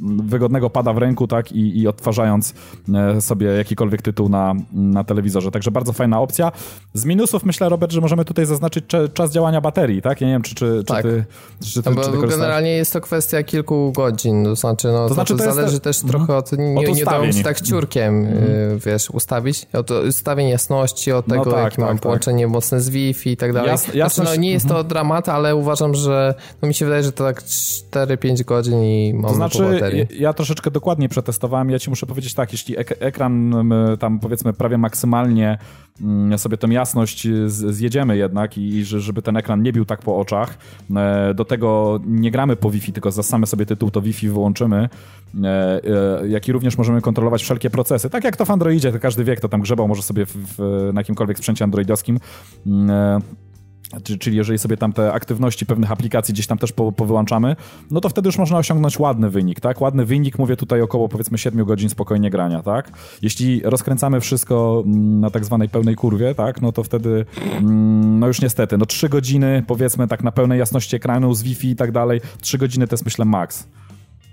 wygodnego pada w ręku, tak, i, i odtwarzając e, sobie jakikolwiek tytuł na, na telewizorze. Także bardzo fajna opcja. Z minusów myślę, Robert, że możemy tutaj zaznaczyć czas działania baterii, tak? Ja nie wiem, czy, czy, tak. czy ty, czy ty, no, czy ty Generalnie jest to kwestia kilku godzin, to znaczy, no, to, znaczy, to, to zależy też mhm. trochę od, nie, od nie dało się tak ciurkiem, mm. wiesz, ustawić, od ustawień jasności, od no tego, no tak, jakie tak, mam tak. połączenie mocne z Wi-Fi i tak dalej. Jas, znaczy, no, nie jest to mhm. dramat, ale uważam, że no mi się wydaje, że to tak 4-5 godzin i mam To znaczy, ja troszeczkę dokładniej przetestowałem. Ja ci muszę powiedzieć tak, jeśli ek ekran tam powiedzmy prawie maksymalnie mm, sobie tą jasność zjedziemy jednak i żeby ten ekran nie bił tak po oczach, e, do tego nie gramy po Wi-Fi, tylko zasamy sobie tytuł, to Wi-Fi wyłączymy, e, e, jak i również możemy kontrolować wszelkie procesy. Tak jak to w Androidzie, to każdy wie, kto tam grzebał, może sobie w, w, na jakimkolwiek sprzęcie androidowskim mm, Czyli jeżeli sobie tam te aktywności pewnych aplikacji gdzieś tam też powyłączamy, no to wtedy już można osiągnąć ładny wynik, tak? Ładny wynik, mówię tutaj około powiedzmy 7 godzin spokojnie grania, tak? Jeśli rozkręcamy wszystko mm, na tak zwanej pełnej kurwie, tak? No to wtedy, mm, no już niestety, no 3 godziny powiedzmy tak na pełnej jasności ekranu z Wi-Fi i tak dalej, 3 godziny to jest myślę max.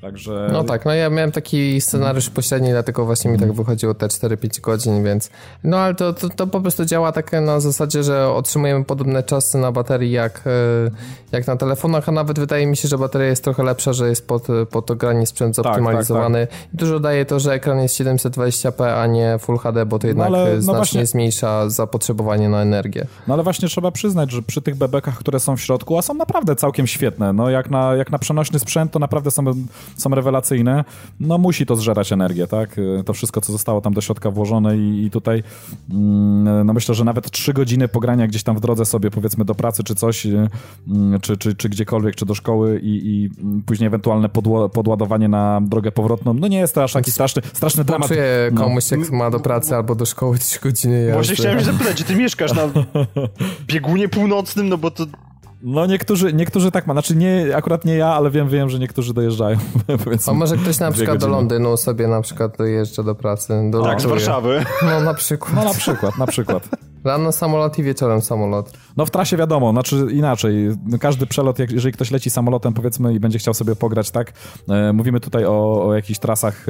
Także... No tak, no ja miałem taki scenariusz pośredni, dlatego właśnie mi tak wychodziło te 4-5 godzin, więc no ale to, to, to, po prostu działa tak na zasadzie, że otrzymujemy podobne czasy na baterii jak, e, jak na telefonach, a nawet wydaje mi się, że bateria jest trochę lepsza, że jest pod, pod to granie sprzęt zoptymalizowany. Tak, tak, tak. Dużo daje to, że ekran jest 720p, a nie Full HD, bo to no jednak no ale, no znacznie właśnie... zmniejsza zapotrzebowanie na energię. No ale właśnie trzeba przyznać, że przy tych bebekach, które są w środku, a są naprawdę całkiem świetne, no jak na, jak na przenośny sprzęt, to naprawdę są są rewelacyjne, no musi to zżerać energię, tak? To wszystko, co zostało tam do środka włożone i, i tutaj mm, no myślę, że nawet trzy godziny pogrania gdzieś tam w drodze sobie, powiedzmy do pracy czy coś, mm, czy, czy, czy gdziekolwiek, czy do szkoły i, i później ewentualne podło, podładowanie na drogę powrotną, no nie jest to aż taki straszny, straszny dramat. Czuję no. komuś, jak ma do pracy albo do szkoły trzy godziny jazdy. Właśnie chciałem się zapytać, czy ty mieszkasz na biegunie północnym, no bo to no niektórzy, niektórzy tak ma, znaczy nie, akurat nie ja, ale wiem, wiem, że niektórzy dojeżdżają. A może ktoś na przykład godziny. do Londynu sobie na przykład dojeżdża do pracy. Do tak, z Warszawy. No na przykład. No na przykład, na przykład. Rano samolot i wieczorem samolot. No w trasie wiadomo, znaczy inaczej. Każdy przelot, jak, jeżeli ktoś leci samolotem powiedzmy i będzie chciał sobie pograć, tak, e, mówimy tutaj o, o jakichś trasach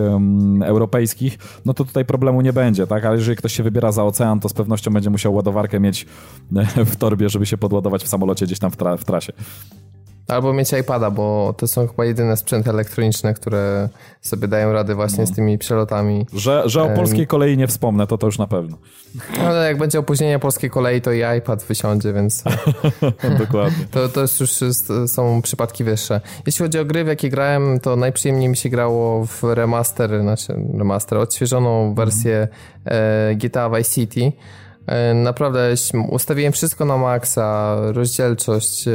europejskich, no to tutaj problemu nie będzie, tak, ale jeżeli ktoś się wybiera za ocean, to z pewnością będzie musiał ładowarkę mieć e, w torbie, żeby się podładować w samolocie gdzieś tam w, tra w trasie. Albo mieć iPada, bo to są chyba jedyne sprzęty elektroniczne, które sobie dają radę właśnie no. z tymi przelotami. Że, że o polskiej kolei nie wspomnę, to to już na pewno. No, ale jak będzie opóźnienie polskiej kolei, to i iPad wysiądzie, więc... Dokładnie. To, to już są przypadki wyższe. Jeśli chodzi o gry, w jakie grałem, to najprzyjemniej mi się grało w remaster, znaczy remaster, odświeżoną wersję mm. GTA Vice City. E, naprawdę ustawiłem wszystko na maksa, rozdzielczość, e,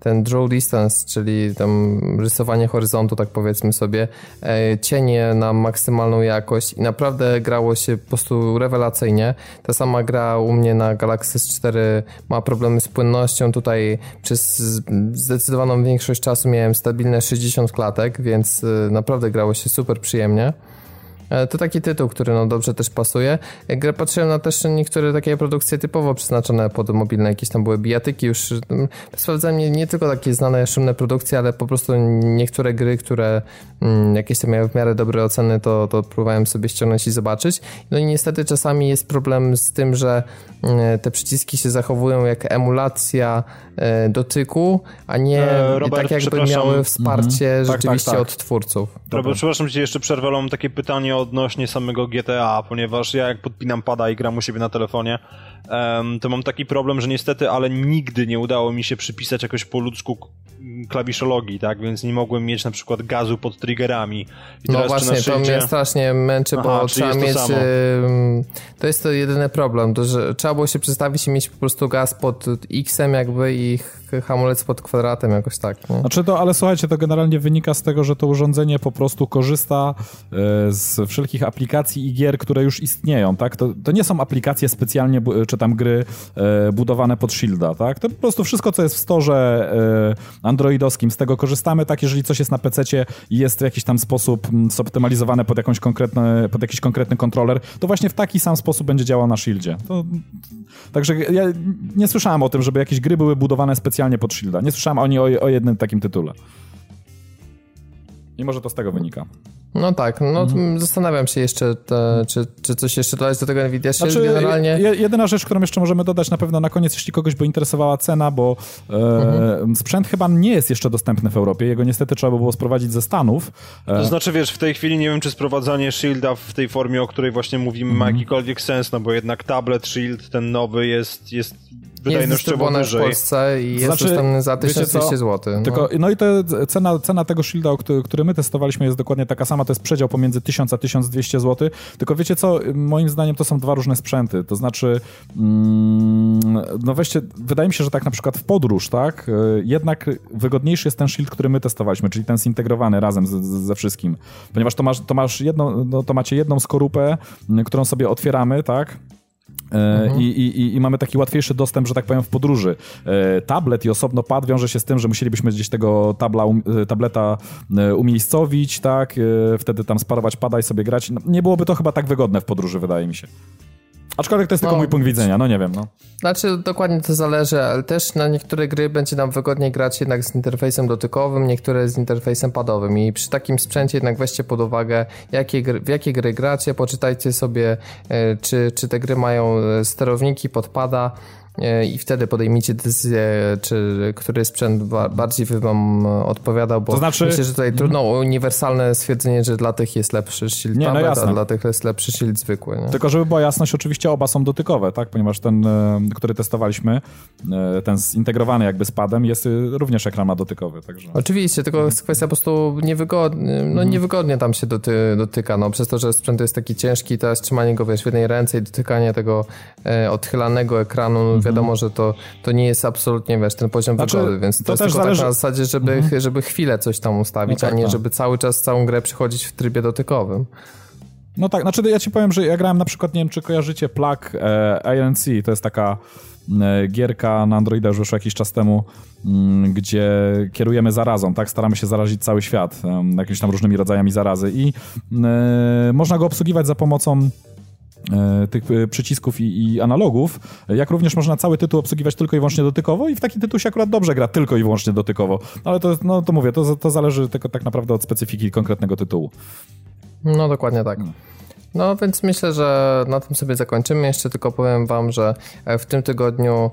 ten draw distance, czyli tam rysowanie horyzontu, tak powiedzmy sobie, e, cienie na maksymalną jakość i naprawdę grało się po prostu rewelacyjnie. Ta sama gra u mnie na Galaxy S4 ma problemy z płynnością, tutaj przez zdecydowaną większość czasu miałem stabilne 60 klatek, więc naprawdę grało się super przyjemnie. E, to taki tytuł, który no dobrze też pasuje. Jak patrzyłem na też niektóre takie produkcje typowo przeznaczone pod mobilne, jakieś tam były bijatyki, już mm, sprawdzałem nie, nie tylko takie znane, szumne produkcje, ale po prostu niektóre gry, które mm, jakieś tam miały w miarę dobre oceny, to, to próbowałem sobie ściągnąć i zobaczyć. No i niestety czasami jest problem z tym, że mm, te przyciski się zachowują jak emulacja e, dotyku, a nie e, Robert, tak jakby miały wsparcie mhm. rzeczywiście tak, tak, tak. od twórców. Robert, przepraszam cię jeszcze przerwę, mam takie pytanie odnośnie samego GTA, ponieważ ja jak podpinam pada i gram u siebie na telefonie, to mam taki problem, że niestety, ale nigdy nie udało mi się przypisać jakoś po ludzku klawiszologii, tak? Więc nie mogłem mieć na przykład gazu pod triggerami. I no właśnie, to mnie strasznie męczy, Aha, bo trzeba mieć... To, to, jest to jedyny problem, to, że trzeba było się przestawić i mieć po prostu gaz pod X-em jakby i hamulec pod kwadratem jakoś tak. Nie? Znaczy to, ale słuchajcie, to generalnie wynika z tego, że to urządzenie po prostu korzysta e, z wszelkich aplikacji i gier, które już istnieją, tak? To, to nie są aplikacje specjalnie, czy tam gry e, budowane pod Shielda, tak? To po prostu wszystko, co jest w storze androidowskim z tego korzystamy, tak jeżeli coś jest na PC i jest w jakiś tam sposób mm, zoptymalizowane pod, jakąś konkretne, pod jakiś konkretny kontroler, to właśnie w taki sam sposób będzie działał na Shieldzie. To, także ja nie słyszałem o tym, żeby jakieś gry były budowane specjalnie pod Shielda. Nie słyszałem o, o jednym takim tytule. I może to z tego wynika. No tak, no mhm. zastanawiam się jeszcze, te, czy, czy coś jeszcze dodać do tego Nvidia Shield znaczy, generalnie. Jedyna rzecz, którą jeszcze możemy dodać na pewno na koniec, jeśli kogoś by interesowała cena, bo e, mhm. sprzęt chyba nie jest jeszcze dostępny w Europie, jego niestety trzeba by było sprowadzić ze Stanów. E... To znaczy wiesz, w tej chwili nie wiem, czy sprowadzanie Shielda w tej formie, o której właśnie mówimy, mhm. ma jakikolwiek sens, no bo jednak tablet Shield, ten nowy jest, jest wydajnościowo jest w Polsce i jest znaczy, dostępny za 1200 zł. No. Tylko, no i to cena, cena tego shielda, który, który my testowaliśmy jest dokładnie taka sama, to jest przedział pomiędzy 1000 a 1200 zł, tylko wiecie co, moim zdaniem to są dwa różne sprzęty, to znaczy mm, no weźcie, wydaje mi się, że tak na przykład w podróż, tak, jednak wygodniejszy jest ten shield, który my testowaliśmy, czyli ten zintegrowany razem z, z, ze wszystkim, ponieważ to masz, to masz jedno, no, to macie jedną skorupę, którą sobie otwieramy, tak, E, mhm. I, i, I, mamy taki łatwiejszy dostęp, że tak powiem, w podróży. E, tablet i osobno pad wiąże się z tym, że musielibyśmy gdzieś tego tabla, um, e, tableta umiejscowić, tak? Wtedy tam sparować pada i sobie grać. No, nie byłoby to chyba tak wygodne w podróży, wydaje mi się. Aczkolwiek to jest no, tylko mój punkt widzenia, no nie wiem. No. Znaczy, dokładnie to zależy, ale też na niektóre gry będzie nam wygodniej grać jednak z interfejsem dotykowym, niektóre z interfejsem padowym. I przy takim sprzęcie jednak weźcie pod uwagę, jakie gry, w jakie gry gracie, poczytajcie sobie, e, czy, czy te gry mają e, sterowniki podpada i wtedy podejmijcie decyzję, czy który sprzęt bardziej by wam odpowiadał, bo to znaczy... myślę, że tutaj trudno uniwersalne stwierdzenie, że dla tych jest lepszy shield nie, no tablet, no a dla tych jest lepszy shield zwykły. Nie? Tylko żeby była jasność, oczywiście oba są dotykowe, tak? ponieważ ten, e, który testowaliśmy, e, ten zintegrowany jakby z padem, jest również ekran ma dotykowy. Także... Oczywiście, tylko jest kwestia po prostu niewygodnie, no mhm. niewygodnie tam się doty, dotyka, no przez to, że sprzęt jest taki ciężki, teraz trzymanie go wiesz, w jednej ręce i dotykanie tego e, odchylanego ekranu, no, wiadomo, że to, to nie jest absolutnie, wiesz, ten poziom znaczy, wygody, więc to, to jest też tylko zależy... tak na zasadzie, żeby, mhm. żeby chwilę coś tam ustawić, no tak, a nie tak. żeby cały czas całą grę przychodzić w trybie dotykowym. No tak, znaczy ja ci powiem, że ja grałem na przykład, nie wiem, czy kojarzycie Plug e, ANC, to jest taka e, gierka na Androida już wyszła jakiś czas temu, gdzie kierujemy zarazą, tak? Staramy się zarazić cały świat jakimiś tam różnymi rodzajami zarazy i e, można go obsługiwać za pomocą tych e, przycisków i, i, analogów, jak również można cały tytuł obsługiwać tylko i wyłącznie dotykowo i w taki tytuł się akurat dobrze gra tylko i wyłącznie dotykowo. Ale to, no, to mówię, to, to zależy tylko tak naprawdę od specyfiki konkretnego tytułu. No dokładnie tak. No więc myślę, że na tym sobie zakończymy. Jeszcze tylko powiem wam, że e, w tym tygodniu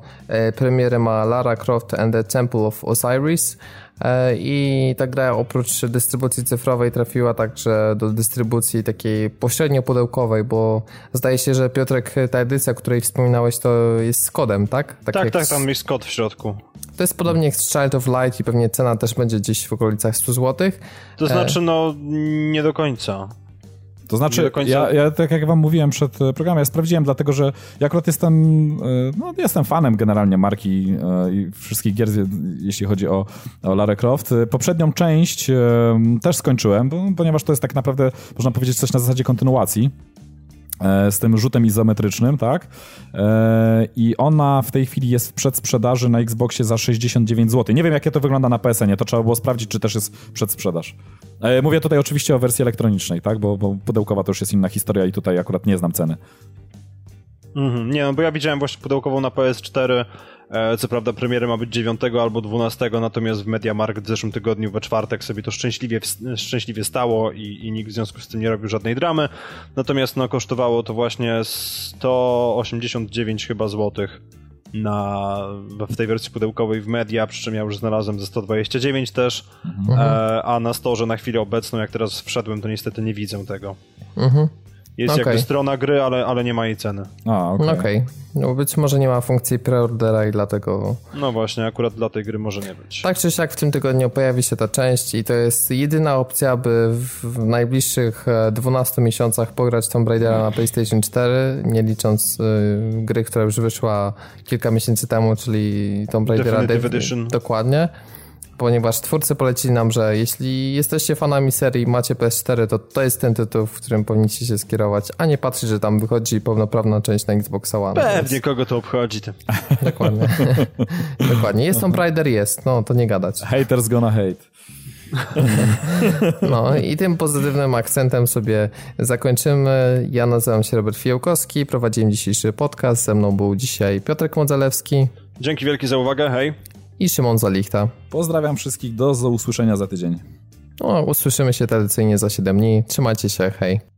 premierę ma Lara Croft and the Temple of Osiris. E, I ta gra oprócz dystrybucji cyfrowej trafiła także do dystrybucji takiej pośrednio pudełkowej, bo zdaje się, że Piotrek, ta edycja, o której wspominałeś, to jest z kodem, tak? Tak, tak, tak tam jest kod w środku. To jest podobnie jak z Child of Light i pewnie cena też będzie gdzieś w okolicach 100 zł. To znaczy, no, nie do końca. To znaczy, końca... ja, ja, tak jak wam mówiłem przed e, programem, ja sprawdziłem, dlatego że ja akurat jestem, e, no, jestem fanem generalnie marki e, i wszystkich gier, jeśli chodzi o, o Lara Croft. Poprzednią część też skończyłem, ponieważ to jest tak naprawdę, można powiedzieć, coś na zasadzie kontynuacji z tym rzutem izometrycznym, tak? I ona w tej chwili jest w przedsprzedaży na Xboxie za 69 zł. Nie wiem, jakie to wygląda na PSN-ie, to trzeba było sprawdzić, czy też jest przedsprzedaż. E, mówię tutaj oczywiście o wersji elektronicznej, tak? Bo, bo pudełkowa to już jest inna historia i tutaj akurat nie znam ceny. Mhm, nie, no bo ja widziałem właśnie pudełkową na PS4. E, co prawda premiery ma być 9 albo 12, natomiast w MediaMarkt w zeszłym tygodniu we czwartek sobie to szczęśliwie, szczęśliwie stało i, i nikt w związku z tym nie robił żadnej dramy. Natomiast no, kosztowało to właśnie 189 chyba złotych na, w tej wersji pudełkowej w media, przy czym ja już znalazłem ze 129 też, mhm. e, a na storze na chwilę obecną, jak teraz wszedłem, to niestety nie widzę tego. Mhm. Jest okay. jakby strona gry, ale, ale nie ma jej ceny. A, okej. Okay. okay. No być może nie ma funkcji preordera i dlatego... No właśnie, akurat dla tej gry może nie być. Tak czy siak w tym tygodniu pojawi się ta część i to jest jedyna opcja, aby w najbliższych 12 e, miesiącach pograć Tomb Raidera na PlayStation 4, nie licząc y, gry, która już wyszła kilka miesięcy temu, czyli Tomb Raidera Definitive Edition. Dokładnie. Ponieważ twórcy polecili nam, że jeśli jesteście fanami serii macie PS4, to to jest ten tytuł, w którym powinniście się skierować, a nie patrzeć, że tam wychodzi pełnoprawna część na Xbox One. Pewnie, więc... kogo to obchodzi. Ty. Dokładnie. Dokładnie. Jest Tomb Raider, jest. No, to nie gadać. Haters gonna hate. No i tym pozytywnym akcentem sobie zakończymy. Ja nazywam się Robert Fiołkowski, prowadziłem dzisiejszy podcast. Ze mną był dzisiaj Piotrek Modzelewski. Dzięki wielkie za uwagę, hej. I Szymon Zalichta. Pozdrawiam wszystkich, do usłyszenia za tydzień. No, usłyszymy się tradycyjnie za 7 dni. Trzymajcie się, hej.